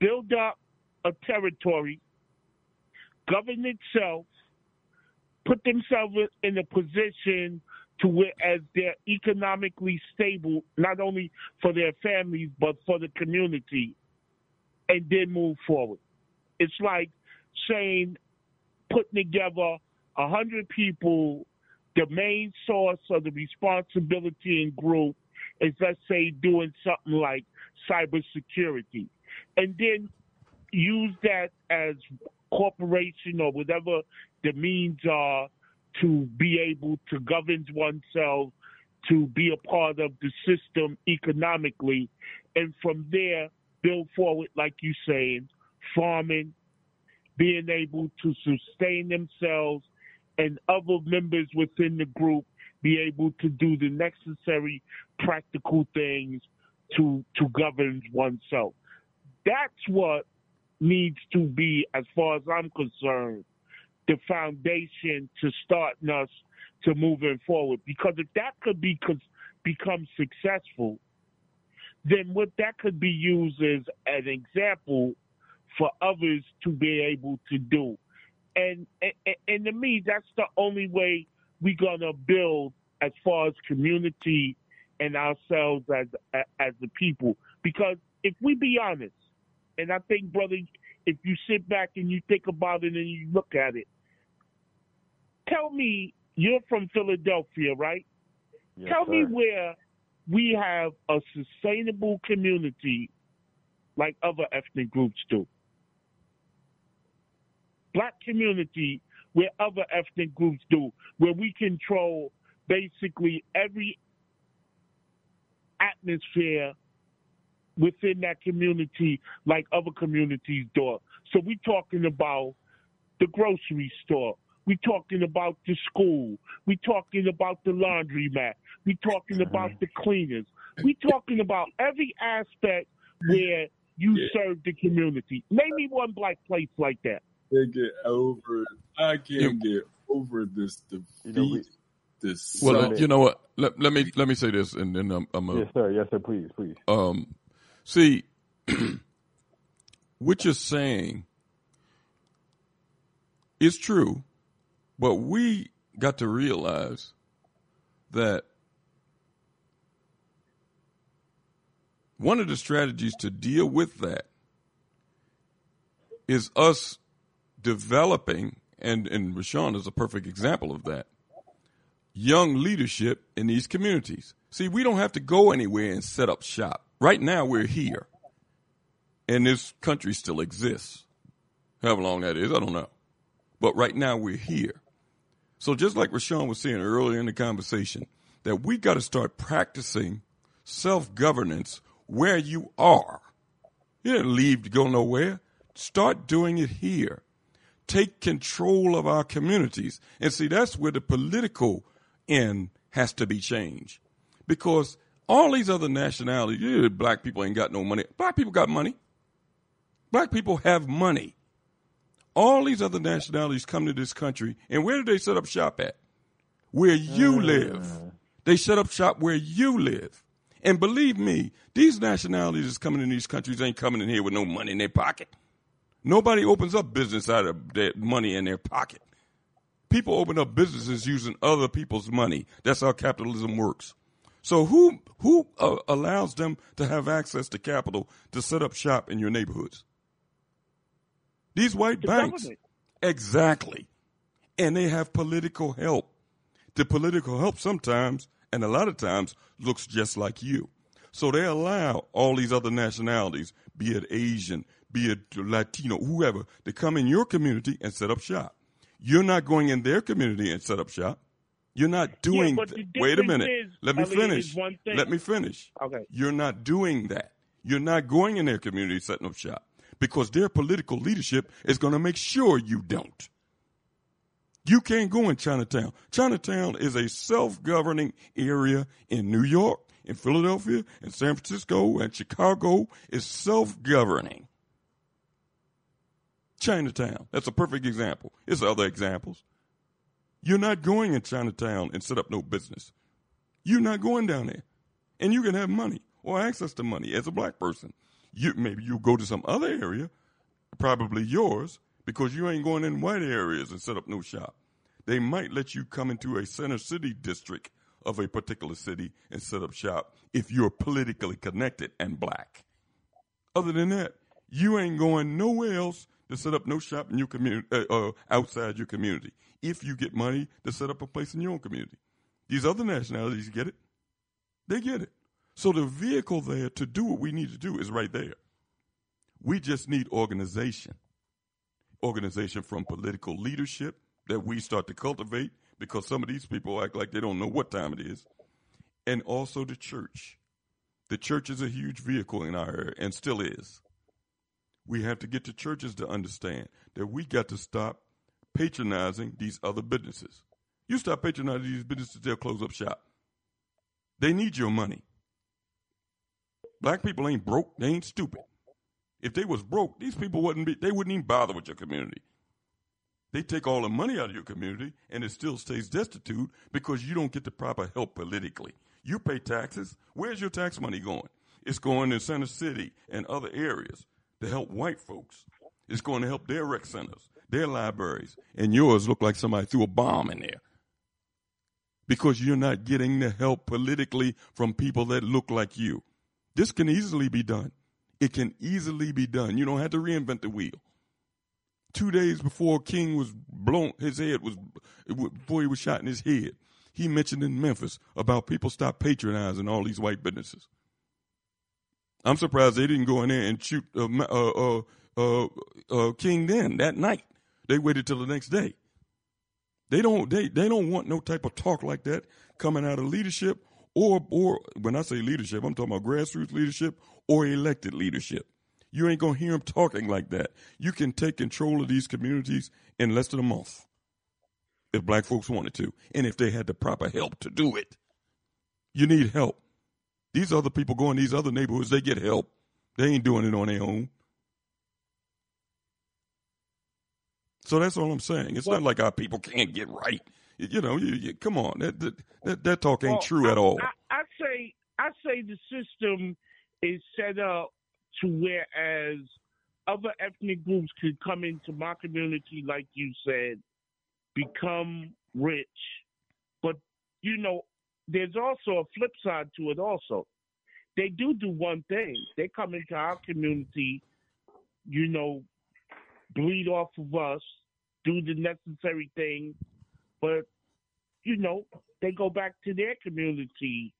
build up a territory, govern itself, put themselves in a position to where as they're economically stable, not only for their families but for the community, and then move forward. It's like saying putting together a hundred people, the main source of the responsibility and group is let's say doing something like cybersecurity. And then use that as corporation or whatever the means are to be able to govern oneself, to be a part of the system economically, and from there build forward, like you saying, farming, being able to sustain themselves, and other members within the group be able to do the necessary practical things to to govern oneself. That's what needs to be, as far as I'm concerned, the foundation to starting us to moving forward. Because if that could be become successful, then what that could be used as an example for others to be able to do. And, and, and to me, that's the only way we're gonna build as far as community and ourselves as as the people. Because if we be honest, and I think, brother, if you sit back and you think about it and you look at it, tell me you're from Philadelphia, right? Yes, tell sir. me where we have a sustainable community like other ethnic groups do. Black community where other ethnic groups do, where we control basically every atmosphere within that community like other communities do. So we're talking about the grocery store. We're talking about the school. We're talking about the laundromat. We're talking mm-hmm. about the cleaners. We're talking about every aspect where you Yeah. serve the community. Name me one black place like that. Can't get over. I can't get over this defeat. this. Well, self- you know what? Let, let me let me say this, and then I'm, I'm a, Yes, sir. Yes, sir. Please, please. Um, see, what you're saying is true, but we got to realize that one of the strategies to deal with that is us developing, and, and Rashawn is a perfect example of that, young leadership in these communities. See, we don't have to go anywhere and set up shop. Right now, we're here, and this country still exists. However long that is, I don't know. But right now, we're here. So, just like Rashawn was saying earlier in the conversation, that we got to start practicing self governance where you are. You didn't leave to go nowhere. Start doing it here. Take control of our communities. And see, that's where the political end has to be changed. Because all these other nationalities, yeah, black people ain't got no money. Black people got money. Black people have money. All these other nationalities come to this country, and where do they set up shop at? Where you uh. live. They set up shop where you live. And believe me, these nationalities that's coming in these countries ain't coming in here with no money in their pocket. Nobody opens up business out of their money in their pocket. People open up businesses using other people's money. That's how capitalism works. So who who uh, allows them to have access to capital to set up shop in your neighborhoods? These white The banks. government. Exactly. And they have political help. The political help sometimes, and a lot of times, looks just like you. So they allow all these other nationalities, be it Asian, be it Latino, whoever, to come in your community and set up shop. You're not going in their community and set up shop. You're not doing. th- Wait a minute. is, Let me is finish. Let me finish. Okay. You're not doing that. You're not going in their community setting up shop because their political leadership is going to make sure you don't. You can't go in Chinatown. Chinatown is a self-governing area in New York, in Philadelphia, in San Francisco, and Chicago is self-governing. Chinatown. That's a perfect example. There's other examples. You're not going in Chinatown and set up no business. You're not going down there. And you can have money or access to money as a black person. You maybe you go to some other area, probably yours, because you ain't going in white areas and set up no shop. They might let you come into a center city district of a particular city and set up shop if you're politically connected and black. Other than that, you ain't going nowhere else to set up no shop in your community, uh, uh, outside your community. If you get money to set up a place in your own community, these other nationalities get it. They get it. So the vehicle there to do what we need to do is right there. We just need organization. Organization from political leadership that we start to cultivate because some of these people act like they don't know what time it is. And also the church. The church is a huge vehicle in our area and still is. We have to get the churches to understand that we got to stop patronizing these other businesses. You stop patronizing these businesses, they'll close up shop. They need your money. Black people ain't broke, they ain't stupid. If they was broke, these people wouldn't be they wouldn't even bother with your community. They take all the money out of your community and it still stays destitute because you don't get the proper help politically. You pay taxes. Where's your tax money going? It's going to Center City and other areas to help white folks. It's going to help their rec centers, their libraries, and yours look like somebody threw a bomb in there. Because you're not getting the help politically from people that look like you. This can easily be done. It can easily be done. You don't have to reinvent the wheel. Two days before King was blown, his head was, before he was shot in his head, he mentioned in Memphis about people stop patronizing all these white businesses. I'm surprised they didn't go in there and shoot uh, uh, uh, uh, uh, King then that night. They waited till the next day. They don't they they don't want no type of talk like that coming out of leadership or or when I say leadership, I'm talking about grassroots leadership or elected leadership. You ain't gonna hear them talking like that. You can take control of these communities in less than a month if black folks wanted to, and if they had the proper help to do it. You need help. These other people go in these other neighborhoods, they get help. They ain't doing it on their own. So that's all I'm saying. It's well, not like our people can't get right. You know, you, you, come on, that, that that talk ain't well, true I, at all. I, I say I say the system is set up to whereas other ethnic groups could come into my community, like you said, become rich, but you know, there's also a flip side to it. Also, they do do one thing: they come into our community, you know, bleed off of us, do the necessary thing, but you know, they go back to their community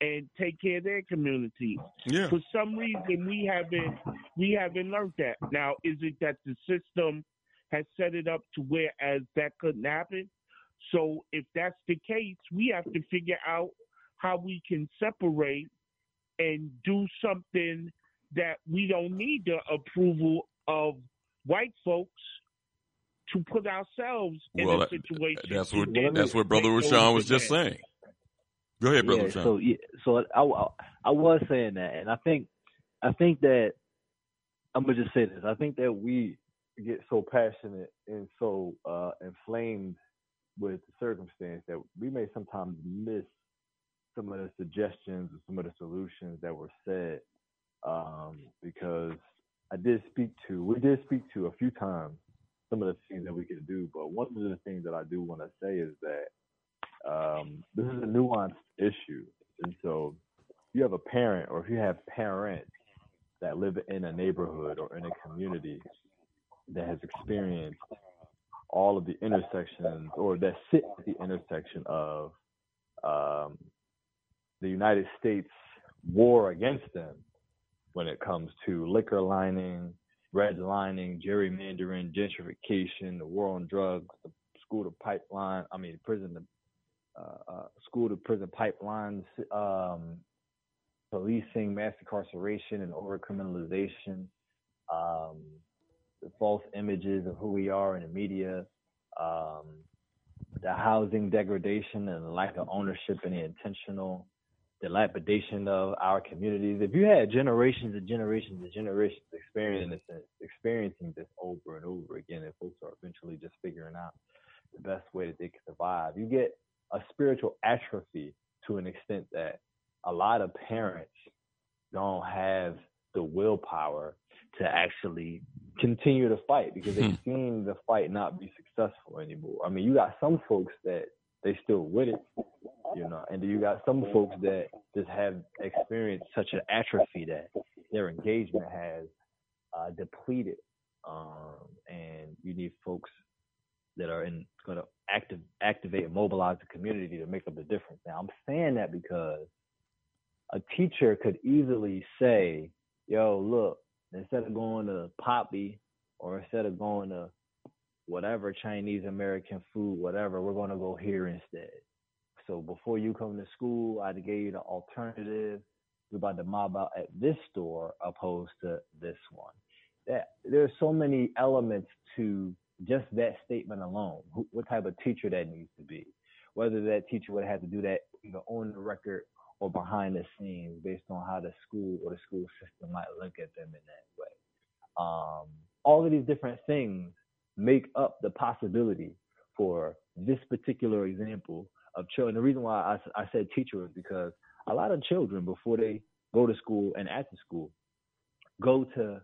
and take care of their community. Yeah. For some reason we haven't we haven't learned that. Now, is it that the system has set it up to where as that couldn't happen? So if that's the case, we have to figure out how we can separate and do something that we don't need the approval of white folks to put ourselves in well, a situation. That's what that's what Brother Rashawn was just saying. Go ahead, Brother yeah, Rashawn. So yeah, so I, I, I was saying that, and I think I think that I'm gonna just say this. I think that we get so passionate and so uh, inflamed with the circumstance that we may sometimes miss some of the suggestions or some of the solutions that were said um, because I did speak to, we did speak to a few times some of the things that we could do. But one of the things that I do want to say is that um, this is a nuanced issue. And so if you have a parent or if you have parents that live in a neighborhood or in a community that has experienced all of the intersections or that sit at the intersection of um, the United States war against them when it comes to liquor lining, redlining, gerrymandering, gentrification, the war on drugs, the school to pipeline, I mean, prison to uh, uh, school to prison pipelines, um, policing, mass incarceration, and overcriminalization, um, false images of who we are in the media, um, the housing degradation and lack of ownership and the intentional dilapidation of our communities. If you had generations and generations and generations experiencing this, experiencing this over and over again, and folks are eventually just figuring out the best way that they can survive, you get a spiritual atrophy to an extent that a lot of parents don't have the willpower to actually continue to fight because they've hmm. seen the fight not be successful anymore. I mean, you got some folks that they still with it, you know, and you got some folks that just have experienced such an atrophy that their engagement has uh, depleted, um, and you need folks that are in going to active, activate and mobilize the community to make up the difference. Now, I'm saying that because a teacher could easily say, "Yo, look, instead of going to Poppy or instead of going to whatever Chinese American food, whatever, we're going to go here instead. So before you come to school, I gave you the alternative. We're about to mob out at this store opposed to this one. That there's so many elements to just that statement alone. Who, what type of teacher that needs to be, whether that teacher would have to do that either on the record or behind the scenes, based on how the school or the school system might look at them in that way. Um, all of these different things make up the possibility for this particular example of children. The reason why I, I said teacher is because a lot of children, before they go to school and after school, go to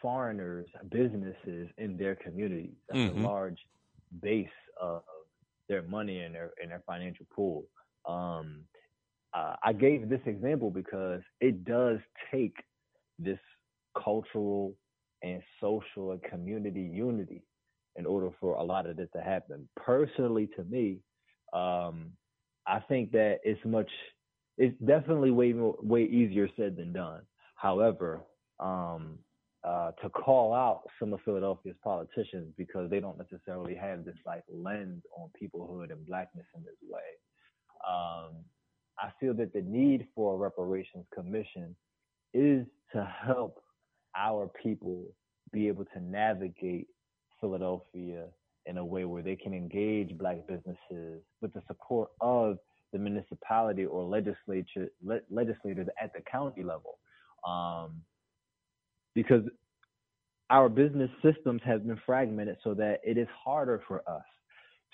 foreigners' businesses in their communities. That's mm-hmm. a large base of their money and their and their financial pool. Um, uh, I gave this example because it does take this cultural and social and community unity in order for a lot of this to happen. Personally, to me, um, I think that it's much, it's definitely way more, way easier said than done. However, um, uh, to call out some of Philadelphia's politicians because they don't necessarily have this like lens on peoplehood and blackness in this way. Um, I feel that the need for a reparations commission is to help our people be able to navigate Philadelphia in a way where they can engage black businesses with the support of the municipality or legislature le- legislators at the county level. Um, because our business systems have been fragmented so that it is harder for us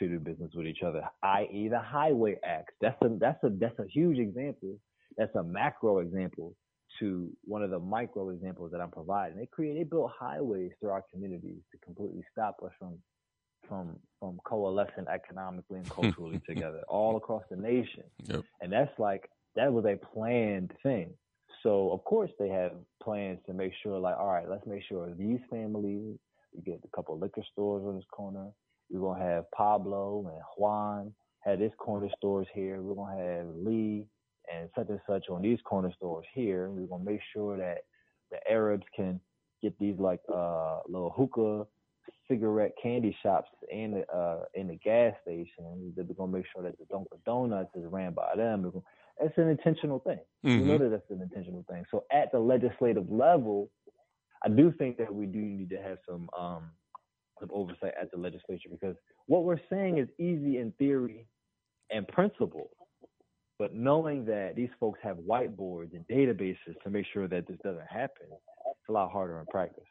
to do business with each other i.e. the highway act that's a that's a that's a huge example that's a macro example to one of the micro examples that I'm providing. They create, they built highways through our communities to completely stop us from from from coalescing economically and culturally together all across the nation. Yep. And that's like that was a planned thing. So of course they have plans to make sure like, all right, let's make sure these families, we get a couple liquor stores on this corner. We're gonna have Pablo and Juan had his corner stores here. We're gonna have Lee and such and such on these corner stores here. We're gonna make sure that the Arabs can get these like uh little hookah cigarette candy shops in the uh in the gas station. They're gonna make sure that the Dunkin' Donuts is ran by them. It's an intentional thing. You know that that's an intentional thing. So at the legislative level, I do think that we do need to have some um some oversight at the legislature because what we're saying is easy in theory and principle. But knowing that these folks have whiteboards and databases to make sure that this doesn't happen, it's a lot harder in practice.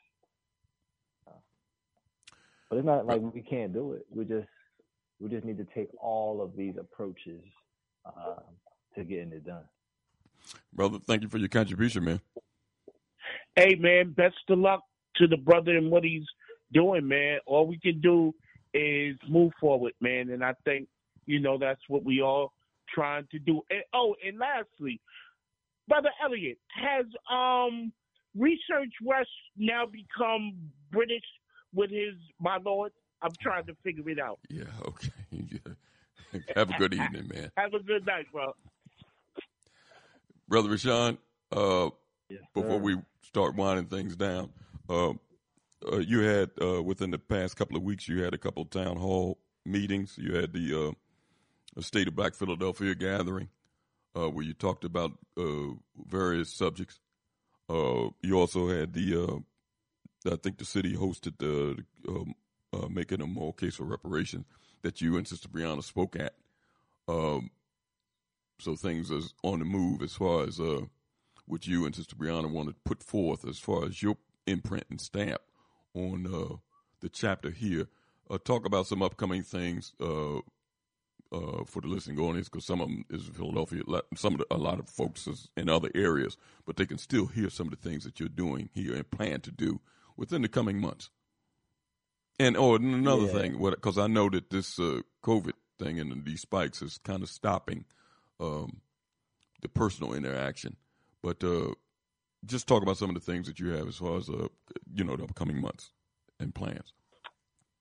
But it's not like we can't do it. We just we just need to take all of these approaches uh, to getting it done. Brother, thank you for your contribution, man. Hey man, best of luck to the brother and what he's doing, man. All we can do is move forward, man. And I think, you know, that's what we all trying to do. And oh, and lastly, Brother Elliot, has um Research West now become British with his my lord? I'm trying to figure it out. Yeah, okay. Have a good evening, man. Have a good night, bro. Brother Rashawn, uh, before we start winding things down, uh, uh, you had uh, within the past couple of weeks, you had a couple of town hall meetings. You had the uh, State of Black Philadelphia gathering, uh, where you talked about uh, various subjects. Uh, you also had the, I think the city hosted the um, making a moral case for reparations that you and Sister Brianna spoke at. Um, so things is on the move as far as what you and Sister Brianna want to put forth as far as your imprint and stamp on uh, the chapter here. Uh, talk about some upcoming things uh, uh, for the listening audience because some of them is Philadelphia. Some of the, a lot of folks is in other areas, but they can still hear some of the things that you're doing here and plan to do within the coming months. And oh, and another Yeah. thing, because I know that this uh, COVID thing and these spikes is kind of stopping um, the personal interaction. But uh, just talk about some of the things that you have as far as uh, you know the upcoming months and plans.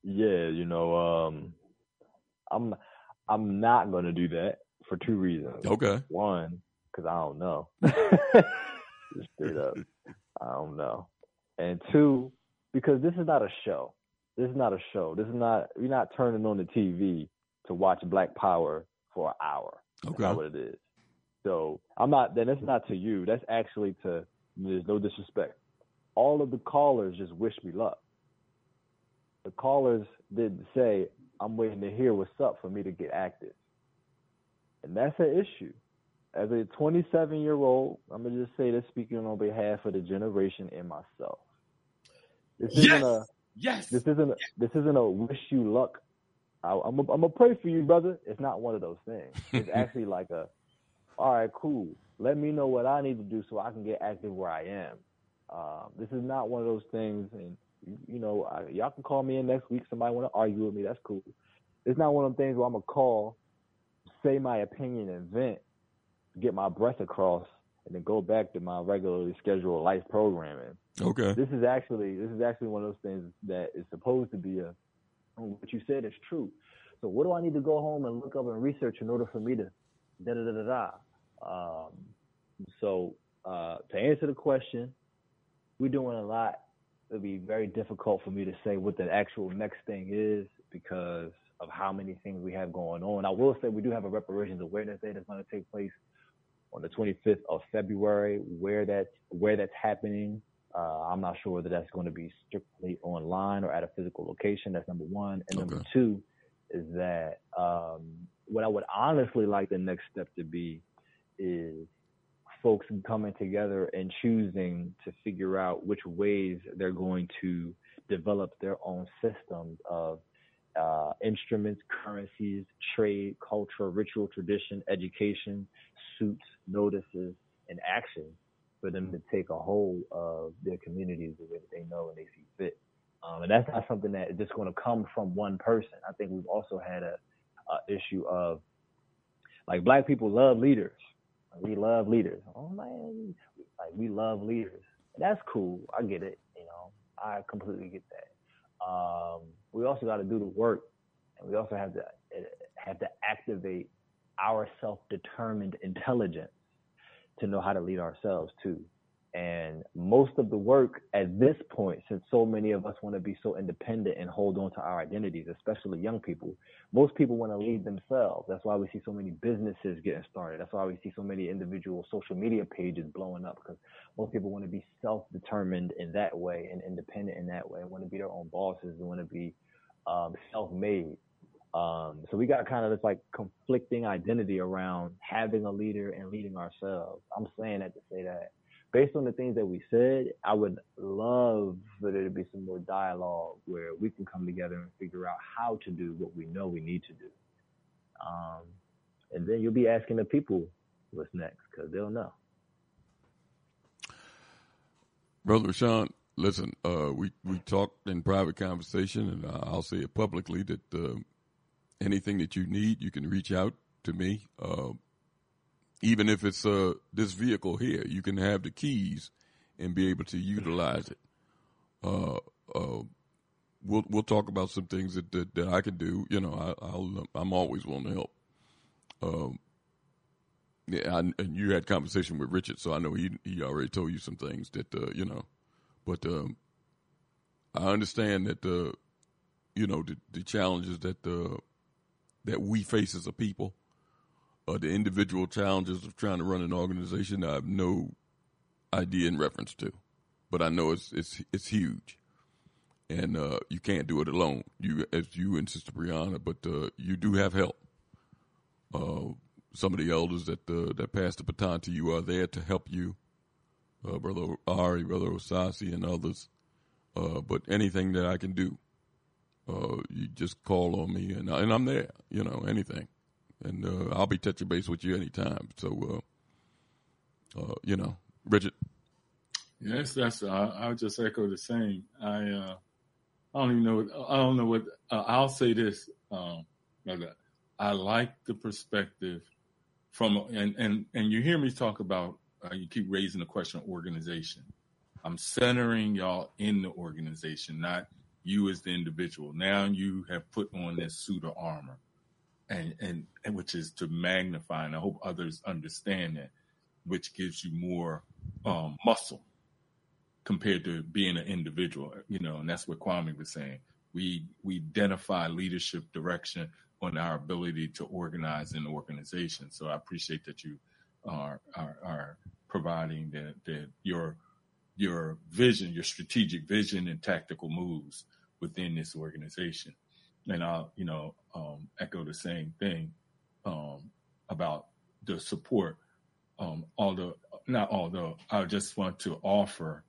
Yeah, you know, um, I'm I'm not gonna do that for two reasons. Okay. One, because I don't know. Just straight up, I don't know. And two, because this is not a show. This is not a show. This is not. We're not turning on the TV to watch Black Power for an hour. That's Okay. not what it is. So I'm not. Then that's not to you. That's actually to. There's no disrespect. All of the callers just wish me luck. The callers didn't say, "I'm waiting to hear what's up for me to get active," and that's an issue. As a 27 year old, I'm gonna just say this, speaking on behalf of the generation and myself. This isn't a Yes. this isn't a, this isn't a wish you luck. I, I'm a, I'm gonna pray for you, brother. It's not one of those things. It's actually like a, all right, cool. Let me know what I need to do so I can get active where I am. Um, this is not one of those things, and you, you know, I, y'all can call me in next week. Somebody want to argue with me? That's cool. It's not one of them things where I'm gonna call, say my opinion, and vent, get my breath across, and then go back to my regularly scheduled life programming. Okay. This is actually this is actually one of those things that is supposed to be a what you said is true. So what do I need to go home and look up and research in order for me to da da da da da? Um, so uh, to answer the question, we're doing a lot. It'd be very difficult for me to say what the actual next thing is because of how many things we have going on. I will say we do have a reparations awareness day that's going to take place on the 25th of February. Where that's where that's happening, uh, I'm not sure whether that's going to be strictly online or at a physical location. That's number one. And number two is that um, what I would honestly like the next step to be is folks coming together and choosing to figure out which ways they're going to develop their own systems of uh, instruments, currencies, trade, culture, ritual, tradition, education, suits, notices, and action for them to take a hold of their communities the way that they know and they see fit. Um, and that's not something that is just going to come from one person. I think we've also had a, a issue of like black people love leaders. We love leaders. Oh man, like we love leaders. That's cool. I get it. You know, I completely get that. Um, we also got to do the work, and we also have to have to activate our self-determined intelligence to know how to lead ourselves too. And most of the work at this point, since so many of us want to be so independent and hold on to our identities, especially young people, most people want to lead themselves. That's why we see so many businesses getting started. That's why we see so many individual social media pages blowing up because most people want to be self determined in that way and independent in that way, want to be their own bosses, they want to be um, self made. Um, so we got kind of this like conflicting identity around having a leader and leading ourselves. I'm saying that to say that based on the things that we said, I would love for there to be some more dialogue where we can come together and figure out how to do what we know we need to do. Um, and then you'll be asking the people what's next because they'll know. Brother Sean, listen, uh, we, we talked in private conversation, and I'll say it publicly that uh, anything that you need, you can reach out to me. Uh, even if it's uh, this vehicle here, you can have the keys and be able to utilize it. Uh, uh, we'll we'll talk about some things that that, that I can do. You know, I, I'm always willing to help. Um, yeah, I, and you had conversation with Richard, so I know he he already told you some things that uh, you know, but um, I understand that the you know the, the challenges that the that we face as a people uh, the individual challenges of trying to run an organization, I have no idea in reference to, but I know it's it's it's huge, and uh, you can't do it alone. You, as you and Sister Brianna, but uh, you do have help. Uh, some of the elders that uh, that passed the baton to you are there to help you, uh, brother Ari, brother Osasi, and others. but anything that I can do, you just call on me, and and I'm there. You know, anything and uh, I'll be touching base with you anytime. So, uh, uh, you know, Bridget. Yes, that's. I'll just echo the same. I uh, I don't even know. What, I don't know what. Uh, I'll say this. Um, I like the perspective from and and and you hear me talk about. you keep raising the question of organization. I'm centering y'all in the organization, not you as the individual. Now you have put on this suit of armor and, and, and which is to magnify. And I hope others understand that, which gives you more um, muscle compared to being an individual. You know, and that's what Kwame was saying. We we identify leadership direction on our ability to organize an organization. So I appreciate that you are are, are providing that that your your vision, your strategic vision and tactical moves within this organization and I'll, you know, um, echo the same thing um, about the support. Um, although, not although, I just want to offer,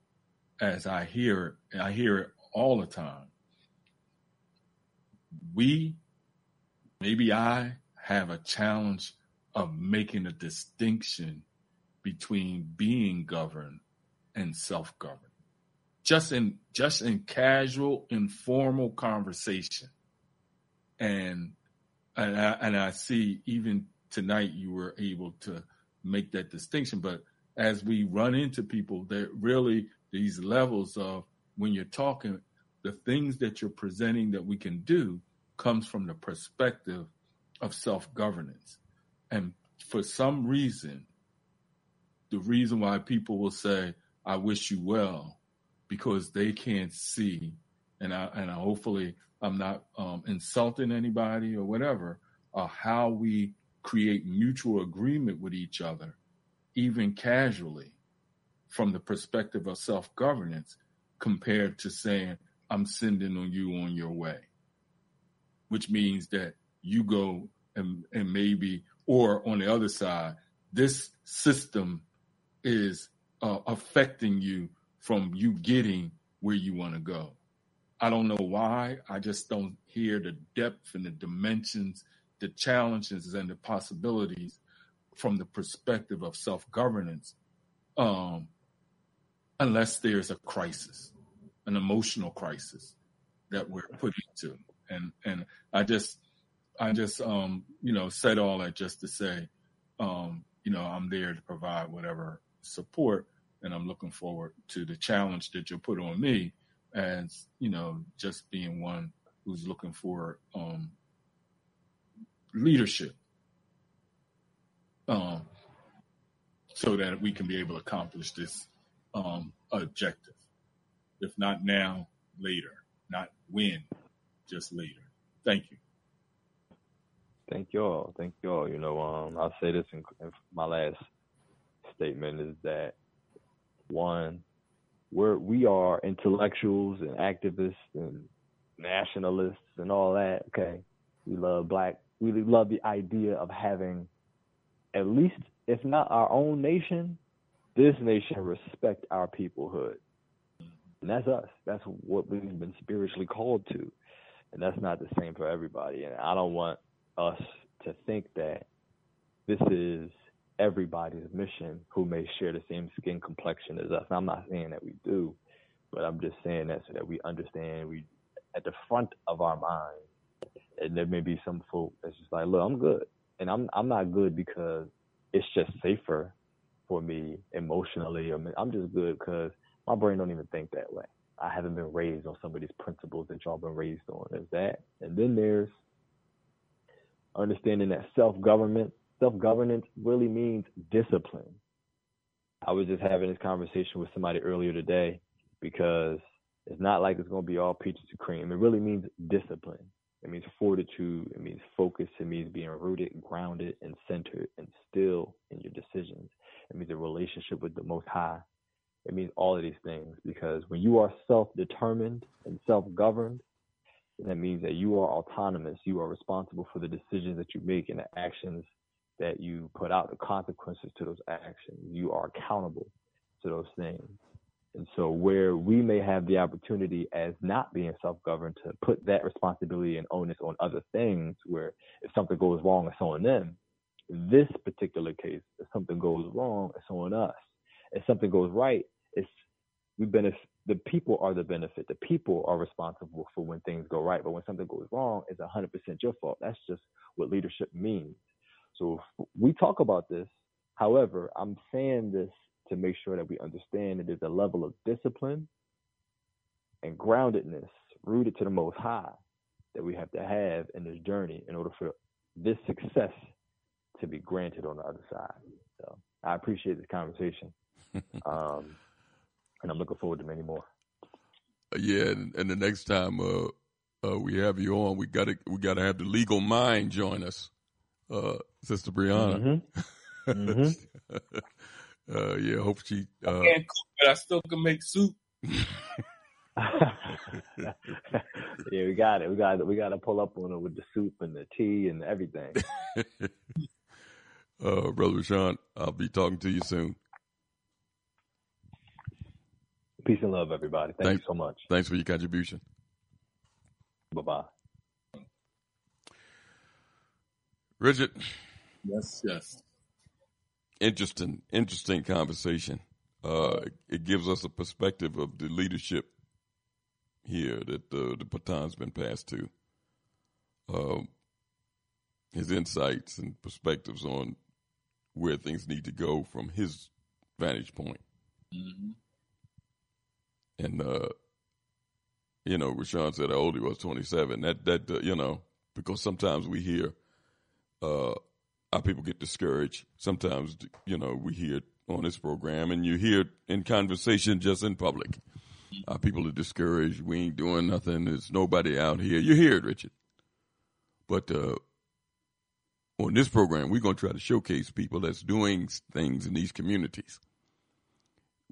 as I hear I hear it all the time. We, maybe I, have a challenge of making a distinction between being governed and self-governed. Just in just in casual, informal conversation and and I, and I see even tonight you were able to make that distinction. But as we run into people, that really these levels of when you're talking, the things that you're presenting that we can do comes from the perspective of self governance. And for some reason, the reason why people will say, I wish you well, because they can't see, and I, and I hopefully I'm not um, insulting anybody or whatever, how we create mutual agreement with each other even casually, from the perspective of self governance, compared to saying, I'm sending on you on your way, which means that you go and, and maybe, or on the other side, this system is uh, affecting you from you getting where you want to go. I don't know why. I just don't hear the depth and the dimensions, the challenges and the possibilities from the perspective of self governance, um, unless there's a crisis, an emotional crisis that we're put into. And and I just I just um, you know said all that just to say, um, you know, I'm there to provide whatever support, and I'm looking forward to the challenge that you'll put on me as you know, just being one who's looking for um, leadership, um, so that we can be able to accomplish this um, objective. If not now, later. Not when, just later. Thank you. Thank y'all. Thank y'all. You know, um, I'll say this in, in my last statement is that one, we're we are intellectuals and activists and nationalists and all that. Okay, we love black. We love the idea of having, at least if not our own nation, this nation respect our peoplehood, and that's us. That's what we've been spiritually called to, and that's not the same for everybody. And I don't want us to think that this is everybody's mission who may share the same skin complexion as us. I'm not saying that we do, but I'm just saying that so that we understand we at the front of our mind. And there may be some folk that's just like, look, I'm good. And I'm I'm not good because it's just safer for me emotionally. I mean, I'm just good because my brain don't even think that way. I haven't been raised on some of these principles that y'all been raised on. There's that. And then there's understanding that self government self governance really means discipline. I was just having this conversation with somebody earlier today because it's not like it's going to be all peaches and cream. It really means discipline. It means fortitude. It means focus. It means being rooted, grounded, and centered and still in your decisions. It means a relationship with the Most High. It means all of these things because when you are self determined and self governed, that means that you are autonomous. You are responsible for the decisions that you make and the actions that you put out the consequences to those actions. You are accountable to those things. And so, where we may have the opportunity as not being self governed to put that responsibility and onus on other things, where if something goes wrong, it's on them. This particular case, if something goes wrong, it's on us. If something goes right, it's we benefit. The people are the benefit. The people are responsible for when things go right. But when something goes wrong, it's 100% your fault. That's just what leadership means. So we talk about this. However, I'm saying this to make sure that we understand that there's a level of discipline and groundedness rooted to the most high that we have to have in this journey in order for this success to be granted on the other side. So I appreciate this conversation. um, and I'm looking forward to many more. Yeah, and, and the next time uh, uh, we have you on, we got to we got to have the legal mind join us uh, Sister Brianna. Mm-hmm. mm-hmm. uh, yeah, hope she. Uh, I can't cook, but I still can make soup. yeah, we got it. We got it. We got to pull up on it with the soup and the tea and everything. uh, Brother Sean, I'll be talking to you soon. Peace and love, everybody. Thank thanks, you so much. Thanks for your contribution. Bye bye. Richard. Yes, yes. Interesting, interesting conversation. Uh, it gives us a perspective of the leadership here that the the baton's been passed to. Uh, his insights and perspectives on where things need to go from his vantage point. Mm-hmm. And uh, you know, Rashawn said how old he was, twenty seven. That that uh, you know, because sometimes we hear uh, our people get discouraged. Sometimes, you know, we hear it on this program, and you hear it in conversation just in public. Our people are discouraged. We ain't doing nothing. There's nobody out here. You hear it, Richard. But uh, on this program, we're going to try to showcase people that's doing things in these communities,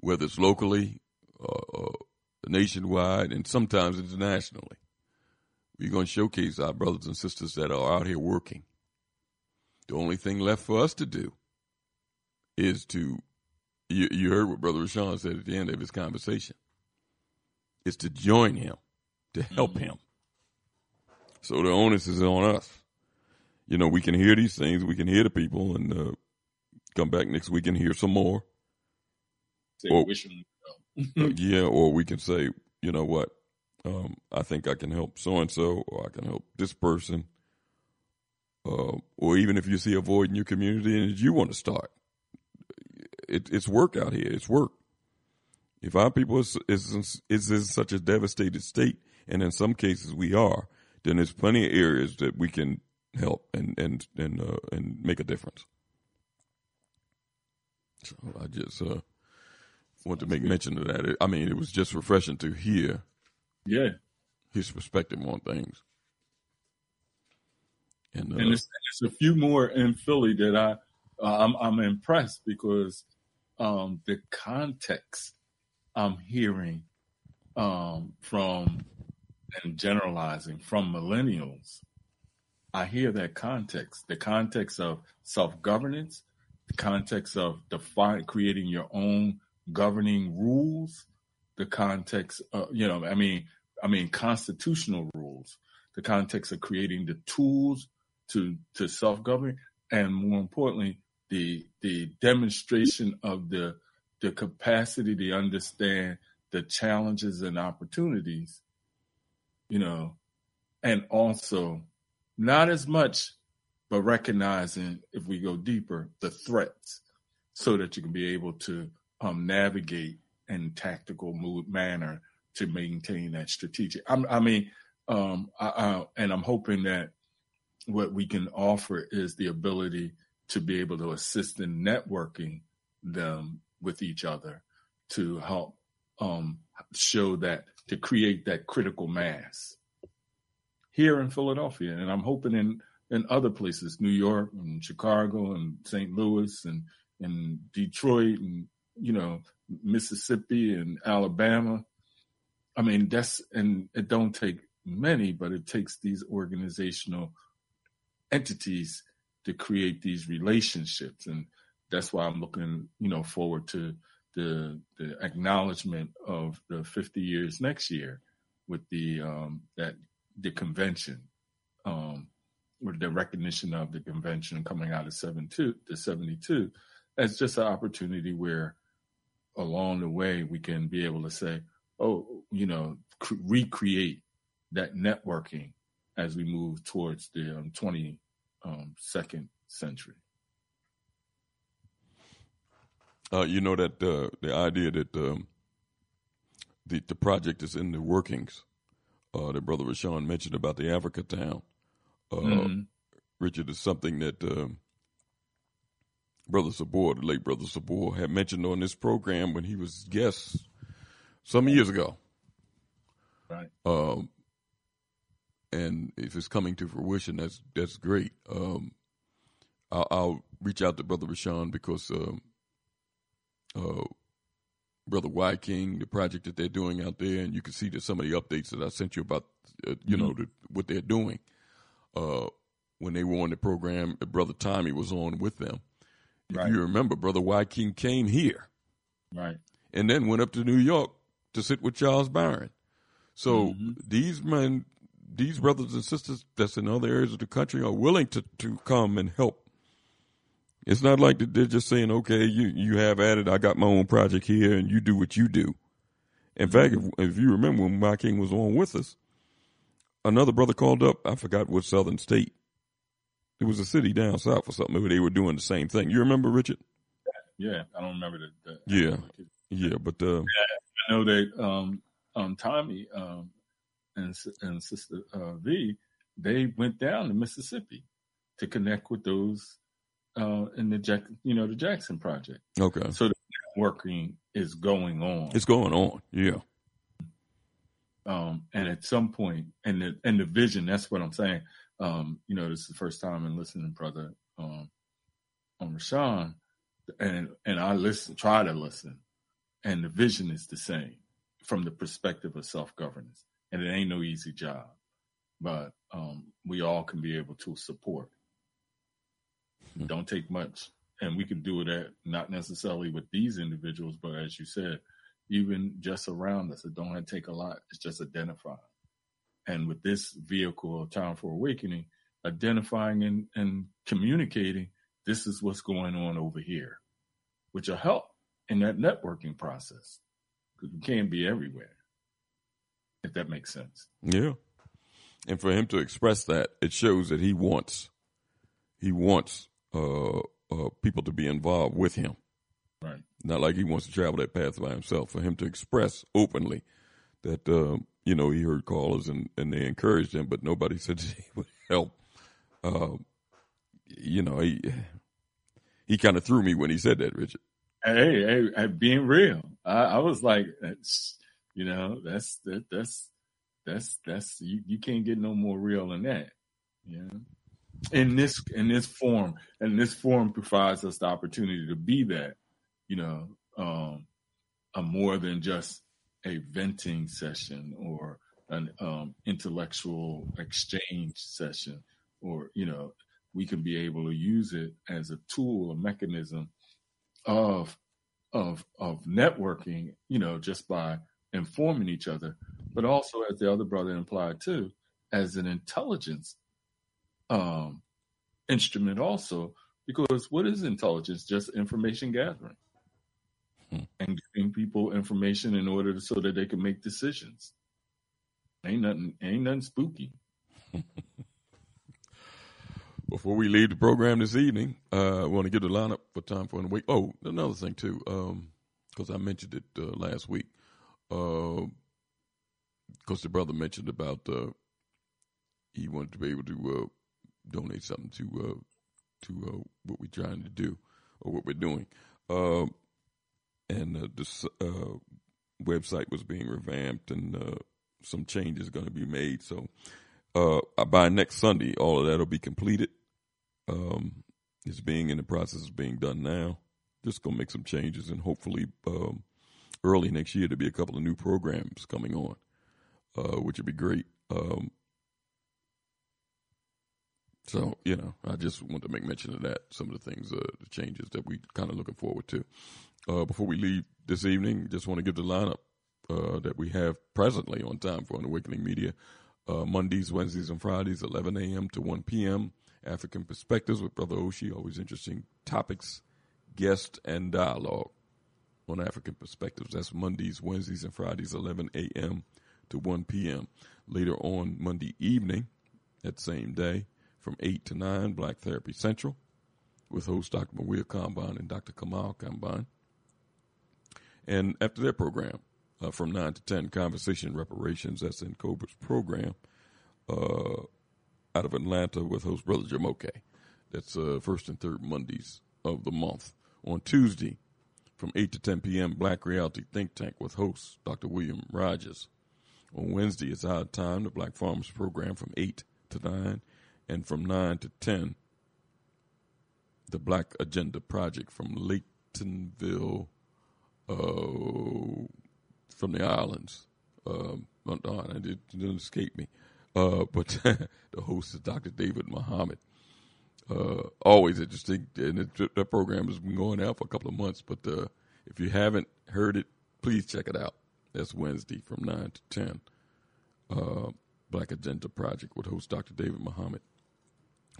whether it's locally, uh, nationwide, and sometimes internationally. We're going to showcase our brothers and sisters that are out here working. The only thing left for us to do is to, you, you heard what Brother Rashawn said at the end of his conversation, is to join him, to help mm-hmm. him. So the onus is on us. You know, we can hear these things, we can hear the people, and uh, come back next week and hear some more. Say, or, uh, yeah, or we can say, you know what, um, I think I can help so and so, or I can help this person. Uh, or even if you see a void in your community and you want to start, it, it's work out here. It's work. If our people is, is, is in such a devastated state, and in some cases we are, then there's plenty of areas that we can help and and and uh, and make a difference. So I just uh, want to make mention of that. I mean, it was just refreshing to hear, yeah, his perspective on things. And, uh, and there's, there's, a few more in Philly that I uh, I'm, I'm impressed because um, the context I'm hearing um, from and generalizing from millennials, I hear that context, the context of self governance, the context of define, creating your own governing rules, the context, of, you know, I mean, I mean, constitutional rules, the context of creating the tools to to self govern, and more importantly, the the demonstration of the the capacity to understand the challenges and opportunities you know, and also not as much, but recognizing if we go deeper, the threats so that you can be able to um, navigate in tactical mood manner to maintain that strategic. I'm, i mean, um, I, I, and I'm hoping that what we can offer is the ability to be able to assist in networking them with each other to help um, show that to create that critical mass here in Philadelphia, and I'm hoping in in other places, New York and Chicago and St. Louis and and Detroit and you know Mississippi and Alabama. I mean that's and it don't take many, but it takes these organizational entities to create these relationships, and that's why I'm looking you know forward to the the acknowledgement of the 50 years next year with the um, that the convention um, or the recognition of the convention coming out of 72 to 72 as just an opportunity where along the way we can be able to say oh you know cr- recreate that networking as we move towards the um, 22nd um, century uh, you know that uh, the idea that um, the the project is in the workings uh, that Brother Rashawn mentioned about the Africa town. Uh, mm-hmm. Richard is something that uh, Brother Sabor, the late Brother Sabor, had mentioned on this program when he was guest some years ago. Right. Um, and if it's coming to fruition, that's that's great. Um, I'll, I'll, reach out to Brother Rashawn because um, uh, Brother Y King, the project that they're doing out there, and you can see that some of the updates that I sent you about, uh, you mm-hmm. know, the, what they're doing. Uh, when they were on the program, uh, Brother Tommy was on with them. If right. you remember, Brother Y King came here, right, and then went up to New York to sit with Charles Barron. So mm-hmm. these men, these brothers and sisters that's in other areas of the country are willing to to come and help it's not like they're just saying, okay, you, you have at it. I got my own project here and you do what you do. In fact, if, if you remember when my king was on with us, another brother called up. I forgot what southern state. It was a city down south or something where they were doing the same thing. You remember, Richard? Yeah, I don't remember the. the yeah, yeah, but uh, yeah, I know that um, um, Tommy um, and and Sister uh, V they went down to Mississippi to connect with those uh, in the Jack, you know, the Jackson Project. Okay. So the networking is going on. It's going on. Yeah. Um, and at some point, and the and the vision, that's what I'm saying. um, you know, this is the first time in listening, brother, um, on Rashawn, and and I listen, try to listen, and the vision is the same from the perspective of self governance, and it ain't no easy job, but um, we all can be able to support. Hmm. Don't take much, and we can do it at not necessarily with these individuals, but as you said, even just around us, it don't take a lot. It's just identifying and with this vehicle of Time for Awakening, identifying and, and communicating this is what's going on over here, which will help in that networking process because we can't be everywhere, if that makes sense. Yeah. And for him to express that, it shows that he wants he wants uh, uh, people to be involved with him. Right. Not like he wants to travel that path by himself. For him to express openly that uh, you know he heard callers and, and they encouraged him, but nobody said he would help. Uh, you know, he he kind of threw me when he said that, Richard. Hey, hey, hey being real, I, I was like, that's, you know, that's that, that's that's that's you, you can't get no more real than that. Yeah. In this in this form, and this form provides us the opportunity to be that, you know, um, a more than just a venting session or an um, intellectual exchange session, or you know, we can be able to use it as a tool, a mechanism of of of networking. You know, just by informing each other, but also, as the other brother implied too, as an intelligence um, instrument also. Because what is intelligence? Just information gathering and giving people information in order to, so that they can make decisions. Ain't nothing, ain't nothing spooky. Before we leave the program this evening, uh, I want to get the lineup for time for the week. Oh, another thing too, because um, I mentioned it uh, last week. Because uh, the brother mentioned about uh, he wanted to be able to uh, donate something to uh, to what we're trying to do or what we're doing. And uh, website was being revamped and some changes going to be made. So uh, by next Sunday, all of that will be completed. Um, it's being in the process of being done now. Just gonna make some changes and hopefully um, early next year there'll be a couple of new programs coming on, uh, which would be great. Um, so, you know, I just want to make mention of that. Some of the things, uh, the changes that we kind of looking forward to. Uh, before we leave this evening, just want to give the lineup uh, that we have presently on time for Awakening Media. Uh, Mondays, Wednesdays, and Fridays, 11 a.m. to 1 p.m. African Perspectives with Brother Oshi. Always interesting topics, guests, and dialogue on African Perspectives. That's Mondays, Wednesdays, and Fridays, 11 a.m. to 1 p.m. Later on Monday evening, that same day, from 8 to 9, Black Therapy Central, with host Dr. Mawia Kamban and Dr. Kamal Kamban. And after their program, uh, from 9 to 10, Conversation Reparations, that's N'COBRA's program, uh, out of Atlanta with host Brother Jamoke. That's uh, first and third Mondays of the month. On Tuesday, from 8 to 10 p.m., Black Reality Think Tank with host Dr. William Rogers. On Wednesday, it's our time, the Black Farmers Program from 8 to 9, and from 9 to 10, the Black Agenda Project from Laytonville, uh, from the islands. Um, oh, it didn't escape me. Uh, but the host is Dr. David Muhammad. Uh, always interesting, and it, that program has been going out for a couple of months. But uh, if you haven't heard it, please check it out. That's Wednesday from nine to ten. Uh, Black Agenda Project with host Dr. David Muhammad.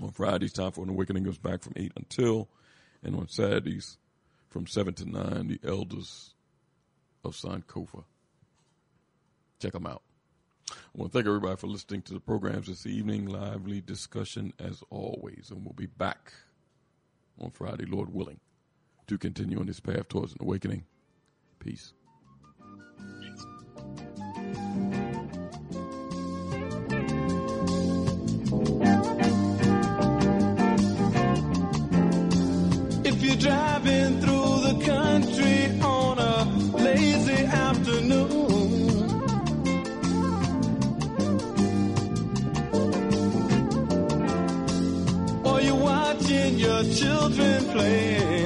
On Fridays, time for an awakening goes back from eight until, and on Saturdays, from seven to nine, the elders of Sankofa. Check them out. I want to thank everybody for listening to the programs this evening. Lively discussion as always, and we'll be back on Friday, Lord willing, to continue on this path towards an awakening. Peace. If you're driving children playing